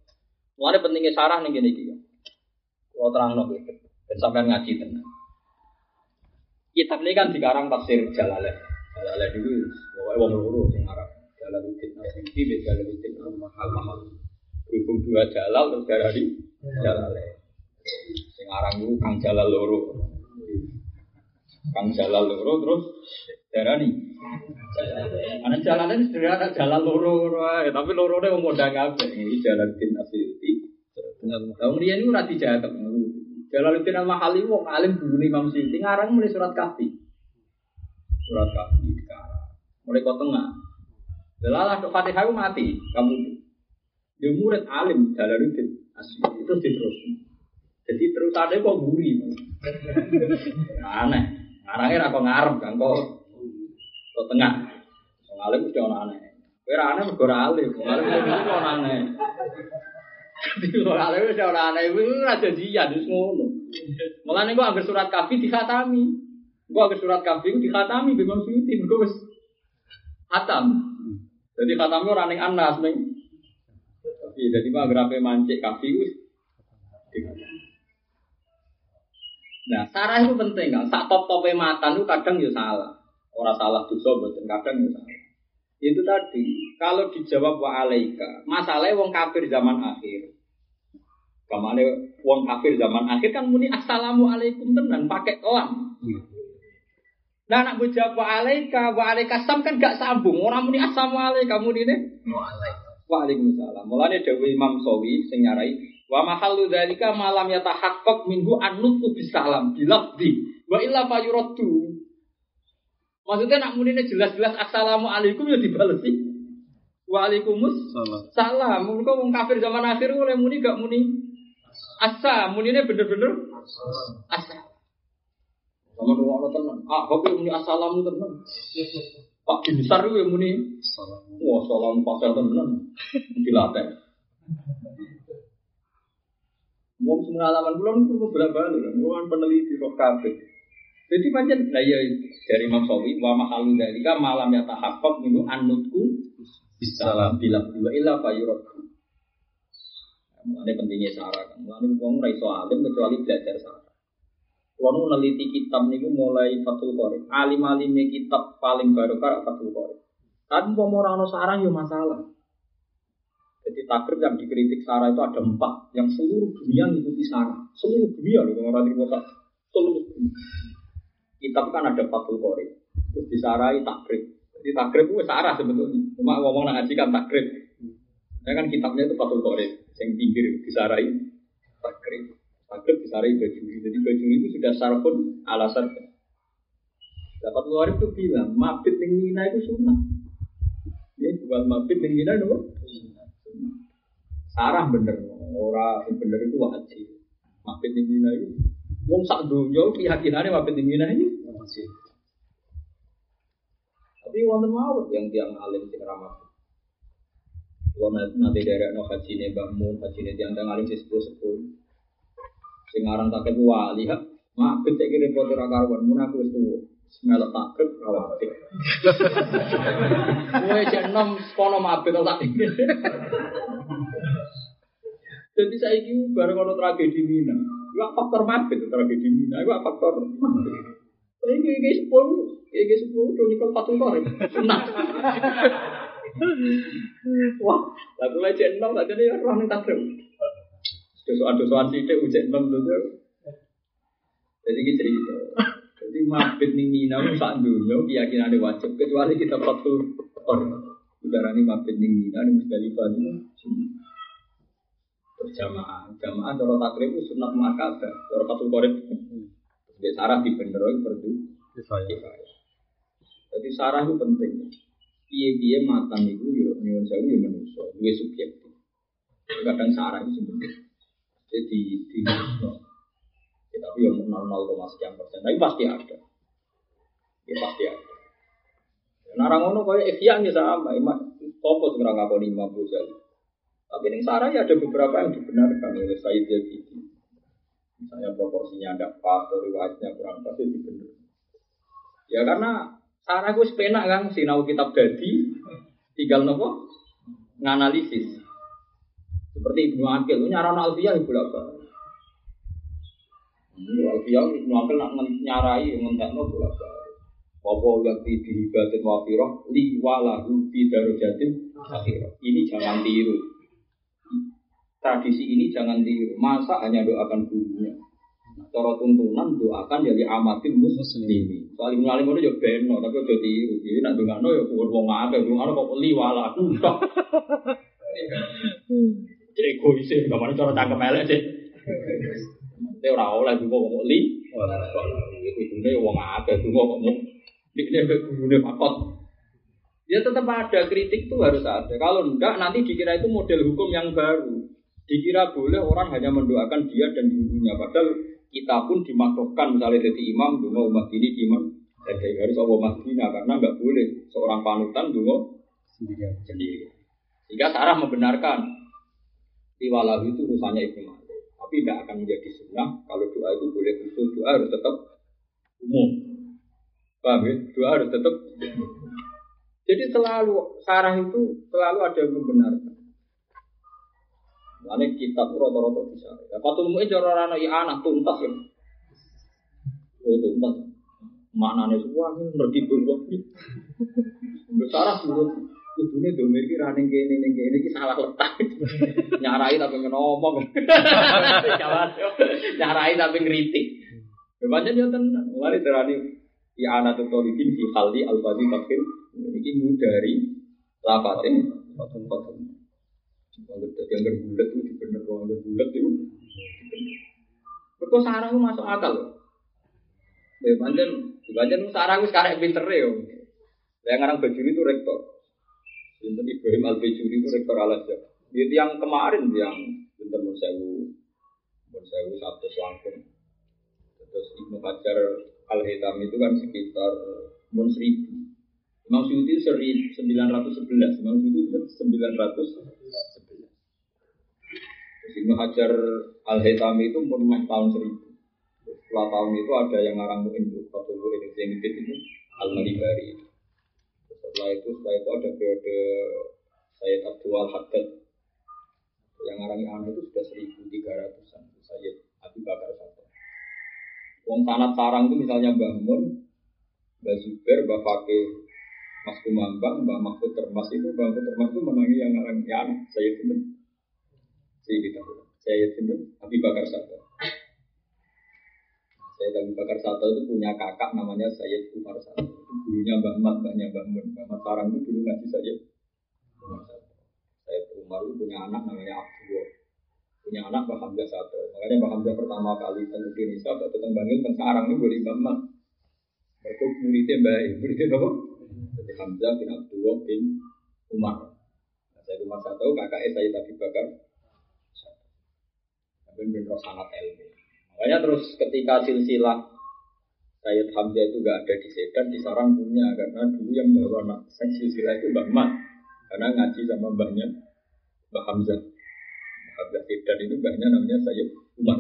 [SPEAKER 1] Mulanya pentingnya Sarah nih gini gini. Kalau terang nopo dan sampai ngaji tenang. Kitab ini kan dikarang tafsir Jalalain. Jalalain itu pokoknya wong loro sing Arab. Jalaluddin Asyidi dan Jalaluddin Al-Mahal. Berhubung dua jalal terus dari Jalalain. Sing aran itu Kang Jalal loro. Kang Jalal loro terus darani. Ana jalane sederhana jalan loro wae, tapi lorone wong modang kabeh. Iki Jalaluddin. Lah wong riyen iku ora dijaket. Jalaluddin Al-Mahali wong alim dulu Imam Suyuti ngarang mulai surat kafi. Surat kafi sekarang. Mulai kok tengah. Delalah dok Fatihah mati, kamu dia murid alim Jalaluddin Asyidi itu diterus. Jadi terus ada kok buri. Aneh. Ngarangnya ra kok ngarep kan kok kok tengah. Alim mesti ono aneh. Kowe ra aneh mergo ra alim. Wong alim mesti aneh. Alim mesti ono aneh iku ora jadian wis ngono. Mulane kok anggar surat kafi dikhatami. Kok anggar surat kafi dikhatami Imam Suyuti mergo wis khatam. Jadi khatami ora ning anas jadi mah agar mancik kafi wis. Nah, sarah itu penting kan. Sak top tope matan itu kadang ya salah. Orang salah dosa betul kadang ya salah. Itu tadi, kalau dijawab wa alaika, masalahnya wong kafir zaman akhir. Kamane wong kafir zaman akhir kan muni assalamu alaikum tenan pakai lam. Nah, anak gue jawab wa alaika, wa alaika sam kan gak sambung. Orang muni assalamu alaikum muni ini. Waalaikumsalam. Mulane dawuh Imam Sawi sing nyarai wa mahallu dzalika malam yatahaqqaq minhu annutqu bisalam bilafdi wa illa fayuraddu. Maksudnya nak muni jelas-jelas assalamu alaikum ya dibalesi. Waalaikumsalam.
[SPEAKER 2] Salam.
[SPEAKER 1] Salam. Mereka wong kafir zaman akhir oleh muni gak muni asa, munine bener-bener asa. Sama doa tenan. Ah, kok muni assalamu tenan. Pak Binsar itu muni. Wah, salam pasal tenan. Dilatih. Mau pengalaman belum perlu bolak-balik, kan? Peneliti roh kabeh. Jadi pancen lah ya dari Imam Sawi wa mahalu dalika malam ya tahaqqaq minu annutku bisalam bila dua illa fayuradku. Mulane pentingnya sarah kan. Mulane wong ora iso alim kecuali belajar sarah. Kalau neliti kitab niku mulai Fathul Qorib. Alim-alimnya kitab paling barokah Fathul Qorib. Tapi mau orang sarah ya masalah. Jadi takrib yang dikritik Sarah itu ada empat, yang seluruh dunia mengikuti Sarah, seluruh dunia loh orang terima seluruh dunia. Kitab kan ada Fathul Qorib, terus disarai takrib. Jadi takrib itu Sarah sebetulnya, cuma ngomong ngaji kan takrib. Ya kan kitabnya itu Fathul Qorib, yang pinggir disarai takrib. Takrib disarai bajuri, jadi bajuri itu sudah sarfun ala sarfun. Dapat luar itu bilang, mabit yang itu sunnah. Ya, bukan mabit yang itu Sarah bener, ora bener itu wajib. Mabit ning Mina itu wong sak donya keyakinane mabit ning Mina ini wajib. Tapi wonten mawon yang tiang alim sing ramah. Kalau nanti dari no haji nih bangun, haji nih tiang tiang alim sih sepuluh sepuluh. Sing aran tak wali ha, mabit saya kira repot ora karuan, mun aku wis tuwa. Semelok takrib rawatib. Kowe cek nom kono mabit tak Jadi saya ini bareng ono tragedi Mina. Itu faktor mabit tragedi Mina. Itu faktor mabit. Ini kayak kayak sepuluh, kayak kayak sepuluh udah nikah fatul korek. Nah. Wah, lagu aja enam tak jadi orang yang takrib. Dosa-dosa deh ujian enam tuh. Jadi kita cerita. Jadi mabit nih Mina itu saat dunia keyakinan ada wajib kecuali kita fatul korek. Udara ini mabit nih Mina ini Musdalifah itu berjamaah. Jamaah cara takrib itu sunat muakabah, cara fatul korib. Jadi sarah di beneroi perdu. Jadi sarah itu penting. piye-piye matan itu yo nyuwun sewu yo manusa, duwe subjektif. Kadang sarah itu sebenarnya. Jadi di ya, tapi yang nol nol koma sekian persen, tapi pasti ada. Ya pasti ada. Nah, orang ngono kaya ikhya ya sama, ngerang apa nih Imam Ghazali. Tapi ini sarah ya ada beberapa yang dibenarkan oleh Said Zabidi. Misalnya proporsinya ada pas, riwayatnya kurang pas, itu benar. Ya karena sarah gue sepenak kan, sinau kitab dadi, tinggal nopo nganalisis. Seperti Ibnu Akil, itu nyaran Alfiyah ibu apa? Alfiyah Ibnu Akil nak nyarai ngentekno bolak balik. Wawa yang di batin wafiroh li walahu fi darojatin akhirah. Ini jangan tiru. Tradisi ini jangan tiru. Masa hanya doakan gurunya. Nah, cara tuntunan doakan jadi amatin muslimin. Soal ibnu alim itu ya beno, tapi udah tiru. Jadi nak dongano ya kuat wong akeh, dongano kok li walahu. Jadi egois sih, gimana cara cangkem elek sih. Nanti orang oleh juga ngomong li. Itu nih wong akeh, juga ngomong ini gurune pakot. Ya tetap ada kritik tuh harus ada. Kalau enggak nanti dikira itu model hukum yang baru. Dikira boleh orang hanya mendoakan dia dan gurunya. Padahal kita pun dimakrokan misalnya jadi imam, dungo umat ini imam. Dan harus Allah masjidina karena enggak boleh seorang panutan dungo sendiri. sendiri. Jika Sarah membenarkan Tiwalah itu urusannya Ibnu Malik. Tapi tidak akan menjadi sunnah kalau doa itu boleh khusus, doa harus tetap umum. Paham ya? Doa harus tetap. Jadi selalu sarah itu selalu ada yang membenarkan. Lalu kitab rata-rata bisa. Ya, patul mu'in cara rana ya anak tuntas ya. Oh tuntas. Maknanya semua ini ngerti berbuat. Besar surut. Kudune domir ki ra ning kene ning kene iki salah letak. Nyarai tapi ngomong. Nyarai tapi ngritik. Bebasnya dia tenang. Mulai terani Ya anak tolibin fi khaldi al fadhi takhir ini mudari lafatin fatun fatun. Jadi yang berbulat itu bener orang berbulat itu. Berkau sarang itu masuk akal. Ya panjen, panjen sarang itu sekarang pinter ya. Yang orang bajuri itu rektor. Binten Ibrahim Al Bajuri itu rektor Al Azhar. Itu yang kemarin yang Binten Monsewu, Monsewu satu selangkung. Terus Ibnu Hajar Al Hitam itu kan sekitar mun seribu. Imam Syuuti seri 911, Imam Syuuti itu 911. Ibnu Hajar Al Hitam itu pun tahun seribu. Setelah tahun itu ada yang ngarang itu, Fatul Mu'in yang itu Al Malibari. Setelah itu, setelah itu ada periode Sayyid Abdul Haddad yang ngarangi anak itu sudah 1300-an Sayyid Abu Bakar Satu. Wong sanat sarang itu misalnya Mbah Mun, Mbah Zuber, Mbah Fakih, Mas Kumambang, Mbah Mahfud Termas itu, Mbah Mahfud Termas itu menangi yang ngarang ya anak, saya Saya kita saya Sinten, Abi Bakar Sato. Saya Abi Bakar Sato itu punya kakak namanya Sayyid Umar Sato. Itu gurunya Mbah Mat, Mbahnya Mbah Mun. Mbah Mat itu dulu ngaji Sayyid Umar Sato. Sayyid Umar itu punya anak namanya Abdullah punya anak Mbak Hamzah satu. Makanya Mbak Hamzah pertama kali ke Indonesia atau tentang Bangil sekarang ini boleh gampang. Mereka muridnya baik, muridnya apa? Jadi Hamzah bin Abdullah bin Umar. Saya Umar satu, kakaknya saya tadi bakar Tapi bin sangat ilmu. Makanya terus ketika silsilah Sayyid Hamzah itu gak ada di Sedan, di Sarang punya karena dulu yang bawa anak silsilah itu Mbak Mat karena ngaji sama mbahnya Mbak Hamzah. Abdul Fidan itu banyak namanya Sayyid Umar.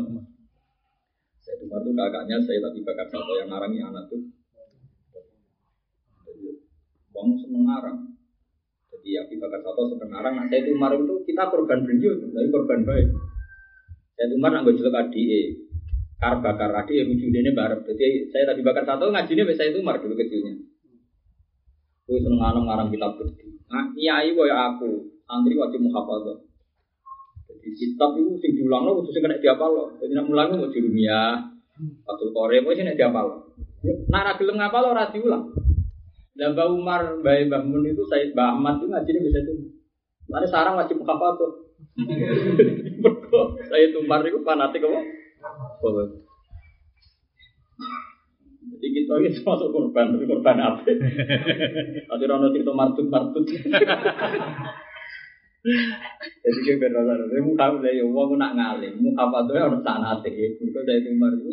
[SPEAKER 1] Sayyid Umar itu kakaknya saya tapi Bakar Sato yang ngarangi anak tuh. Wong seneng. Jadi Abi Bakar Sato seneng ngarang. Nah Sayyid Umar itu kita korban beliau, tapi korban baik. Sayyid Umar nggak jelek adi, kar bakar adi wujudnya bareng. Jadi saya tadi bakar satu ngajinya bisa itu Umar dulu kecilnya. Gue seneng ngarang kitab berdiri. Nah, nyai boy aku, santri wajib muhafadzah. Jadi kitab itu sing diulang lo khususnya kena diapal lo. Jadi nak mulang mau dunia, atau Korea mau sih diapal. Nak ra gelem ngapal lo ora diulang. Dan Mbak Umar, Mbak Mbak Mun itu saya Mbak Ahmad itu ngajinya bisa itu. Lalu sekarang wajib tuh? Saya Umar itu fanatik apa? Jadi kita ini termasuk korban, tapi korban apa? Nanti orang cerita martut martut. Jadi kita benar-benar, ini muka udah ya, uang nak ngalim, muka apa tuh orang sana teh, kita dari timur itu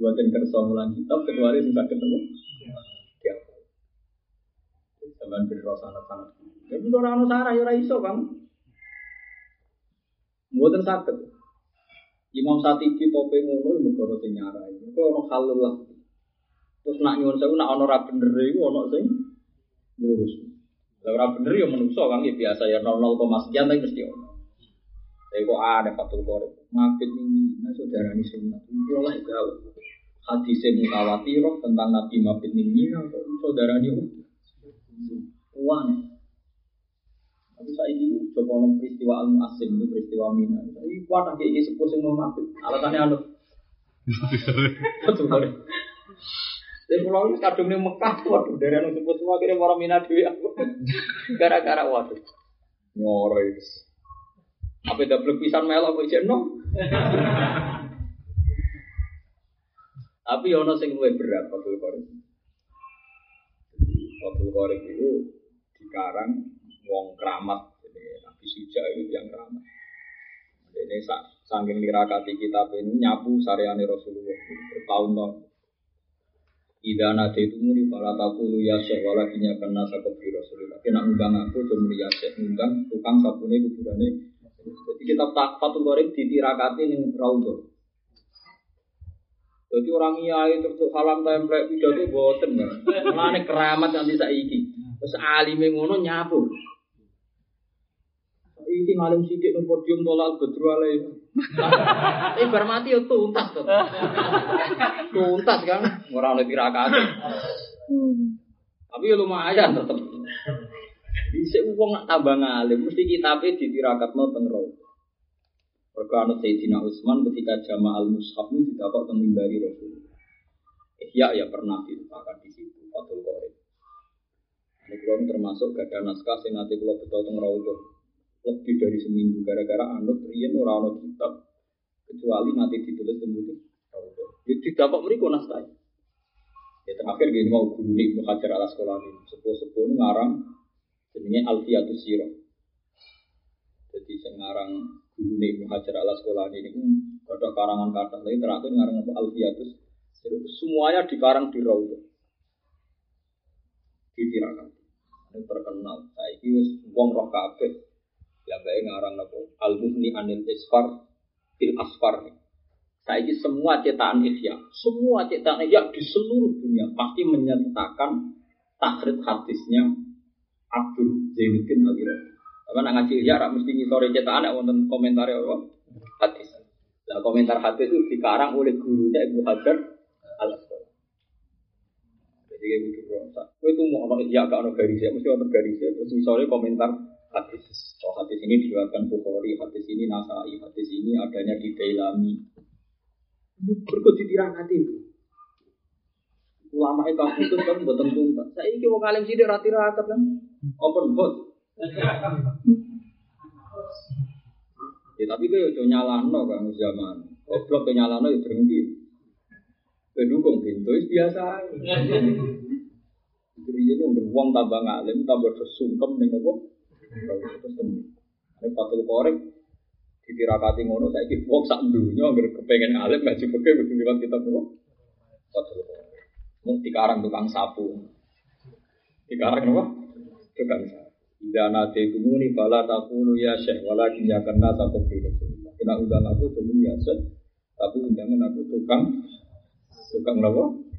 [SPEAKER 1] buatin kerja mulan kitab, kecuali sudah ketemu. Ya, Sampai beri rasa anak-anak. Tapi orang anu sarah ya iso bang. Buatan sakit. Imam Satibi tope ngono ya mergo sing nyarai. Mergo ono halul lah. Terus nak nyuwun sewu nak ono ra bener iku ono sing ngurus. Lah ora bener ya menungso kan ya biasa ya 00, sekian tapi mesti ono. Tapi kok ada fatul korek. Ngapit ini, nah saudara ini sunat. Itu lah gawe. Hadis mutawatir tentang Nabi Mabit ini, saudara ini uang. Tapi saya ini coba nong peristiwa al asim itu peristiwa mina. Ini kuat kayak ini sepuh sing mau mabit. Alasannya anu. Betul? Dari pulau ini kadung nih Mekah, waduh dari anu sepuh semua kira orang mina dewi aku. Gara-gara waduh. Nyoro itu. Apa belum pisan melok kok jenong? Tapi ono sing luwih berat Fathul Qorib. Fathul Qorib itu dikarang wong keramat jadi Nabi Suja itu yang keramat. Ini saking nirakati kitab ini nyapu saryane Rasulullah bertahun-tahun. Ida nade itu muni para takulu ya syekh wala kinya kena sakopi Rasulullah. Kena undang aku cuma ya syekh undang tukang sabune kuburane. Jadi kitab tak Fathul Qorib ditirakati ning Raudhah. Jadi orang iya itu terus salam template pidato boten. Mulane keramat nanti saiki. Terus alime ngono nyapu. Iki ngalim sidik nang podium tolak bedru ale. Eh bar mati yo tuntas to. Tuntas kan ora oleh tirakati. Tapi ya lumayan tetep. Bisa wong nak tambah ngalim mesti kitabe ditirakatno teng rawa. Mereka anut Sayyidina Utsman ketika jama al mushaf ini didapat teng mimbari Rasulullah. Ihya ya pernah diletakkan di situ Fathul Qorib. Ini kalau termasuk gada naskah sing nanti kalau betul teng Raudhah lebih dari seminggu gara-gara anut riyen ora ana kitab kecuali nanti ditulis Raudhah. Ya didapat mriku naskah. Ya terakhir gini mau guru nih Ibnu Hajar al Asqalani sepuh-sepuh ngarang jenenge Alfiatus Sirah. Jadi sing ngarang guru nih Ibnu Hajar al Asqalani ini ada karangan kata lagi terakhir ngarang apa Alfiatus semuanya dikarang di Raudhah. Di Tirakat. Ini terkenal. Saya wis wong roh kabeh. Ya bae ngarang apa Al Muhni Anil Isfar Fil Asfar. Saiki semua cetakan Ihya, semua cetakan Ihya di seluruh dunia pasti menyertakan takrit hadisnya Abdul Zainuddin al Apa nak ngaji Ihya rak mesti ngisore cetakan nek wonten komentar apa hadis. Nah, komentar hadis itu dikarang oleh gurunya Ibnu Hajar al. Jadi kayak gitu. Kue itu mau ono Ihya gak ono garisnya, mesti ono garisnya. Terus misalnya komentar hadis. Oh hadis ini diriwayatkan Bukhari, hadis ini Nasai, hadis ini adanya di Dailami. Berikut ditirang hati itu. Ulama itu kamu itu kan buatan tuntas. Saya ini mau kalim sih rati rakat kan. Open book. Ya tapi kau yo nyalano kan zaman. Goblok kau nyalano ya berhenti. Pendukung pintu biasa. Jadi itu beruang tambah ngalim, tambah sesungkem dengan apa? Terus temu. Ini patul korek ditirakati ngono saya kira wong sak dunya agar kepengen alim ngaji fikih kudu liwat kitab nopo fatul mau dikarang tukang sapu dikarang nopo tukang sapu Ida nate kumuni fala takulu ya syekh walakin ya karena fi Rasulullah. Kena undang aku cuma ya syekh, tapi undangan aku tukang tukang nopo.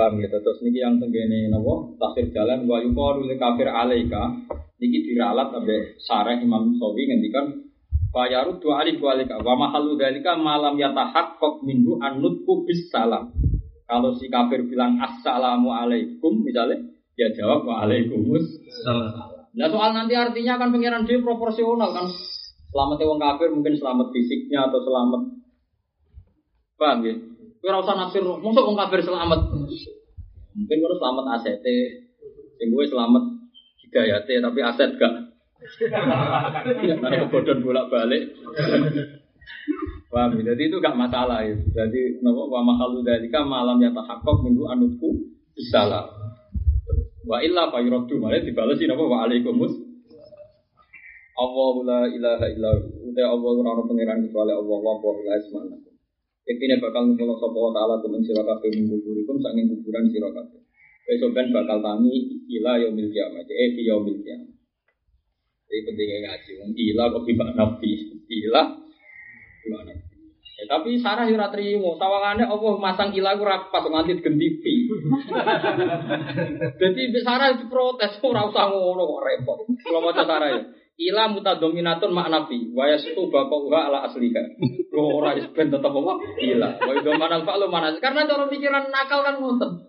[SPEAKER 1] Paham ya, terus niki yang tenggene nopo tafsir jalan wa yuqalu li kafir alaika niki diralat sampai sarah Imam Sawi ngendikan Fayaru dua alif walika wa mahalu dalika malam yatahaqqaq minhu annutku bis salam. Kalau si kafir bilang assalamu alaikum misalnya dia jawab waalaikumsalam. Nah soal nanti artinya kan pengiran dia proporsional kan. Selamat wong kafir mungkin selamat fisiknya atau selamat paham ya? Kira usah nafsir, masuk wong kafir selamat. Mungkin kira selamat aset, sing gue selamat hidayate tapi aset gak. Ada kebodohan bolak balik. Paham? ya? Jadi itu gak masalah ya. Jadi nopo wa mahalu dalika malam ya tahakkok minggu anutku bisalah. Wa illa fa yuraddu malah dibalesi nopo wa alaikumus Allahu la ilaha illa hu. Uta Allah ora ono pangeran kecuali Allah wa wa la Yektine bakal ngumpul sapa wa taala kumen sira kabeh minggu kuburikum saking kuburan sira kabeh. Besok ben bakal tangi ila yaumil kiamat. Eh fi yaumil kiamat. Jadi pentingnya ngaji. Wong ila kok bima nabi. Ila bima nabi. Ya, tapi Sarah ora trimo. Sawangane Allah masang ila ku pas nganti digentipi. Jadi Sarah itu protes ora usah ngono kok repot. Kalau maca Sarah ya. Ila mutadominatun mak nabi wa yasutu baqauha ala asliha. Lo ora is ben tetep apa? Ila. Wa idza manal fa'lu manas. Karena cara pikiran nakal kan ngoten.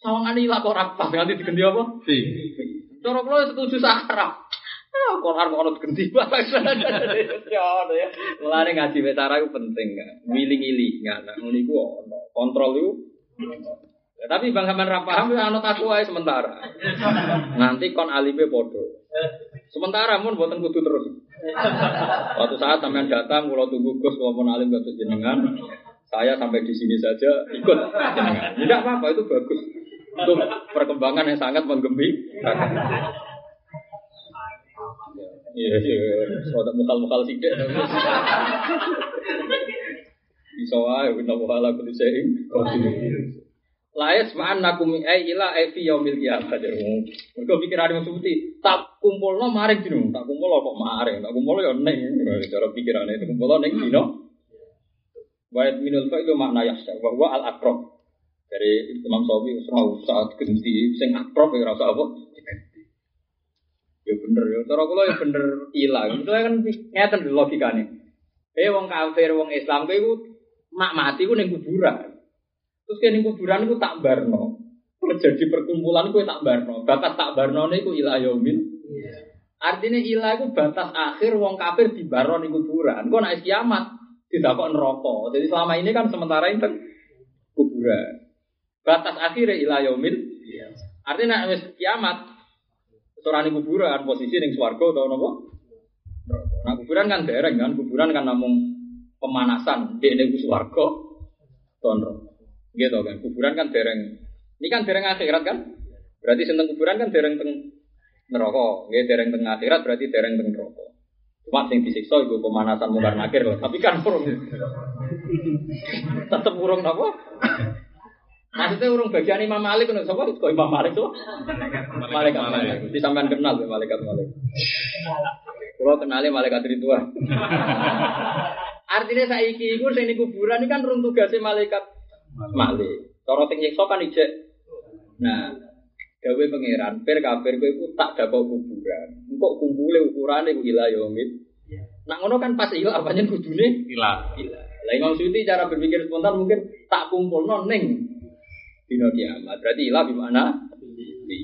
[SPEAKER 1] Sawangane ila kok ora pas nganti digenti apa? Cara kula setuju Sarah. Ah, Quran mau ono ganti bahasa. Ya ya. Mulane ngaji betara itu penting kan. Ngili-ngili nggak ngono iku ono. Kontrol itu. Ya, tapi bang sampean ra paham ya anut aku ae sementara. Nanti kon alime podo. Sementara mun boten kudu terus. Suatu saat sampean datang kula tunggu Gus kula pun alim kados jenengan. Saya sampai di sini saja ikut jenengan. Tidak apa-apa itu bagus. Untuk perkembangan yang sangat menggembirakan. Iya, iya, mukal-mukal sidik. Bisa wae, kita mukal aku diseing. Laes ma'an nakum ai ila ai fi yaumil qiyamah. Mergo pikirane Mas Suti, tak kumpulno maring dino, tak kumpul kok maring, tak kumpul ya ning. Cara pikirane itu kumpul ning dino. Wa minul fa'ilu makna yahsa wa huwa al akrab. Dari Imam Sawi ora usah genti sing akrab ya ora usah apa. Ya bener ya. Cara kula ya bener ilang. Itu kan ngeten logikane. Eh wong kafir, wong Islam kuwi mak mati ku ning kuburan. Terus kene kuburan iku tak barno. Terjadi perkumpulan kuwi tak barno. Batas tak barno niku ila yaumil. Artinya ilah itu batas akhir wong kafir di baron ning kuburan. Kok nek kiamat tidak kok neraka. Jadi selama ini kan sementara itu kuburan. Batas akhir ila yaumil. Artinya nek wis kiamat Seorang kuburan posisi ning swarga atau nopo? Nah kuburan kan dereng kan, kuburan kan namung pemanasan di ning swarga tono. Gitu kan, kuburan kan dereng. Ini kan dereng akhirat kan? Berarti senteng kuburan kan dereng teng neraka. Nggih dereng teng akhirat berarti dereng teng neraka. Cuma sing disiksa iku pemanasan mungkar nakir loh. Tapi kan urung tetep urung napa? Maksudnya urung bagian Imam Malik kan sapa kok Imam Malik tuh? Malaikat Malik. Di sampean kenal ya malaikat Malik. Kalau kenalnya malaikat tua. Artinya saiki iku sing ning kuburan ini kan rung tugasnya malaikat Malik. Cara sing nyiksa kan ijek. Nah, gawe pangeran per kafir kowe iku tak dapat kuburan. Engkok kumpule ukurane iku ila yaumit. Nah ngono kan pas ila apanya kudune
[SPEAKER 2] Ila.
[SPEAKER 1] ila. Lah Imam Suyuti cara berpikir spontan mungkin tak kumpulno ning dina kiamat. Berarti ila di mana? Di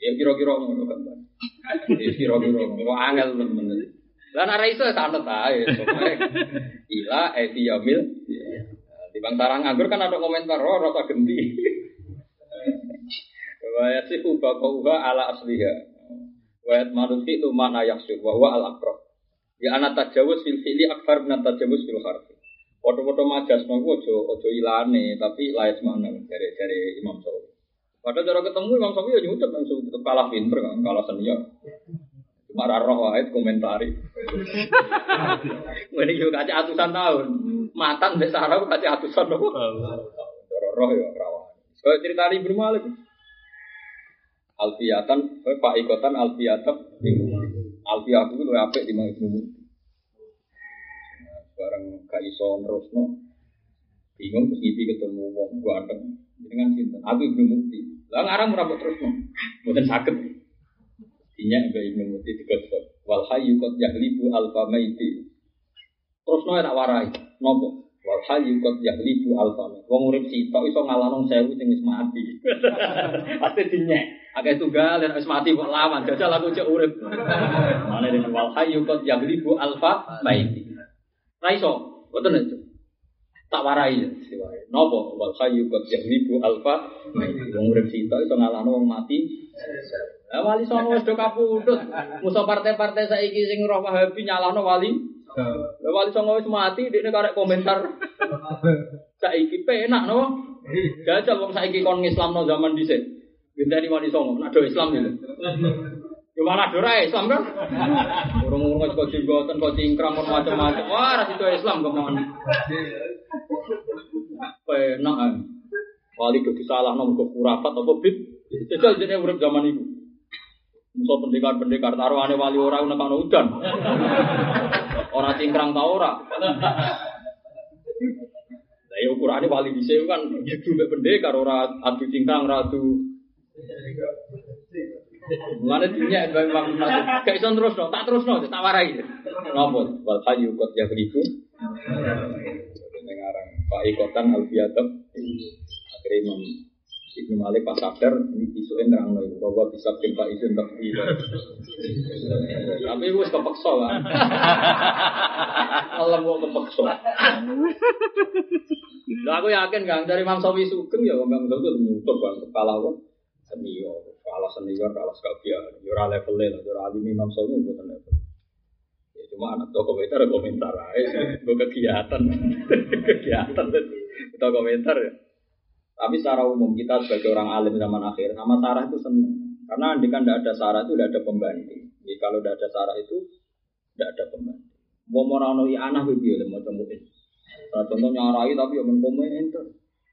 [SPEAKER 1] ya kira-kira ngono kan. Ya kira-kira ngono angel temen. Lah nek ra iso santet ae. Ila e fi Di bang tarang nganggur kan ada komentar oh rasa genti. Wa yasifu baqauha ala asliha. Wa yatmanufi tu mana yaksur wa huwa al aqrab. Ya anak tajawuz fil fi'li akbar min tajawuz fil harfi. Foto-foto majas nopo ojo ojo ilane tapi layak mana dari dari Imam Syafi'i. Padahal cara ketemu Imam Syafi'i ya nyucap langsung kalah pinter kan, kalah senior. Cuma roh wae komentari. Ini juga kaca atusan tahun. Matan mbek sarah kaca atusan. Cara roh ya rawan. So cerita Ibnu Malik. Alfiyatan, Pak Ikotan Alfiyatan Alfiyah itu lebih apik di mana Ibnu Muti. Barang gak iso nerusno. Bingung terus ngipi ketemu wong ganteng. Dengan cinta. Aku Ibnu Muti. Lah ngarang mbok terusno. Mboten saged. Dinya Ibnu Muti digosok. Wal hayyu qad yahlibu alfa maiti. Terusno tak warai. Nopo? Wal hayyu qad yahlibu alfa maiti. Wong urip sitok iso ngalahno sewu sing wis mati. Pasti dinyek. Akeh tunggal dan wis mati kok lawan. Jajal aku cek urip. Mane dene wal hayyu qad yaghlibu alfa maiti. Ra iso, boten itu. Tak warai siwae. Napa wal hayyu qad yaghlibu alfa. Wong urip sitok iso ngalahno wong mati. Lah wali songo wis do kapundhut. Musa partai-partai saiki sing roh Wahabi nyalahno wali Lah wali songo wis mati dekne karek komentar. Saiki penak no. Jajal wong saiki kon ngislamno zaman dhisik. Gendani wali songo nak do Islam gitu. Ya malah do ra Islam kan. Urung-urung kok jenggoten kok cingkrang kok macam-macam. Wah, ra situ Islam ke mana. Penak. kan. Wali kudu salah nomor kok kurafat apa bid. Jajal jenenge urip zaman iku. Musa pendekar-pendekar taruhane wali ora nekakno udan. Ora cingkrang ta ora. Lah ya ukurane wali dhisik kan hidup mek pendekar ora adu cingkrang ora adu Mulane dunia itu memang gak iso terus no, tak terus no, tak warai. Napa? Wal hayyu qad yaghlibu. Pak Ikotan Alfiatab. Akhirnya Imam Ibnu Malik pas sadar ini isuke nerangno iku bahwa bisa Pak izin tak Tapi wis kepeksa kan. Allah mau kepeksa. Lah aku yakin Kang dari Imam Sawi Sugeng ya Sawi itu nyutup kan kepala kok senior, kalah senior, kalah sekabian, ya ora levelnya lah, ya ora alim Imam Sawi bukan level. Cuma anak toko komentar komentar aja, gue kegiatan, kegiatan kita komentar ya. Tapi secara umum kita sebagai orang alim zaman akhir sama Sarah itu seneng. Karena andai kan tidak ada Sarah itu tidak ada pembanding. Jadi kalau tidak ada Sarah itu tidak ada pembanding. Mau rano anak video mau cemuin. Nah, contohnya arai tapi yang komentar.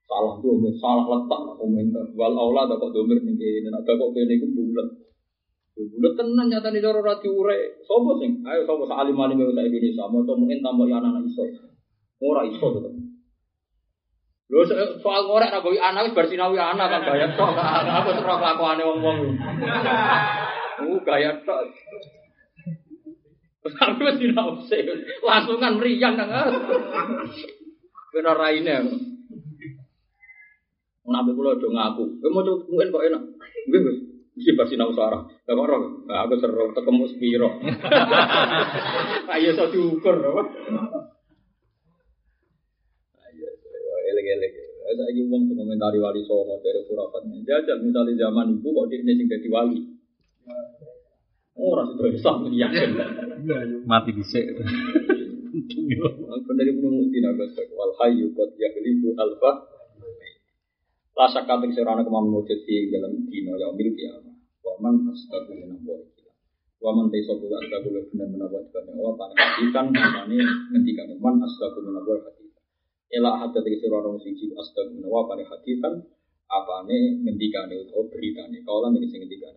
[SPEAKER 1] Salah domir, salah letak komentar. Wal aula ada kok domir nih ada kok iku bulat. Ya bulat tenan nyata nih cara rati ure. Sopo sing? Ayo sopo salim alim yang saya Indonesia. Mau cemuin tambah anak-anak iso. Ora iso tetep. Lho so- soal ngorek ra gawe anak sinau ya anak kan gaya tok. Aku serah kelakuane wong-wong. Uh gaya tok. Tapi wis sinau sih. Langsung kan meriang kan. Bener raine. Nabi kula do ngaku. Kowe mau mungkin kok enak. Gus. Mesti bar sinau sarah. Lah kok ora? Nah, aku seru ketemu spiro. Ayo iso diukur apa? elek-elek. Saya ini uang tuh komentari wali songo dari purafatnya. Jajal misalnya zaman ibu kok dia sing jadi wali. Oh, rasa itu Islam yakin.
[SPEAKER 2] Mati dhisik.
[SPEAKER 1] Aku dari penuh mesti naga wal hayyu qad yaghlibu alfa. Rasa kata serana kemam wujud di dalam dino ya umil kiamah. Wa man astagu min Allah. Wa man taiso buka astagu benar buat banyak. Wa panik hatikan ini ngendikan man astagu min Allah hati. Ela hati dari serana siji astagu min Allah panik hatikan apa nih ngendikan itu beritanya. Kaulah nih sing ngendikan